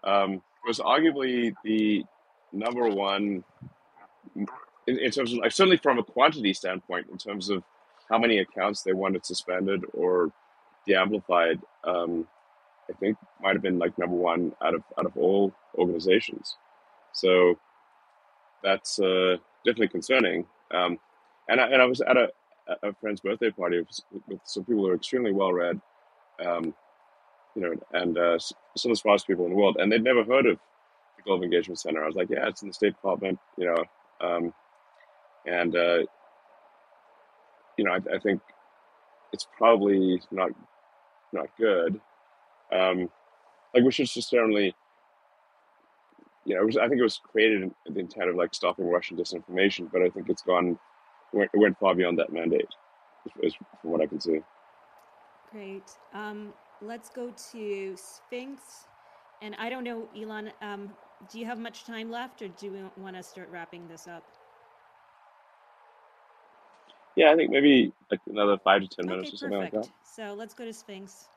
um, was arguably the number one in, in terms of like certainly from a quantity standpoint in terms of how many accounts they wanted suspended or de-amplified. Um, I think might have been like number one out of out of all organizations. So that's uh, definitely concerning. Um, and I, and I was at a, a friend's birthday party with, with some people who are extremely well read, um, you know, and uh, some of the smartest people in the world, and they'd never heard of the Global Engagement Center. I was like, yeah, it's in the State Department, you know, um, and uh, you know, I, I think it's probably not not good. Um, like we should just generally, you know, was, I think it was created in the intent of like stopping Russian disinformation, but I think it's gone went, went far beyond that mandate, is, is from what I can see. Great. Um, let's go to Sphinx. And I don't know, Elon, um, do you have much time left or do we want to start wrapping this up? Yeah, I think maybe like another five to ten minutes Okay, or something like that. perfect. So let's go to Sphinx.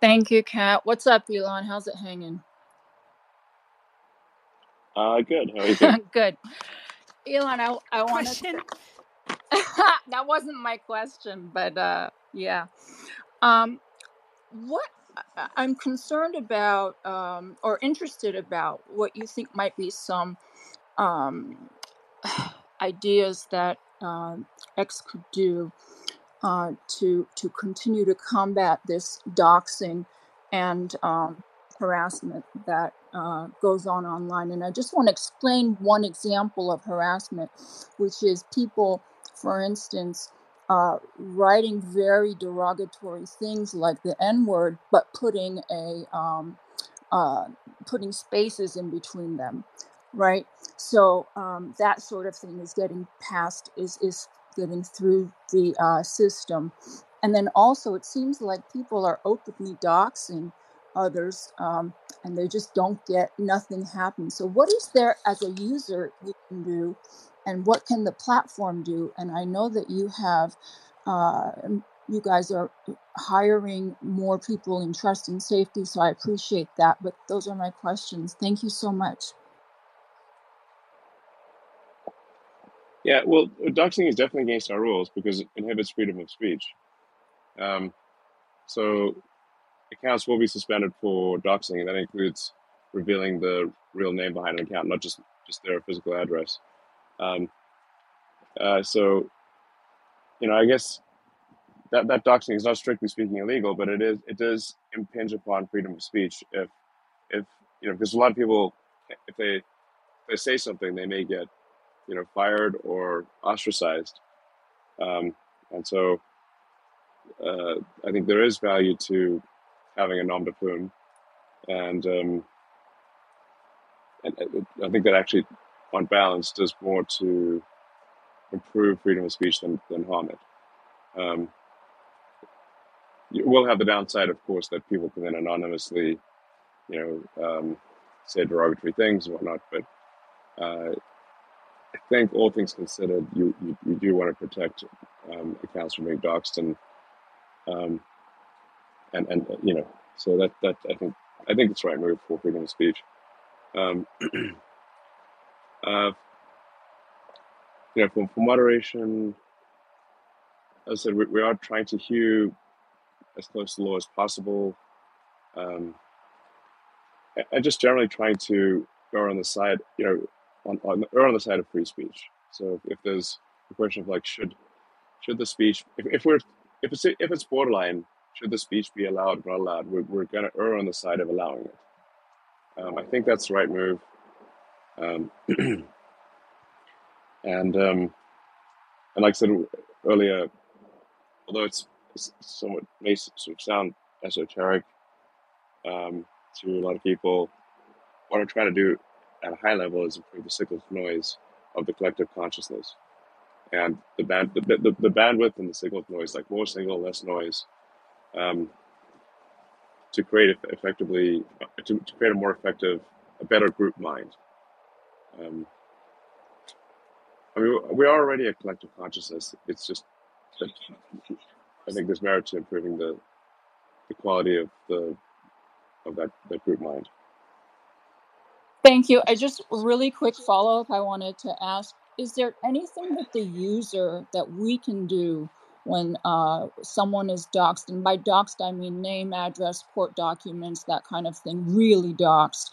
Thank you, Kat. What's up, Elon? How's it hanging? Uh, good. How are you doing? Good. Elon, I, I wanted Question? that wasn't my question, but uh, yeah. Um, what I- I'm concerned about um, or interested about what you think might be some um, ideas that um, X could do uh, to to continue to combat this doxing and um, harassment that uh, goes on online. And I just want to explain one example of harassment, which is people, for instance, uh, writing very derogatory things like the N word, but putting a um, uh, putting spaces in between them right? So um, that sort of thing is getting passed, is is getting through the uh, system, and then also it seems like people are openly doxing others, um, and they just don't get nothing happen. So what is there as a user you can do, and what can the platform do? And I know that you have. Uh, you guys are hiring more people in trust and safety, so I appreciate that. But those are my questions. Thank you so much. Yeah, well, doxing is definitely against our rules because it inhibits freedom of speech. Um, so accounts will be suspended for doxing, and that includes revealing the real name behind an account, not just just their physical address. Um, uh, so, you know, I guess that that doxing is not strictly speaking illegal, but it is it does impinge upon freedom of speech if if you know because a lot of people if they if they say something they may get you know fired or ostracized, um, and so uh, I think there is value to having a nom de plume, and um, and I think that actually on balance does more to improve freedom of speech than, than harm it. Um, you will have the downside, of course, that people can then anonymously, you know, um, say derogatory things and whatnot. But uh, I think all things considered, you you, you do want to protect um, accounts from being doxxed and um, and and you know, so that that I think I think it's right move for freedom of speech. Um, uh, you know, for, for moderation, as I said, we, we are trying to hew as close to law as possible. Um, and just generally trying to go on the side, you know, on, on on the side of free speech. So if, there's a question of like, should should the speech, if, if we're if it's if it's borderline, should the speech be allowed or not allowed? We're, we're going to err on the side of allowing it. Um, I think that's the right move. Um, and um, and like I said earlier, although it's somewhat may sort of sound esoteric um, to a lot of people. What I'm trying to do at a high level is improve the cyclic noise of the collective consciousness and the band the, the, the bandwidth and the cyclic noise, like more signal, less noise, um, to create effectively to, to create a more effective, a better group mind. Um, I mean, we are already a collective consciousness. It's just that I think there's merit to improving the, the quality of the of that, that group mind. Thank you. I just really quick follow up I wanted to ask is there anything that the user that we can do when uh, someone is doxxed and by doxxed i mean name address court documents that kind of thing really doxxed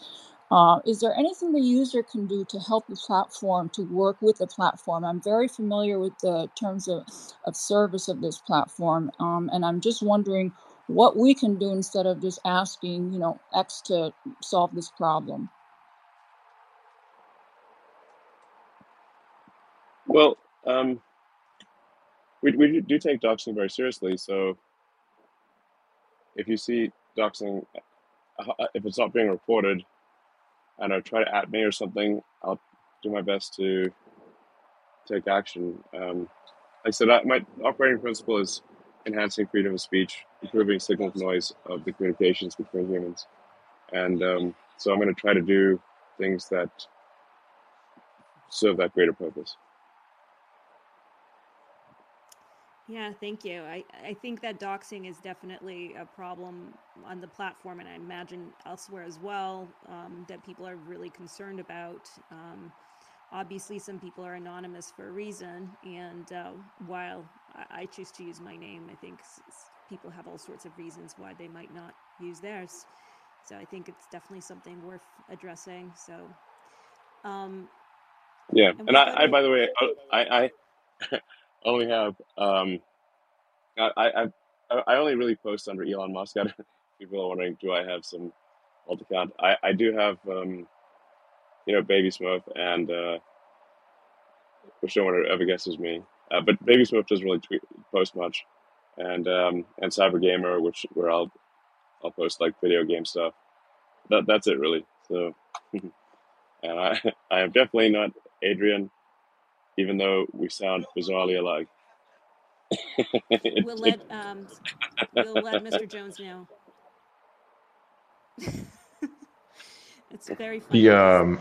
uh, is there anything the user can do to help the platform to work with the platform? I'm very familiar with the terms of, of service of this platform, um, and I'm just wondering what we can do instead of just asking, you know, X to solve this problem. Well, um, we, we do take doxing very seriously. So if you see doxing, uh, if it's not being reported, and I try to at me or something, I'll do my best to take action. Um, like I said, my operating principle is enhancing freedom of speech, improving signal to noise of the communications between humans. And um, so I'm going to try to do things that serve that greater purpose. Yeah, thank you. I, I think that doxing is definitely a problem on the platform, and I imagine elsewhere as well, um, that people are really concerned about. Um, obviously, some people are anonymous for a reason, and uh, while I, I choose to use my name, I think s- s- people have all sorts of reasons why they might not use theirs. So I think it's definitely something worth addressing. So, um, Yeah, and and I, I by the way, I, I only have um, I, I I I only really post under Elon Musk. I people are wondering, do I have some alt account? I I do have um, you know Baby Smurf and uh, which no one ever guesses me. Uh, but Baby Smurf doesn't really tweet, post much, and um, and Cyber Gamer, which where I'll I'll post like video game stuff. That that's it really. So, and I, I, I am definitely not Adrian, even though we sound bizarrely alike. It- We'll let um, we'll let Mr. Jones know. it's very funny. The um,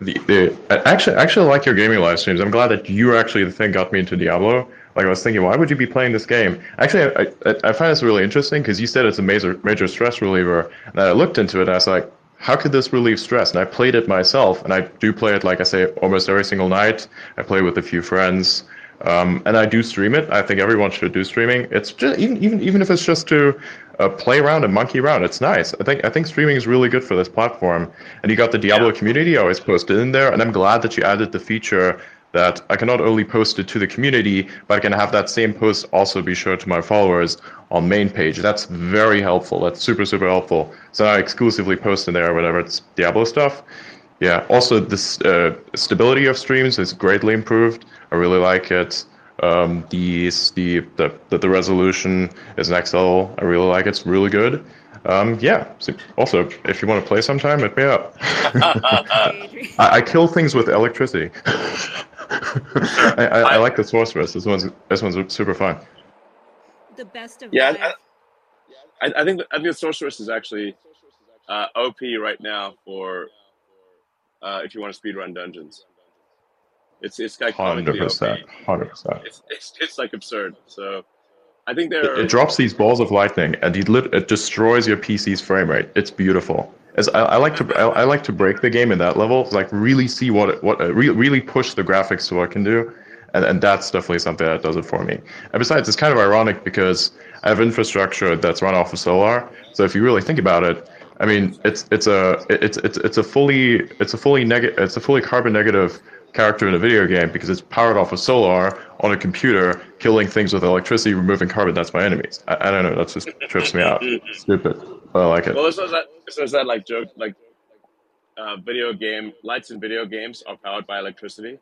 the, the I actually I actually like your gaming live streams. I'm glad that you actually the thing got me into Diablo. Like I was thinking, why would you be playing this game? Actually, I I, I find this really interesting because you said it's a major major stress reliever, and I looked into it. and I was like, how could this relieve stress? And I played it myself, and I do play it like I say almost every single night. I play with a few friends. Um, and I do stream it. I think everyone should do streaming. It's just even even even if it's just to uh, play around and monkey around. It's nice. I think I think streaming is really good for this platform. And you got the Diablo Yeah. community always posted in there, and I'm glad that you added the feature that I can not only post it to the community, but I can have that same post also be shared to my followers on main page. That's very helpful. That's super super helpful. So I exclusively post in there whenever it's Diablo stuff. Yeah. Also, this uh, stability of streams is greatly improved. I really like it. Um, the the the the resolution is next level. I really like it. It's really good. Um, yeah. So also, if you want to play sometime, hit me up. I, I kill things with electricity. I, I, I like the sorceress. This one's this one's super fun. the best of Yeah. I, I think I think the sorceress is actually uh, OP right now for uh, if you want to speedrun dungeons. It's it's like Hundred percent. Hundred percent. It's, it's it's like absurd. So I think It, there. it drops these balls of lightning and it, lit, it destroys your PC's frame rate. It's beautiful. As I, I like to I, I like to break the game in that level, like really see what it, what uh, re, really push the graphics to what it can do, and and that's definitely something that does it for me. And besides, it's kind of ironic because I have infrastructure that's run off of solar. So if you really think about it, I mean, it's it's a it's it's it's a fully it's a fully negative it's a fully carbon negative character in a video game because it's powered off of solar on a computer, killing things with electricity, removing carbon. That's my enemies. I, I don't know. That just trips me out. Stupid. But I like it. Well, this was that. This was that like joke like uh, video game lights in video games are powered by electricity.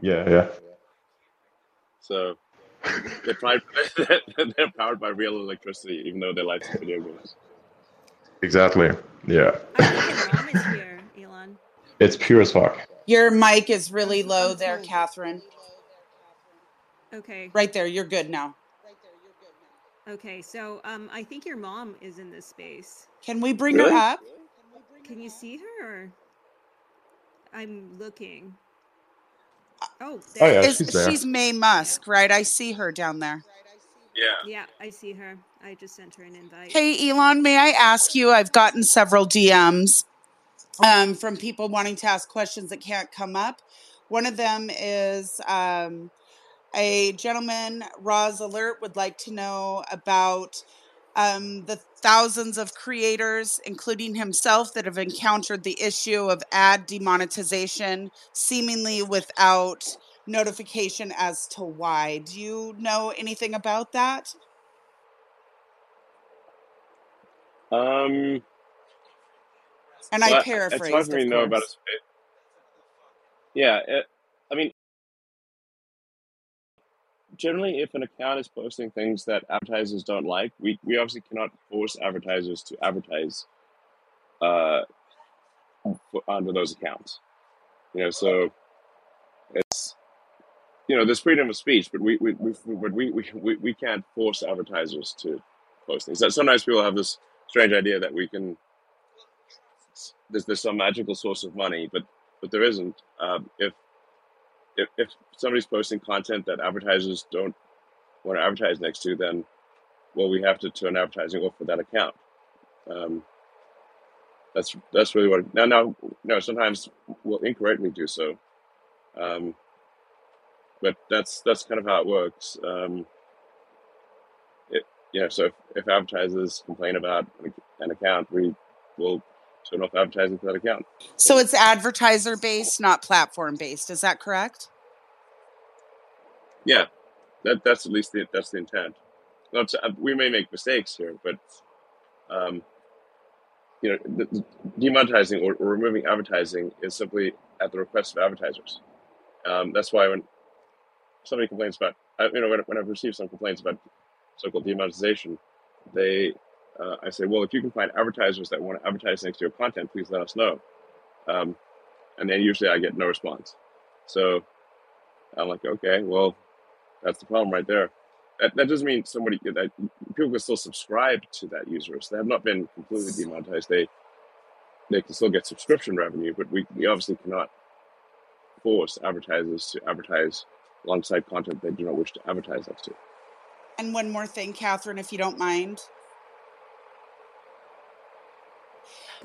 Yeah, yeah. So they're, powered, they're powered by real electricity, even though they're lights in video games. Exactly. Yeah. I think your mom is here, Elon. It's pure as fuck. Your mic is really I'm- low I'm there, told. Kathryn. Okay. Right there. You're good now. Okay. So um, I think your mom is in this space. Can we bring Really? her up? Can you see her? Or... I'm looking. Oh, Oh, yeah. Is she's there. she's Maye Musk, right? I see her down there. Yeah. Yeah, I see her. I just sent her an invite. Hey, Elon, may I ask you? I've gotten several DMs um, from people wanting to ask questions that can't come up. One of them is um, a gentleman, Roz Alert, would like to know about um, the thousands of creators, including himself, that have encountered the issue of ad demonetization, seemingly without notification as to why. Do you know anything about that? Um. And I well, it's hard for me to know about it. Yeah. It, I mean, generally, if an account is posting things that advertisers don't like, we, we obviously cannot force advertisers to advertise uh, under those accounts. You know, so it's you know there's freedom of speech, but we we we but we we, we, we can't force advertisers to post things. That sometimes people have this strange idea that we can there's there's some magical source of money, but but there isn't. Um, if if if somebody's posting content that advertisers don't want to advertise next to, then well, we have to turn advertising off for that account. Um, that's that's really what. Now, now, no. Sometimes we'll incorrectly do so, um, but that's that's kind of how it works. Um, it, yeah. So if, if advertisers complain about an an account, we will turn off advertising for that account. So it's advertiser based, not platform based. Is that correct? Yeah, that that's at least the that's the intent. Not to, uh, we may make mistakes here, but um, you know, the, the demonetizing or, or removing advertising is simply at the request of advertisers. Um, that's why when somebody complains about, you know, when, when I've received some complaints about so-called demonetization, they uh, I say, well, if you can find advertisers that want to advertise next to your content, please let us know. Um, and then usually I get no response. So I'm like, okay, well, that's the problem right there. That, that doesn't mean somebody that people can still subscribe to that user. So they have not been completely demonetized. They they can still get subscription revenue, but we, we obviously cannot force advertisers to advertise alongside content they do not wish to advertise us to. And one more thing, Kathryn, if you don't mind. Go ahead.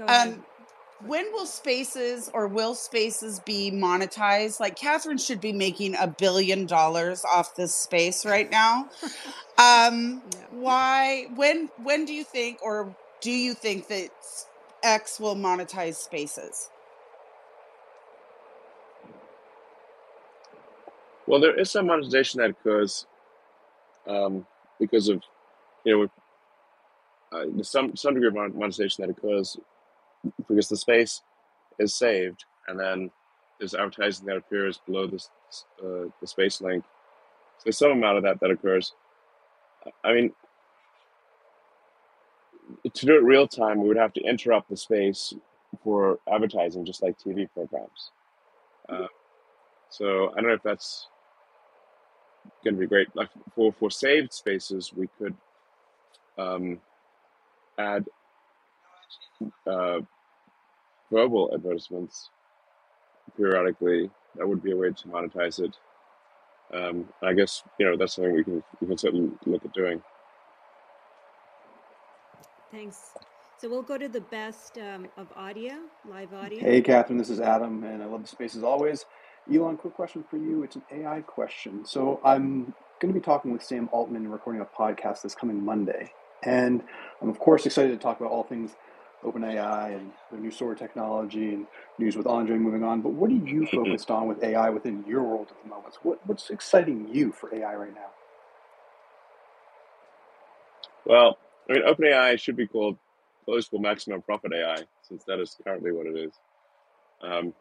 Um, when will spaces or will spaces be monetized? Like Kathryn should be making a billion dollars off this space right now. Um, Yeah. why? When? When do you think, or do you think that X will monetize spaces? Well, there is some monetization that occurs um, because of you know uh, some some degree of monetization that occurs because the space is saved and then there's advertising that appears below this uh, the space link. So there's some amount of that that occurs. I mean, to do it real time, we would have to interrupt the space for advertising, just like TV programs. Uh, so I don't know if that's going to be great. Like for for saved spaces, we could um, add uh, verbal advertisements periodically. That would be a way to monetize it. Um, I guess you know that's something we can we can certainly look at doing. Thanks. So we'll go to the best um, of audio, live audio. Hey, Kathryn, this is Adam, and I love the space as always. Elon, quick question for you. It's an AI question. So I'm going to be talking with Sam Altman and recording a podcast this coming Monday. And I'm, of course, excited to talk about all things OpenAI and the new Sora technology and news with Andrej moving on. But what are you focused on with AI within your world at the moment? What, what's exciting you for AI right now? Well, I mean, OpenAI should be called Closable Maximum Profit AI, since that is currently what it is. Um,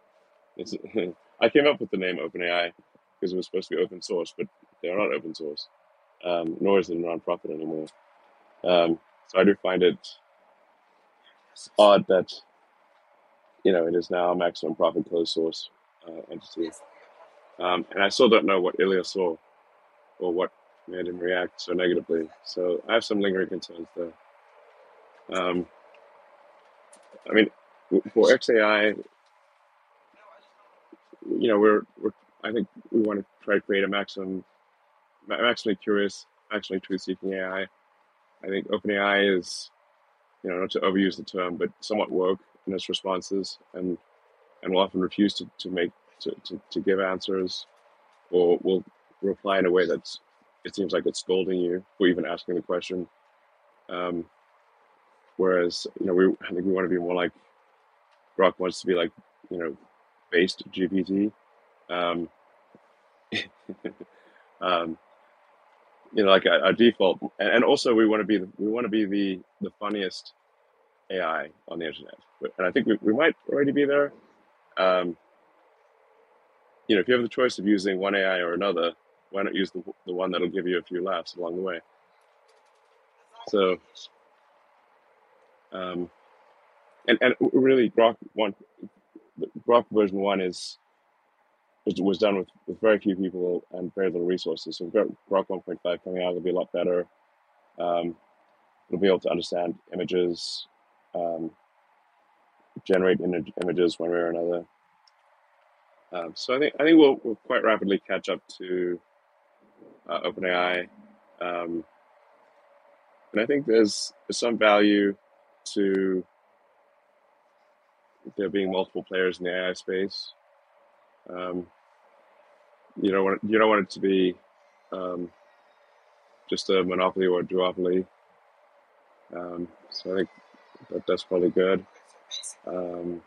it's, I came up with the name OpenAI because it was supposed to be open source, but they're not open source, um, nor is it a nonprofit anymore. Um, so I do find it odd that you know it is now a maximum profit closed source uh, entity, um, and I still don't know what Ilya saw or what made him react so negatively. So I have some lingering concerns there. Um, I mean, for XAI, you know, we're, we're I think we want to try to create a maximum, maximally curious, maximally truth-seeking AI. I think OpenAI is, you know, not to overuse the term, but somewhat woke in its responses, and and will often refuse to, to make to, to, to give answers, or will reply in a way that's it seems like it's scolding you for even asking the question. Um, whereas, you know, we I think we want to be more like Grok wants to be like, you know, based GPT. Um, um, you know, like a default, and, and also we want to be the, we want to be the the funniest AI on the internet, and I think we, we might already be there. Um, you know, if you have the choice of using one AI or another, why not use the, the one that'll give you a few laughs along the way? So, um, and and really, Grok one, Grok version one is was, was done with, with very few people and very little resources. So Grok Grok 1.5 coming out it'll be a lot better. Um, it'll be able to understand images, um, generate image, images one way or another. Um, so I think I think we'll, we'll quite rapidly catch up to uh, OpenAI, um, and I think there's, there's some value to there being multiple players in the AI space. Um, you don't want you don't want it to be um, just a monopoly or a duopoly. Um, so I think that that's probably good. Um,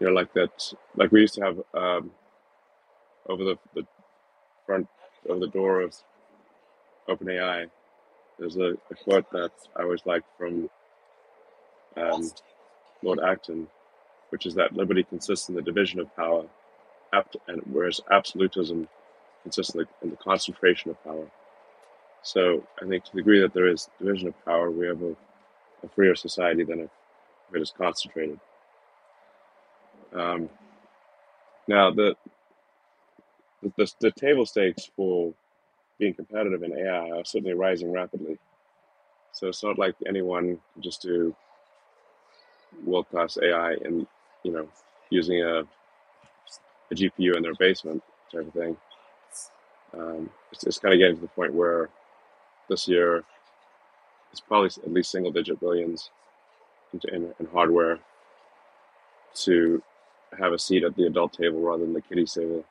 you know, like that, like we used to have um, over the, the front over the door of OpenAI. There's a, a quote that I always like from um, Lord Acton, which is that liberty consists in the division of power, and whereas absolutism consists in the, in the concentration of power. So I think to the degree that there is division of power, we have a, a freer society than if it is concentrated. Um, now, the, the the table stakes for being competitive in AI are certainly rising rapidly. So it's not like anyone can just do world class AI and you know using a, a GPU in their basement type of thing. Um, it's, it's kind of getting to the point where this year it's probably at least single digit billions in, in, in hardware to have a seat at the adult table rather than the kiddie table.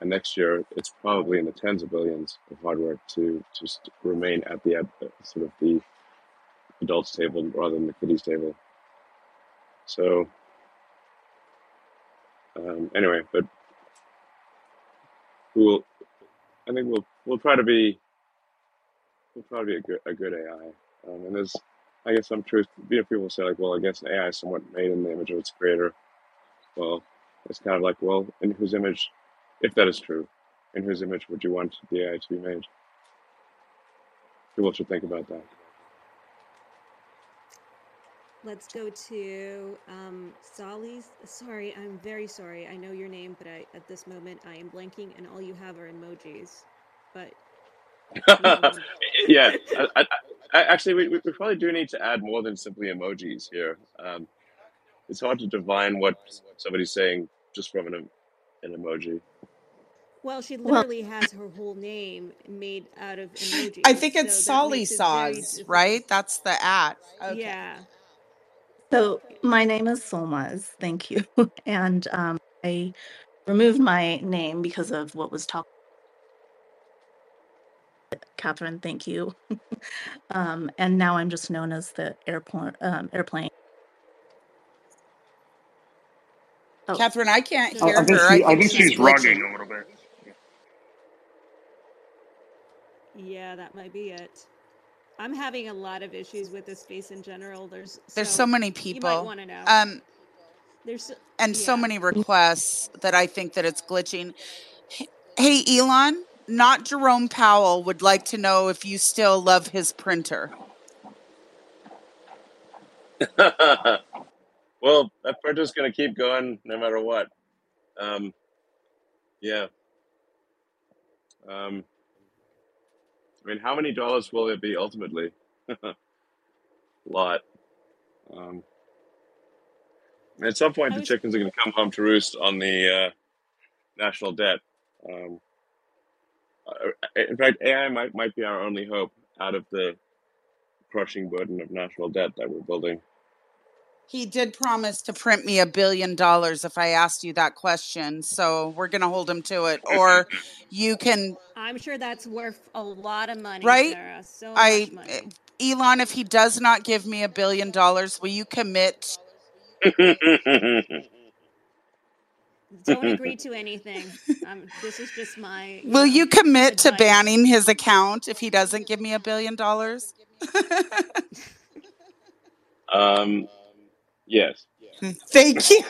And next year, it's probably in the tens of billions of hardware to just remain at the sort of the adults table rather than the kiddies table. So um, anyway, but we'll I think we'll we'll try to be we'll try to be a good a good AI. Um, and there's I guess some truth. You know, people say like, well, I guess an AI is somewhat made in the image of its creator. Well, it's kind of like, well, in whose image, if that is true, in whose image would you want the AI to be made? People should think about that. Let's go to um, Solly's. Sorry, I'm very sorry. I know your name, but I, at this moment I am blanking, and all you have are emojis. But yeah, I, I, I, actually, we, we probably do need to add more than simply emojis here. Um, it's hard to divine what somebody's saying just from an, an emoji. Well, she literally has her whole name made out of emojis. I think it's so Solly Saws, right? That's the at. Okay. Yeah. So my name is Solmaz. Thank you. And um, I removed my name because of what was talked. Kathryn, thank you. um, and now I'm just known as the airport um, airplane. Oh, Kathryn, I can't So- hear I think, her. she, I think she's glitching. rugging a little bit. Yeah, that might be it. I'm having a lot of issues with this space in general. There's There's so many people. You might want to know. Um, There's so- and so many requests that I think that it's glitching. Hey, Elon, not Jerome Powell would like to know if you still love his printer. well, that printer's going to keep going no matter what. Um, yeah. Um, I mean, how many dollars will it be ultimately? A lot. Um, at some point, the chickens are going to come home to roost on the uh, national debt. Um, in fact, AI might might be our only hope out of the crushing burden of national debt that we're building. He did promise to print me a billion dollars if I asked you that question. So we're going to hold him to it. Or you can, I'm sure that's worth a lot of money, right? Sarah. So I, much money. Elon, if he does not give me a billion dollars, will you commit? Don't agree to anything. Um, this is just my. Will you commit to banning his account if he doesn't give me a billion dollars? um, yes. Thank you.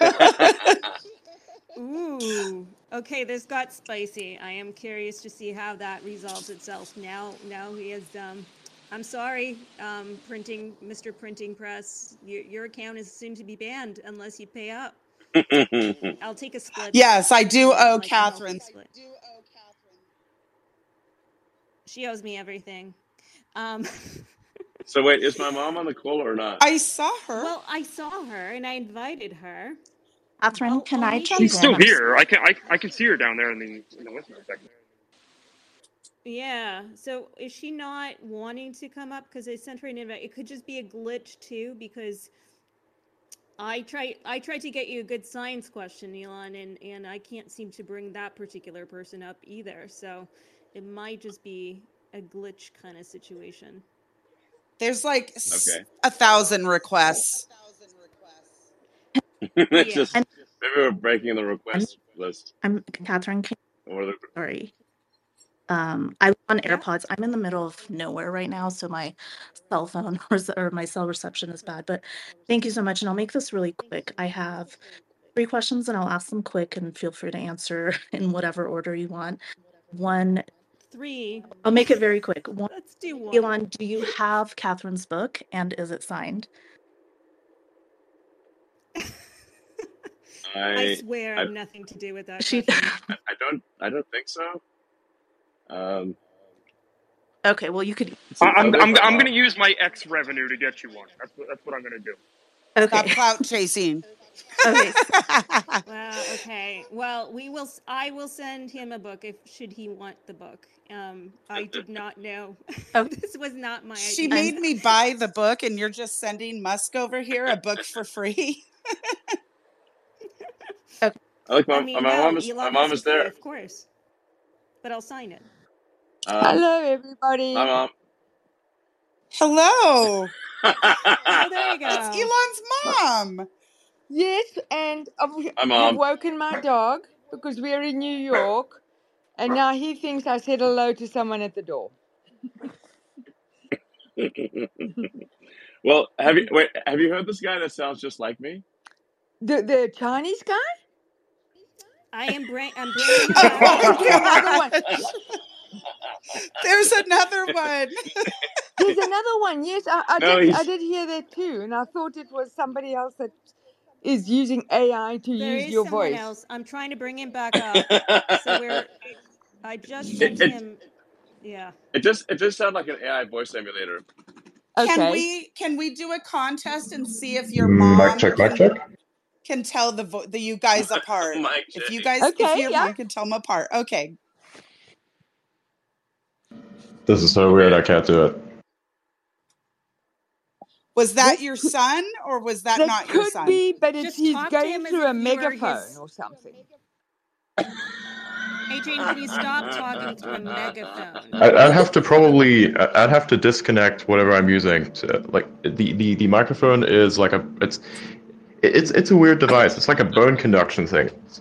Ooh. Okay, this got spicy. I am curious to see how that resolves itself. Now, now he is. Um, I'm sorry, um, printing, Mr. Printing Press. Your, your account is soon to be banned unless you pay up. I'll take a split. yes, I do you know, owe like a healthy Kathryn. split. She owes me everything. Um, so wait, is my mom on the call or not? I saw her. well, I saw her and I invited her. Kathryn, I'll, can I'll I jump She's in? still I'm s- here. I can I, I can see her down there in the in the listener section. Yeah. So is she not wanting to come up? Because I sent her an invite. It could just be a glitch too, because I try I tried to get you a good science question, Elon, and and I can't seem to bring that particular person up either. So it might just be a glitch kind of situation. There's like Okay. a thousand requests. it's Yeah. just And maybe we're breaking the I'm, request list. I'm Kathryn. Can, Or the, sorry. Um, I was on AirPods. I'm in the middle of nowhere right now, so my cell phone or, or my cell reception is bad. But thank you so much, and I'll make this really quick. I have three questions, and I'll ask them quick, and feel free to answer in whatever order you want. One, three. I'll make it very quick. One, Let's do one. Elon, do you have Kathryn's book and is it signed? I I swear I, I'm nothing to do with that She. I I don't I don't think so. Um, Okay, well you could I, I I'm I'm I'm gonna use my X revenue to get you one. That's what that's what I'm gonna do. Stop Okay. clout chasing. Okay. Well, okay. Well, we will. I will send him a book if should he want the book. Um, I did not know. Oh. this was not my she idea. made me buy the book, and you're just sending Musk over here a book for free. Okay. I like I my mean, my no, mom is my mom is there. of course, but I'll sign it. Um, Hello, hi everybody. mom. Hello. Oh, there you That's go. Elon's mom. Yes, and I've, Hi you've woken my dog because we're in New York, and now he thinks I said hello to someone at the door. well, have you wait? Have you heard this guy that sounds just like me? The the Chinese guy? I am bring. I'm bringing him Oh back. There's another one. There's another one. There's another one. Yes, I, I No, did. I did hear that too, and I thought it was somebody else that is using AI to There use is your someone voice. else. I'm trying to bring him back up. So we're. I just it, sent it him. Yeah. it just it just sounds like an AI voice emulator. Can we can we do a contest and see if your mm, Mic mom check, mic can check. can tell the vo- the you guys apart? If you check. guys if Okay. your Yeah. mom can tell them apart. Okay. This is so weird. I can't do it. Was That that your son or was that that not your son? could son? be, but it's Just he's going through a if you were megaphone his. or something. Adrian, can you stop talking through a megaphone? I, I'd have to probably I- I'd have to disconnect whatever I'm using. To, like the, the the microphone is like a it's it's it's a weird device. It's like a bone conduction thing. It's,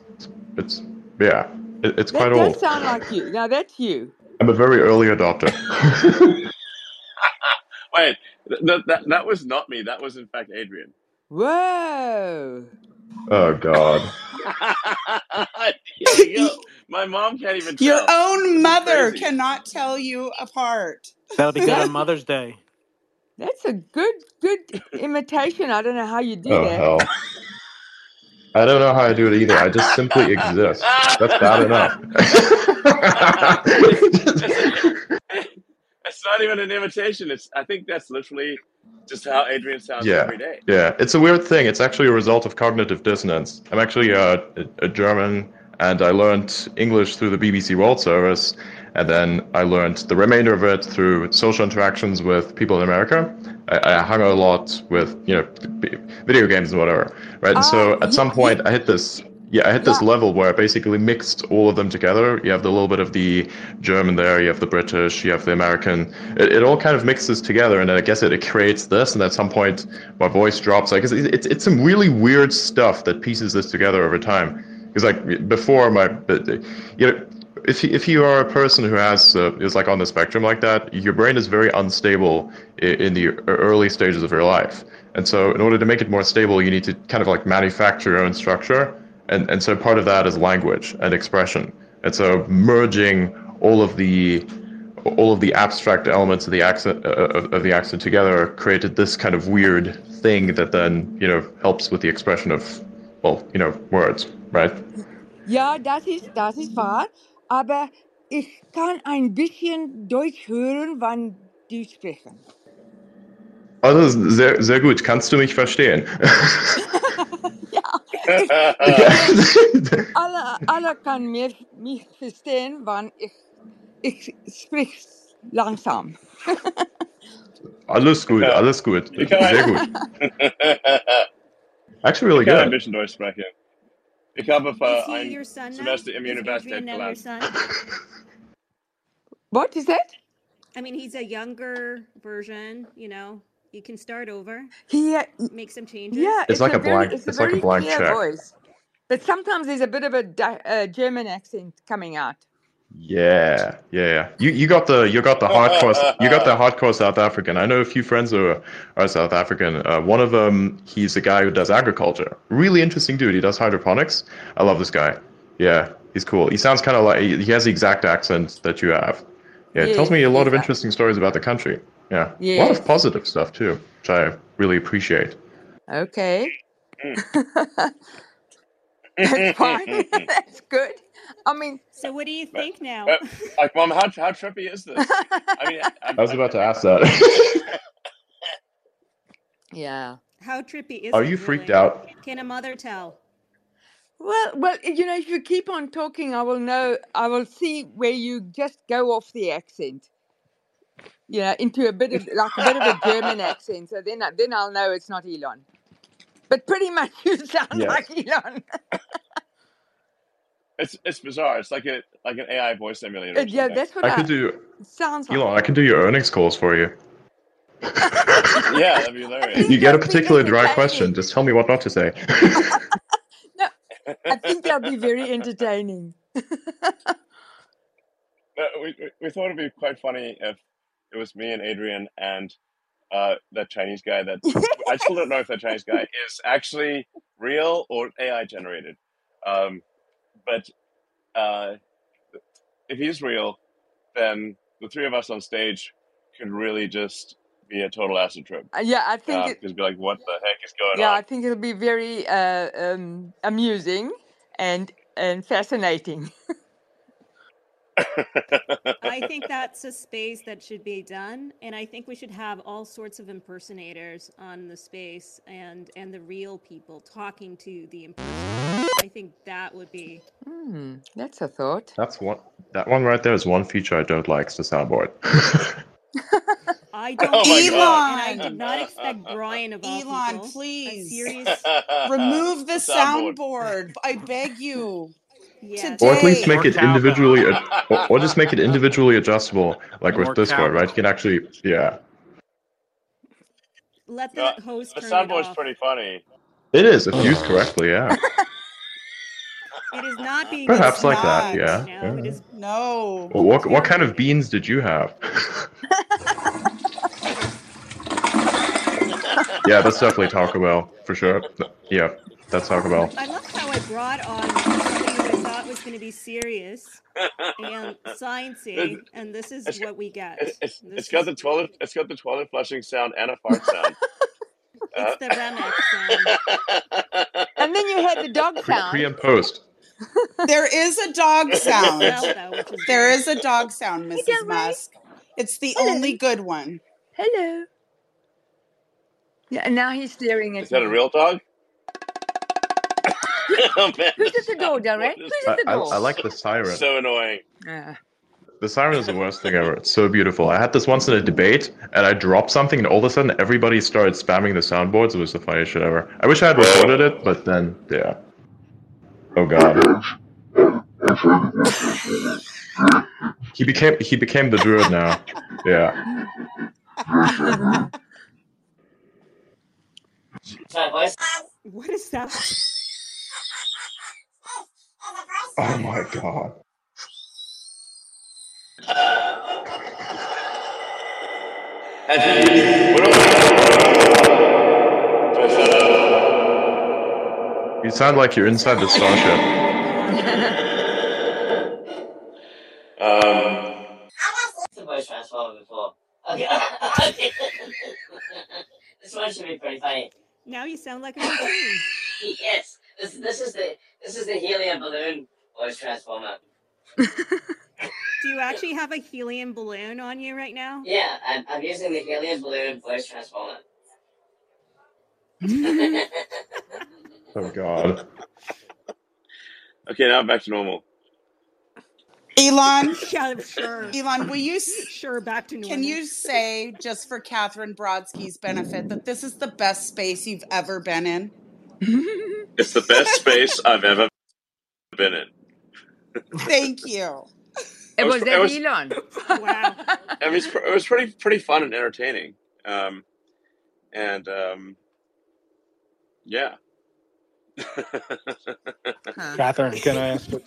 it's yeah. It, it's quite old. That does sound like you. Now that's you. I'm a very early adopter. Wait, th- th- that that was not me. That was in fact Adrian. Whoa. oh God. Here. My mom can't even Your own mother cannot tell you apart. That'll be good on Mother's Day. that's a good good imitation. I don't know how you do Oh that. hell. I don't know how I do it either. I just simply exist. That's bad enough. It's not even an imitation. It's I think that's literally just how Adrian sounds Yeah, every day. yeah. It's a weird thing. It's actually a result of cognitive dissonance. I'm actually uh, a, a German, and I learned English through the BBC World Service, and then I learned the remainder of it through social interactions with people in America. I, I hung out a lot with you know video games and whatever, right? And Ah, so at yeah, some yeah, point, I hit this. Yeah, I hit this yeah. level where I basically mixed all of them together. You have the little bit of the German there, you have the British, you have the American. It, it all kind of mixes together, and then I guess it, it creates this. And at some point, my voice drops. Like it's, it's it's some really weird stuff that pieces this together over time. Because like before, my you know. If you, if you are a person who has uh, is like on the spectrum like that, your brain is very unstable in, in the early stages of your life, and so in order to make it more stable, you need to kind of like manufacture your own structure and and so part of that is language and expression and so merging all of the all of the abstract elements of the accent uh, of, the accent together created this kind of weird thing that then you know helps with the expression of well you know words right Ja, das ist, das ist wahr. Aber ich kann ein bisschen Deutsch hören, wann die sprechen. also sehr sehr gut kannst du mich verstehen ja, ich, ich, alle, alle kann mir, mich verstehen, wann ich, ich sprich langsam. alles gut alles gut Ich kann, sehr gut actually really ich kann ein good bisschen Deutsch sprechen. Ich habe Is für he ein your son now? Semester im Is Universität Adrian now your gelernt. son? What is that? I mean, he's a younger version. You know, you can start over, He, uh, make some changes. yeah, it's it's like a a very, blank it's a like a very blank clear check voice. But sometimes there's a bit of a Di- uh, German accent coming out. Yeah, yeah, yeah. You you got the you got the hardcore you got the hardcore South African. I know a few friends who are, are South African. Uh, one of them, he's a guy who does agriculture. Really interesting dude. He does hydroponics. I love this guy. Yeah, he's cool. He sounds kind of like he has the exact accent that you have. Yeah, it tells me a lot yes, of interesting stories about the country. Yeah, a lot of positive stuff too, which I really appreciate. Okay. Mm. That's fine. That's good. I mean, So what do you think now? But, like, mom, how how trippy is this? I mean, I'm, I was I'm, about to ask that. yeah. How trippy is Are it? you freaked really? out? Can a mother tell? Well, well, you know, if you keep on talking, I will know. I will see where you just go off the accent. You know, into a bit of like a bit of a German accent. So then, I- then I'll know it's not Elon. But pretty much, you sound Yes. like Elon. it's it's bizarre. It's like a like an AI voice emulator. Or Uh, yeah, something. that's what I I, could do, it sounds like. Elon. I can do your earnings calls for you. yeah, that'd be hilarious. You get a that'd particularly dry question. Just tell me what not to say. No, I think that'd be very entertaining. We, we we thought it'd be quite funny if it was me and Adrian and uh, that Chinese guy. That I still don't know if that Chinese guy is actually real or AI generated. Um, but uh, if he's real, then the three of us on stage could really just be a total acid trip. Uh, yeah, I think Um, it, because be like, what the heck is going on? yeah, I think it'll be very uh, um, amusing and and fascinating. I think that's a space that should be done, and I think we should have all sorts of impersonators on the space and and the real people talking to the impersonators. I think that would be Hmm, that's a thought. That's one. That one right there is one feature I don't like. It's the soundboard. I don't Oh my either, god. and I did not expect Brian of all Elon, people, please serious remove the soundboard. soundboard. I beg you. Yes. Or at least make it individually, ad- or, or just make it individually adjustable, like More with Discord, right? You can actually, yeah, Let the Uh, host the turn it soundboard's pretty funny. it is if used correctly, yeah. It is not being Perhaps It's like that, yeah. right now. It yeah. is No. Well, what what kind of beans did you have? yeah, that's definitely Taco Bell for sure. Yeah, that's Taco Bell. I love how I brought on somebody who I thought was going to be serious and sciencey, and this is It's what we get. it, it's This it's got the toilet it's got the toilet flushing sound and a fart sound. Uh, it's the remix sound. And then you had the dog Pre, pre and post. There is a dog sound. Well, though, is There good. is a dog sound, Mrs. Del Rey. Musk. It's the Hello. only good one. Hello. Yeah, and now he's staring at. is at that a real dog? oh Who's the at the door, sound Del Rey? board is Who's I, at the I, door? I like the siren. so annoying. Ah. The siren is the worst thing ever. It's so beautiful. I had this once in a debate, and I dropped something, and all of a sudden everybody started spamming the soundboards. It was the funniest shit ever. I wish I had recorded it, but then, yeah. Oh god. He became he became the druid now. Yeah. What is that? Oh my god. What? You sound like you're inside the starship. Um, the voice transformer before. Okay. this one should be pretty funny. Now you sound like a cartoon. yes. This this is the this is the helium balloon voice transformer. Do you actually have a helium balloon on you right now? Yeah, I'm, I'm using the helium balloon voice transformer. Oh god. okay, now back to normal. Elon, yeah, sure. Elon, will you Sure, back to normal. can you say just for Kathryn Brodsky's benefit that this is the best space you've ever been in? It's the best space I've ever been in. Thank you. It It was was it was Elon. Wow. I mean, it was pretty pretty fun and entertaining. Um, and um, yeah. Huh. Kathryn, can I ask?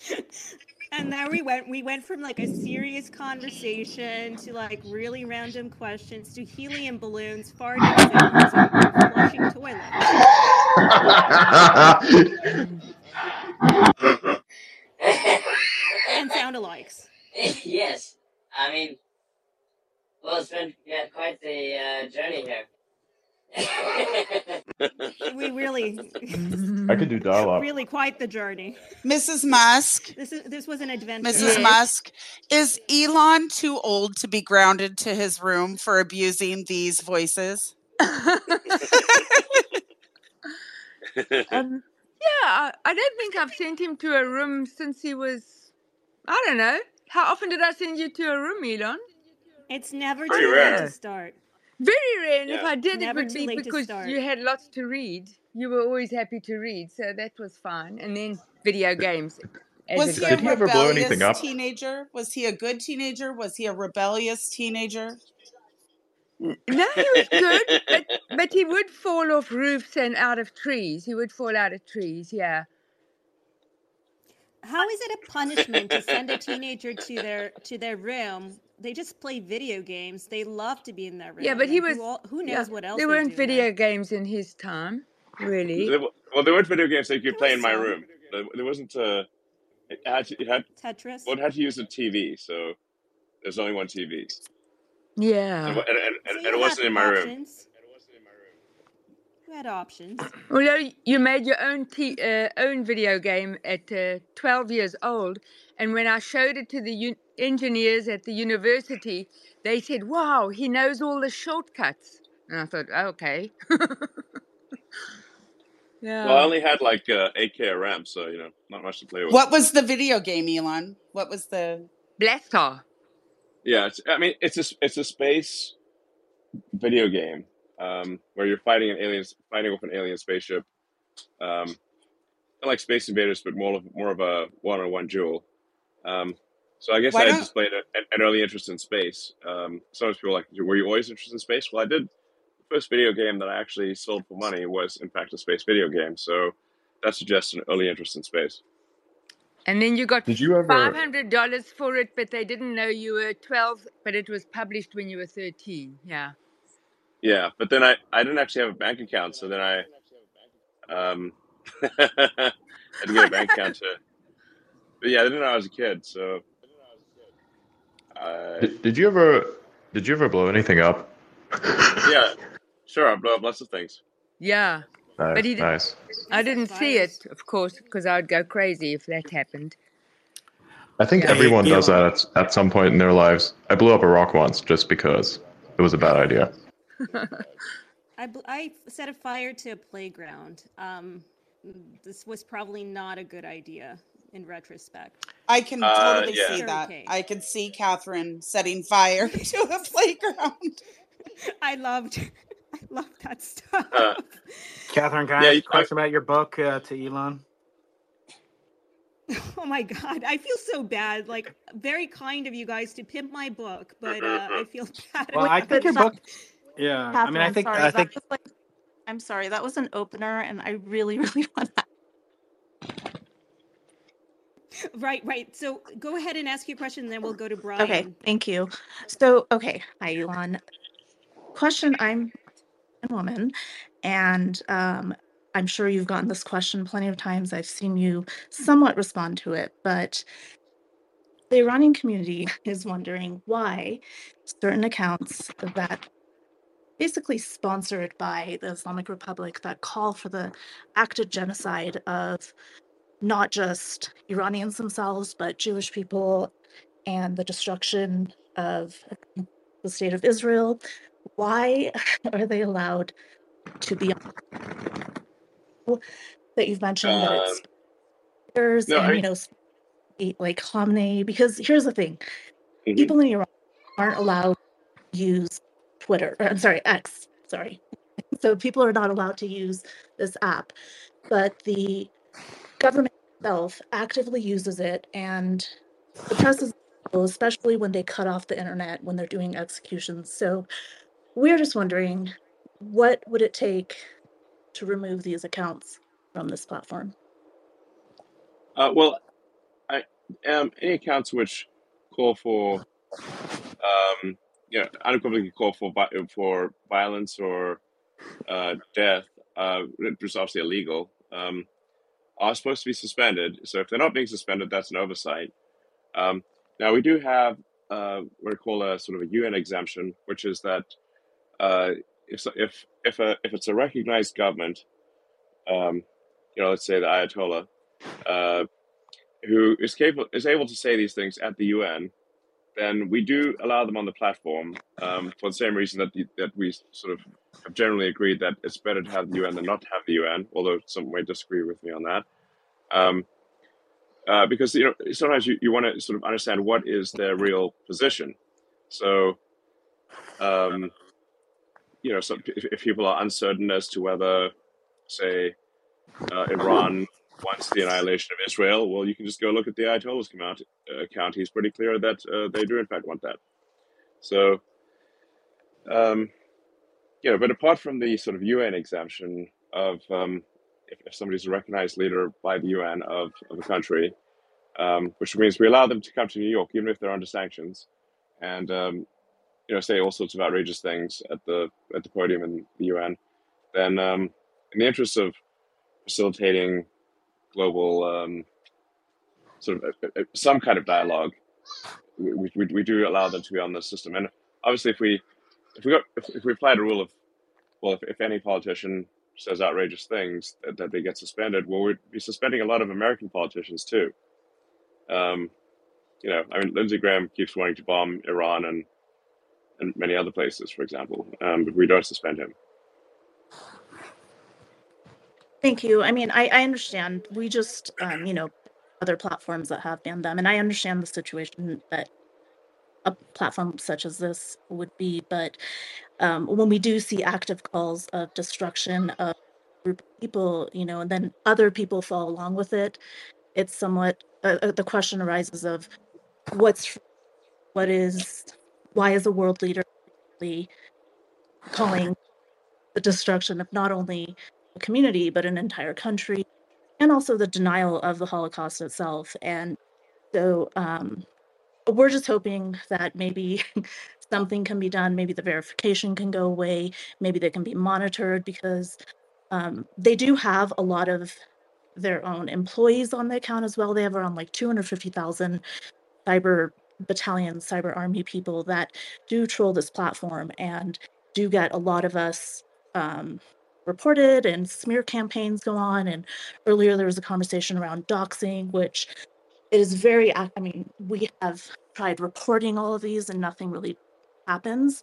and there we went. We went from like a serious conversation to like really random questions to helium balloons, farting, and flushing toilets. and sound alikes. Yes. I mean, well, it's been yeah, quite the uh, journey here we really, I could do dial-up. really quite the journey. Mrs. Musk, This is this was an adventure. Mrs. Yes. Musk, is Elon too old to be grounded to his room for abusing these voices? um, yeah, I, I don't think I've sent him to a room since he was. I don't know. How often did I send you to a room, Elon? It's never Pretty too late to start. Very rare. And if Yeah. I did, Never it would too be late to because start. you had lots to read. You were always happy to read, so that was fine. And then video games. As Was it he a Did he ever blow anything rebellious up? teenager? Was he a good teenager? Was he a rebellious teenager? N- No, he was good, but but he would fall off roofs and out of trees. He would fall out of trees. Yeah. How is it a punishment to send a teenager to their to their room? They just play video games. They love to be in their room. Yeah, but he was. Who, all, who Yeah, knows what else there weren't do video there? games in his time, really. Well, there weren't video games that you could play in my room. There, there wasn't a. It had to, it had Tetris. well, it had to use a TV, so there's only one TV, and, Yeah. it wa- and, and, So and you it wasn't in my room. options. You had options. Well, you made your own t- uh, own video game at uh, 12 years old, and when I showed it to the un- engineers at the university, they said, "Wow, he knows all the shortcuts." And I thought, "Okay." Well, I only had like uh, 8K of RAM, so you know, not much to play with. What was the video game, Elon? What was the Blastar. Yeah, it's, I mean, it's a s- it's a space video game um, where you're fighting an alien, fighting with an alien spaceship, um, kind of like Space Invaders, but more of more of a one-on-one duel. Um, so I guess why I don't displayed a, an an early interest in space. Um, sometimes people are like, were you always interested in space? Well, I did. The first video game that I actually sold for money was, in fact, a space video game. So that suggests an early interest in space. And then you got Did you ever? $500 for it, but they didn't know you were twelve. But it was published when you were thirteen. Yeah. Yeah, but then I, I didn't actually have a bank account, so then I um, I had to get a bank account to. But yeah, I didn't know I was a kid, so I Did, did you ever? Did you ever blow anything up? yeah, sure, I blow up lots of things. yeah. But he did. nice. I I didn't see it, of course, because I would go crazy if that happened. I think Yeah. Everyone does that at, at some point in their lives. I blew up a rock once just because it was a bad idea. I, bl- I set a fire to a playground. Um, this was probably not a good idea in retrospect. I can Uh, totally yeah. see that. I can see Kathryn setting fire to a playground. I loved, I loved that stuff. Uh, Kathryn, can I yeah, ask you- a question about your book uh, to Elon? Oh my god, I feel so bad. Like very kind of you guys to pimp my book, but uh, I feel bad. Well, I think your book. Yeah, I mean, I think sorry, I think was like, I'm sorry, that was an opener, and I really, really want to. Right, right. So go ahead and ask your question, and then we'll go to Brian. Okay, thank you. So, okay, hi, Elon. Question I'm a woman, and um, I'm sure you've gotten this question plenty of times. I've seen you somewhat respond to it, but the Iranian community is wondering why certain accounts that basically sponsored by the Islamic Republic that call for the active genocide of not just Iranians themselves, but Jewish people and the destruction of the state of Israel. Why are they allowed to be on that you've mentioned that it's Um, leaders no, I you know like Khamenei? Because here's the thing: mhm. people in Iran aren't allowed to use Twitter. or, I'm sorry, X. Sorry. So people are not allowed to use this app, but the government itself actively uses it, and the press is especially when they cut off the internet when they're doing executions. So we're just wondering, what would it take to remove these accounts from this platform? uh, well, I um, any accounts which call for um, you know, unequivocally call for for violence or uh, death, uh, which is obviously illegal, um, are supposed to be suspended. So if they're not being suspended, that's an oversight. Um, now we do have uh, what we call a sort of a UN exemption, which is that uh, if if if a if it's a recognized government, um, you know, let's say the Ayatollah, uh, who is capable is able to say these things at the UN, then we do allow them on the platform um, for the same reason that the, that we sort of have generally agreed that it's better to have the UN than not to have the UN. Although some may disagree with me on that. Um, uh, because you know sometimes you, you want to sort of understand what is their real position. So um, you know, so if, if people are uncertain as to whether, say, uh, Iran wants the annihilation of Israel, well, you can just go look at the Ayatollah's account. Uh, account. He's pretty clear that uh, they do in fact want that. So, um, you know, but apart from the sort of UN exemption of um, if, if somebody's a recognized leader by the UN of, of a country, um, which means we allow them to come to New York even if they're under sanctions, and um, you know say all sorts of outrageous things at the at the podium in the UN, then um, in the interest of facilitating global um, sort of uh, uh, some kind of dialogue, we, we, we do allow them to be on the system. And obviously, if we if we got if, if we applied a rule of well, if, if any politician says outrageous things that, that they get suspended, well, we'd be suspending a lot of American politicians too. Um, you know, I mean, Lindsey Graham keeps wanting to bomb Iran and and many other places, for example, um, but we don't suspend him. Thank you. I mean, I, I understand. We just, um, you know, other platforms that have banned them, and I understand the situation that a platform such as this would be. But um, when we do see active calls of destruction of group people, you know, and then other people follow along with it, it's somewhat uh, uh, the question arises of what's what is why is a world leader really calling the destruction of not only community but an entire country and also the denial of the holocaust itself. And so um, we're just hoping that maybe something can be done. Maybe the verification can go away. Maybe they can be monitored because um, they do have a lot of their own employees on the account as well. They have around like 250000 cyber battalion cyber army people that do troll this platform and do get a lot of us um, reported and smear campaigns go on and earlier there was a conversation around doxing which is very i mean we have tried reporting all of these and nothing really happens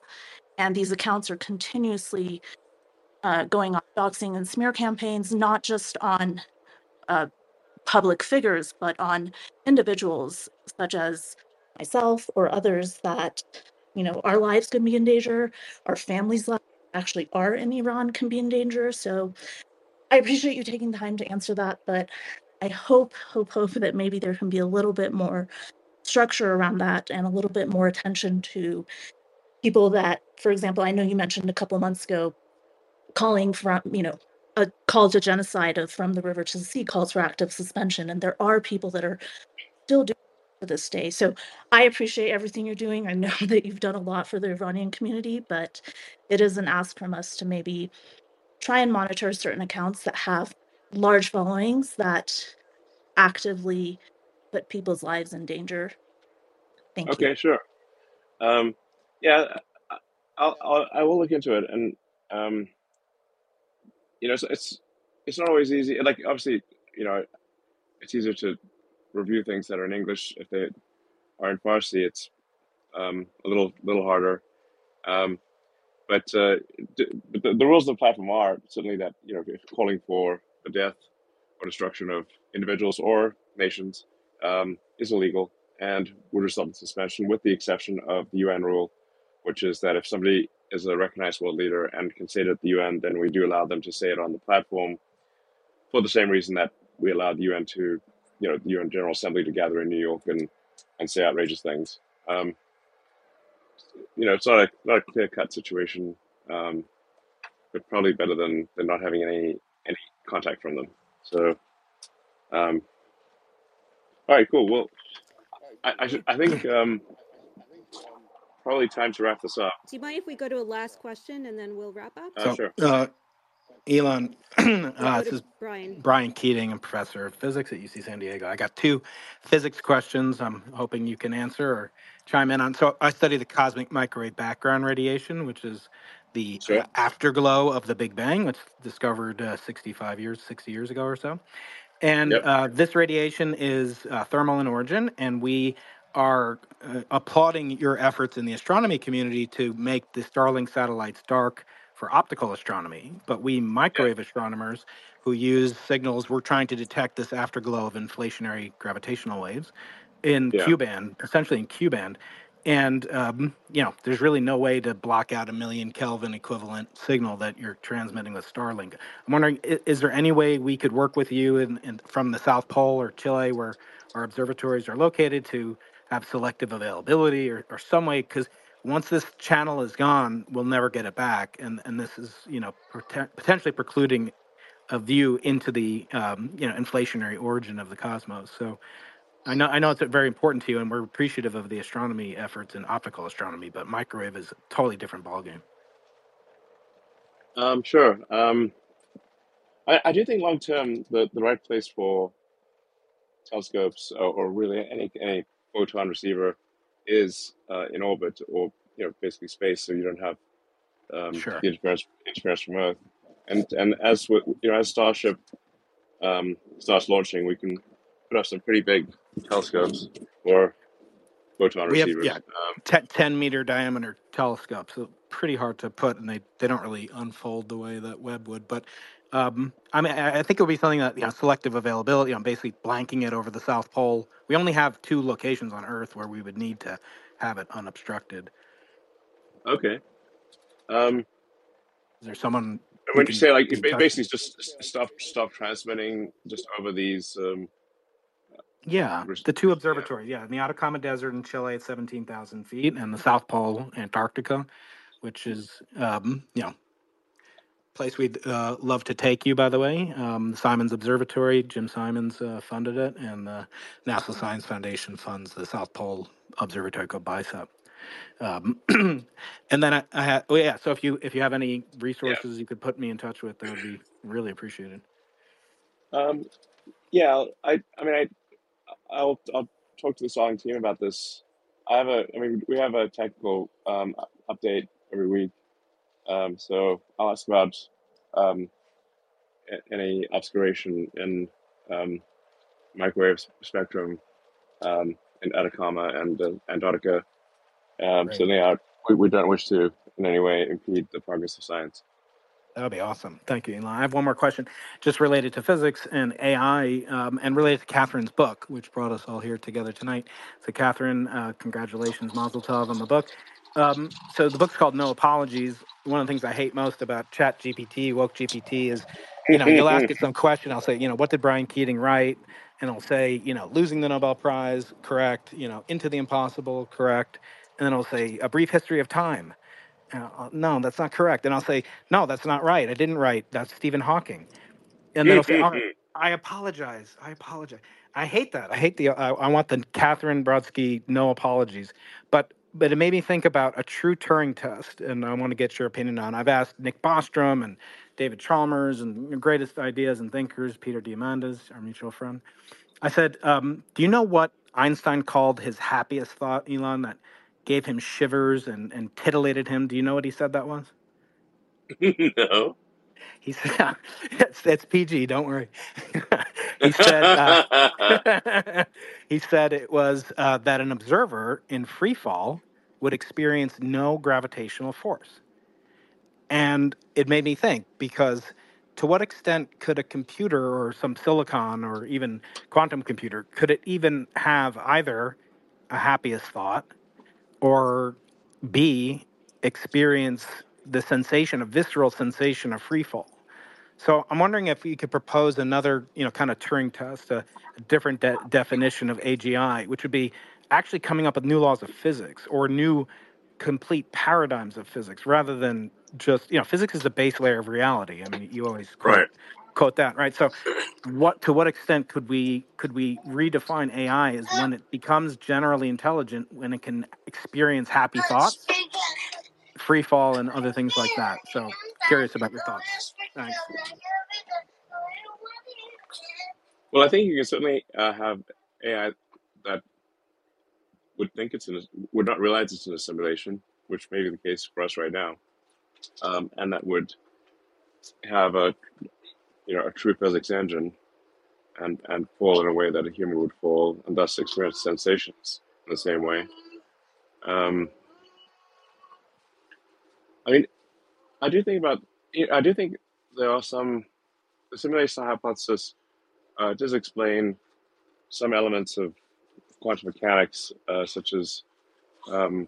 and these accounts are continuously uh, going on doxing and smear campaigns not just on uh, public figures but on individuals such as myself or others that you know our lives could be in danger our families lives actually are in iran can be in danger so i appreciate you taking the time to answer that but i hope hope hope that maybe there can be a little bit more structure around that and a little bit more attention to people that for example i know you mentioned a couple months ago calling from you know a call to genocide of from the river to the sea calls for active suspension and there are people that are still doing this day. So I appreciate everything you're doing. I know that you've done a lot for the Iranian community, but it is an ask from us to maybe try and monitor certain accounts that have large followings that actively put people's lives in danger. Thank you. Okay, sure. Um, yeah, I- I'll, I'll I will look into it, and um, you know, it's, it's it's not always easy. Like obviously, you know, it's easier to review things that are in English. If they are in Farsi, it's um, a little little harder. Um, but uh, the, the rules of the platform are certainly that you know if calling for the death or destruction of individuals or nations um, is illegal and would result in suspension, with the exception of the UN rule, which is that if somebody is a recognized world leader and can say it at the UN, then we do allow them to say it on the platform for the same reason that we allow the UN to you know the UN General Assembly to gather in New York and and say outrageous things. Um, you know, it's not a not a clear cut situation, um, but probably better than than not having any any contact from them. So, um, all right, cool. Well, I I, should, I think um, probably time to wrap this up. Do you mind if we go to a last question and then we'll wrap up? Uh, So, sure. uh, Elon, uh, this is Brian. Brian Keating, I'm professor of physics at UC San Diego. I got two physics questions I'm hoping you can answer or chime in on. So, I study the cosmic microwave background radiation, which is the Sure. uh, afterglow of the Big Bang, which discovered uh, 65 years, 60 years ago or so. And Yep. uh, this radiation is uh, thermal in origin, and we are uh, applauding your efforts in the astronomy community to make the Starlink satellites dark for optical astronomy. But we microwave astronomers who use signals, we're trying to detect this afterglow of inflationary gravitational waves in Yeah. Q band, essentially in Q band. And um, you know, there's really no way to block out a million Kelvin equivalent signal that you're transmitting with Starlink. I'm wondering, i- is there any way we could work with you in, in, from the South Pole or Chile, where our observatories are located, to have selective availability or, or some way? Because once this channel is gone, we'll never get it back, and and this is you know potentially precluding a view into the um, you know inflationary origin of the cosmos. So I know I know it's very important to you, and we're appreciative of the astronomy efforts in optical astronomy, but microwave is a totally different ballgame. Um, sure. Um, I, I do think long term the, the right place for telescopes or, or really any any photon receiver is uh, in orbit or you know basically space, so you don't have um, Sure. the interference interference from Earth. And and as we, you know, as Starship um, starts launching, we can put up some pretty big telescopes or photon We have receivers. yeah, Um, 10, 10 meter diameter telescopes, so pretty hard to put, and they, they don't really unfold the way that Webb would. But um, I mean, I, think it would be something that you know, selective availability. I'm basically blanking it over the South Pole. We only have two locations on Earth where we would need to have it unobstructed. okay. Um, Is there someone when you say like get in ba- touch? basically just stop stop transmitting just over these um, Yeah, res- the two yeah. observatories. Yeah, in the Atacama Desert in Chile at 17,000 feet, and the South Pole, Antarctica, which is, um, you know, place we'd uh, love to take you. By the way, um, Simons Observatory, Jim Simons uh, funded it, and the NASA Science Foundation funds the South Pole Observatory called BICEP. Um, and then I, I had, oh yeah, so if you if you have any Yeah. resources you could put me in touch with, that would be really appreciated. Um, yeah. I I mean I I'll I'll talk to the Starlink team about this. I have a I mean we have a technical um, update every week. Um, so I'll ask about um, any obscuration in um, microwave spectrum um, in Atacama and uh, Antarctica. Um, so yeah, we, we don't wish to in any way impede the progress of science. That would be awesome. Thank you, Elon. I have one more question just related to physics and AI um, and related to Kathryn's book, which brought us all here together tonight. So, Kathryn, uh, congratulations, Mazel Tov on the book. Um, so, the book's called No Apologies. One of the things I hate most about Chat GPT, Woke GPT, is you know, you'll ask it some question. I'll say, you know, what did Brian Keating write? And I'll say, you know, losing the Nobel Prize, correct. You know, into the impossible, correct. And then I'll say, a brief history of time. Uh, uh, no, that's not correct. And I'll say, no, that's not right. I didn't write. That's Stephen Hawking. And then I'll say, right, I apologize. I apologize. I hate that. I hate the. I, I want the Kathryn Brodsky no apologies. But but it made me think about a true Turing test, and I want to get your opinion on. I've asked Nick Bostrom and David Chalmers and greatest ideas and thinkers, Peter Diamandis, our mutual friend. I said, um, do you know what Einstein called his happiest thought, Elon, that gave him shivers and, and titillated him? Do you know what he said that was? no. He said, it's, it's PG, don't worry. he said, uh, he said it was uh, that an observer in free fall would experience no gravitational force. And it made me think because to what extent could a computer or some silicon or even quantum computer could it even have either a happiest thought or b experience the sensation a visceral sensation of free fall. So i'm wondering if you could propose another you know kind of turing test a, a different de- definition of agi which would be actually coming up with new laws of physics or new complete paradigms of physics rather than just you know physics is the base layer of reality. I mean you always quote Right. quote that right? So what to what extent could we could we redefine ai as when it becomes generally intelligent when it can experience happy thoughts free fall and other things like that so curious about your thoughts thanks Well, I think you can certainly uh, have AI that would think it's in a, would not realize it's in a simulation, which may be the case for us right now. um, and that would have a you know a true physics engine and and fall in a way that a human would fall, and thus experience sensations in the same way. Um, I mean, I do think about I do think there are some the simulation hypothesis uh, does explain some elements of quantum mechanics, uh, such as um,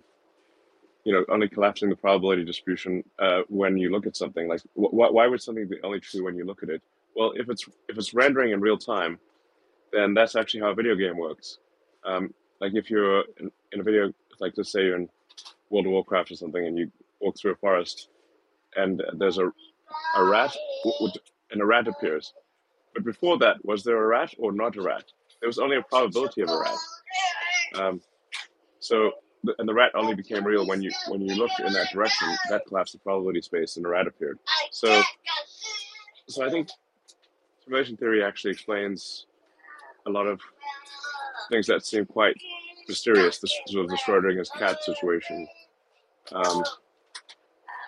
you know only collapsing the probability distribution uh, when you look at something. Like, wh- why would something be only true when you look at it? Well, if it's if it's rendering in real time, then that's actually how a video game works. Um, like if you're in, in a video, like let's say you're in World of Warcraft or something, and you walk through a forest, and there's a a rat, and a rat appears. But before that, was there a rat or not a rat? There was only a probability of a rat. Um, so, and the rat only became real when you when you looked in that direction. That collapsed the probability space, and a rat appeared. So, so I think simulation theory actually explains a lot of things that seem quite mysterious. This sort of the Schrodinger's cat situation. Um,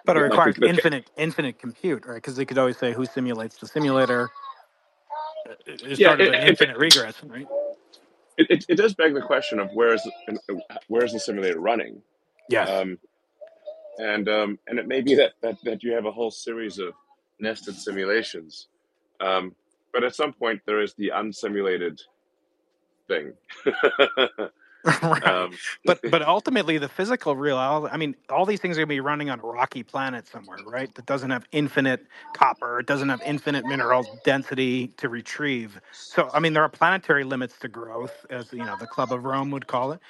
But it like requires infinite infinite compute, right? Because they could always say who simulates the simulator. It- It's yeah, sort of it, an it, infinite regress, right? it, it, it does beg the question of where is the, where is the simulator running, Yes. um, and um, and it may be that, that that you have a whole series of nested simulations, um, but at some point there is the unsimulated thing. right. um, But but ultimately, the physical reality. I mean, all these things are going to be running on a rocky planet somewhere, right? That doesn't have infinite copper. It doesn't have infinite mineral density to retrieve. So, I mean, there are planetary limits to growth, as you know, the Club of Rome would call it.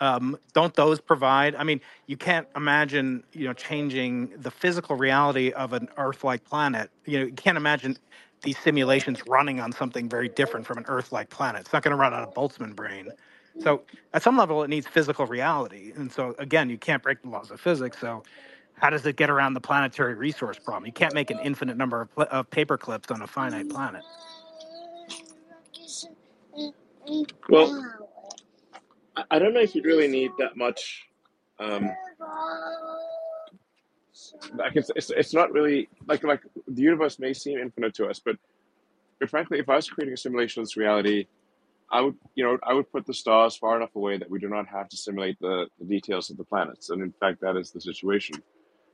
Um, don't those provide? I mean, you can't imagine, you know, changing the physical reality of an Earth-like planet. You know, you can't imagine these simulations running on something very different from an Earth-like planet. It's not going to run on a Boltzmann brain. So at some level, it needs physical reality. And so again, you can't break the laws of physics. So how does it get around the planetary resource problem? You can't make an infinite number of, pl- of paper clips on a finite planet. well, I don't know if you'd really need that much. Um, like it's, it's it's not really like like the universe may seem infinite to us, but but frankly, if I was creating a simulation of this reality, I would you know I would put the stars far enough away that we do not have to simulate the, the details of the planets, and in fact, that is the situation.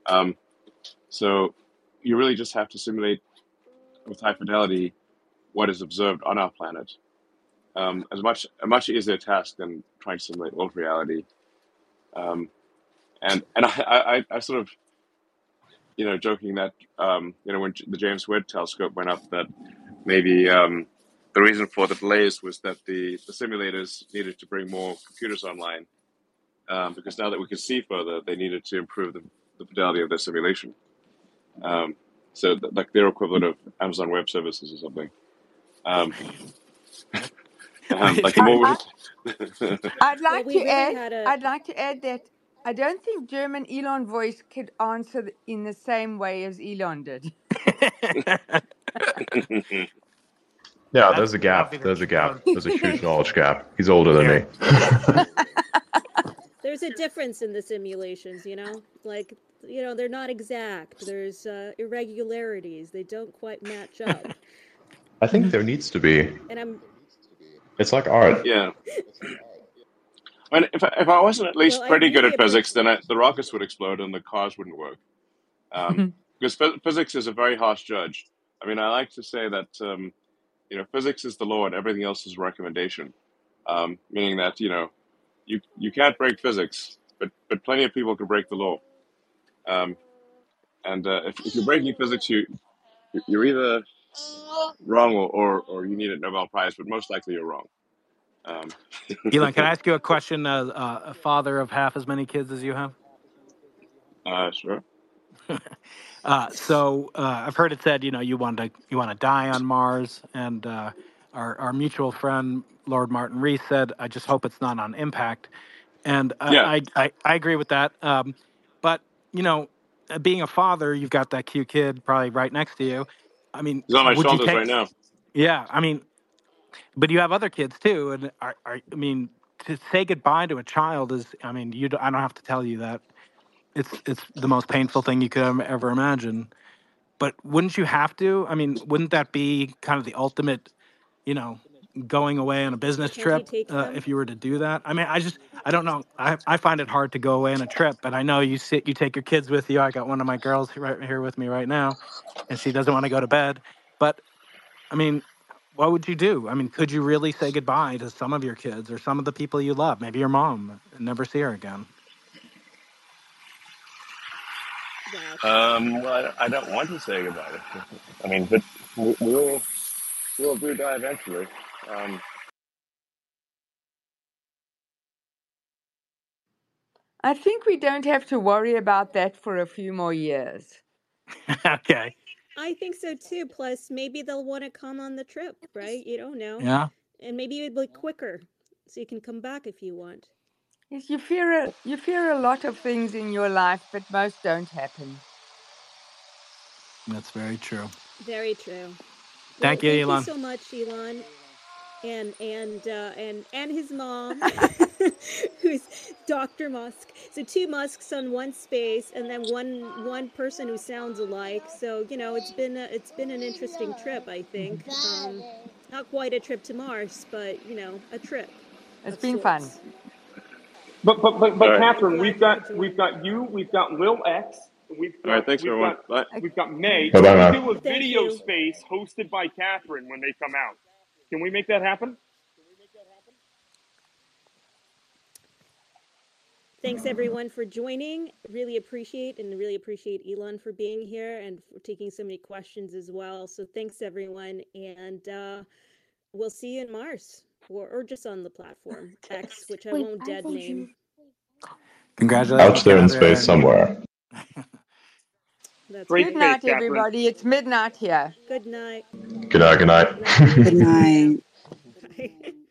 Um, so you really just have to simulate with high fidelity what is observed on our planet. Um, as much a much easier task than trying to simulate old reality. Um, and and I, I, I sort of you know joking that um, you know when the James Webb Telescope went up that maybe um, the reason for the delays was that the, the simulators needed to bring more computers online um, because now that we could see further, they needed to improve the, the fidelity of their simulation. Um, so th- like their equivalent of Amazon Web Services or something. Um, um, like the I, more I, we, I'd like we to really add. had a I'd like to add that I don't think German Elon voice could answer th- in the same way as Elon did. Yeah, That's there's a gap. There's a gap. There's a huge knowledge gap. He's older than Yeah. me. there's a difference in the simulations, you know? Like, you know, they're not exact. There's uh, irregularities. They don't quite match up. I think there needs to be. And I'm It's like art. yeah. And if I, if I wasn't at least well, pretty good at physics, then I, the rockets would explode and the cars wouldn't work. Um, because phys- physics is a very harsh judge. I mean, I like to say that um, you know physics is the law and everything else is a recommendation. Um, meaning that you know you you can't break physics, but but plenty of people can break the law. Um, and uh, if, if you're breaking physics, you you're either wrong or, or or you need a Nobel Prize, but most likely you're wrong. Um, Elon, can I ask you a question? As uh, a father of half as many kids as you have, uh, sure. uh, so uh, I've heard it said, you know, you want to you want to die on Mars, and uh, our our mutual friend Lord Martin Rees said, "I just hope it's not on impact." And Yeah, I I, I, I agree with that. Um, but you know, uh, being a father, you've got that cute kid probably right next to you. I mean, he's on my shoulders take? right now. Yeah, I mean, but you have other kids too, and are, are, I mean, to say goodbye to a child is, I mean, you. I don't have to tell you that. It's it's the most painful thing you could ever, ever imagine. But wouldn't you have to? I mean, wouldn't that be kind of the ultimate, you know, going away on a business Can't trip uh, if you were to do that? I mean, I just I don't know. I I find it hard to go away on a trip, but I know you sit you take your kids with you. I got one of my girls right here with me right now, and she doesn't want to go to bed. But I mean, what would you do? I mean, could you really say goodbye to some of your kids or some of the people you love? Maybe your mom and never see her again. Wow. Um, well, I, I don't want to say goodbye. I mean, but we, we will we will do die eventually. Um, I think we don't have to worry about that for a few more years. okay. I think so too. Plus, maybe they'll want to come on the trip, right? You don't know. Yeah. And maybe it'd be quicker, so you can come back if you want. Yes, you fear a, you fear a lot of things in your life, but most don't happen. That's very true. Very true. Well, Thank you, thank Elon. you so much, Elon, and and uh, and and his mom, who's Dr. Musk. So two Musks on one space, and then one one person who sounds alike. So you know, it's been a, it's been an interesting trip. I think. Um, not quite a trip to Mars, but you know, a trip. It's been fun. Sorts. But but but but right. Kathryn, Glad we've got we've got you, we've got Lil X, we've All right. got Thanks, we've everyone. got Bye. we've got Maye. Bye bye. we now. do a Thank video you. space hosted by Kathryn when they come out? Can we make that happen? Thanks everyone for joining. Really appreciate and really appreciate Elon for being here and for taking so many questions as well. So thanks everyone, and uh, we'll see you in Mars or, or just on the platform X, which I Wait, won't dead name. you. Congratulations, Out there in space somewhere. That's Great Good night, Kathryn. everybody. It's midnight here. Good night. Good night. Good night. Love you. Good night.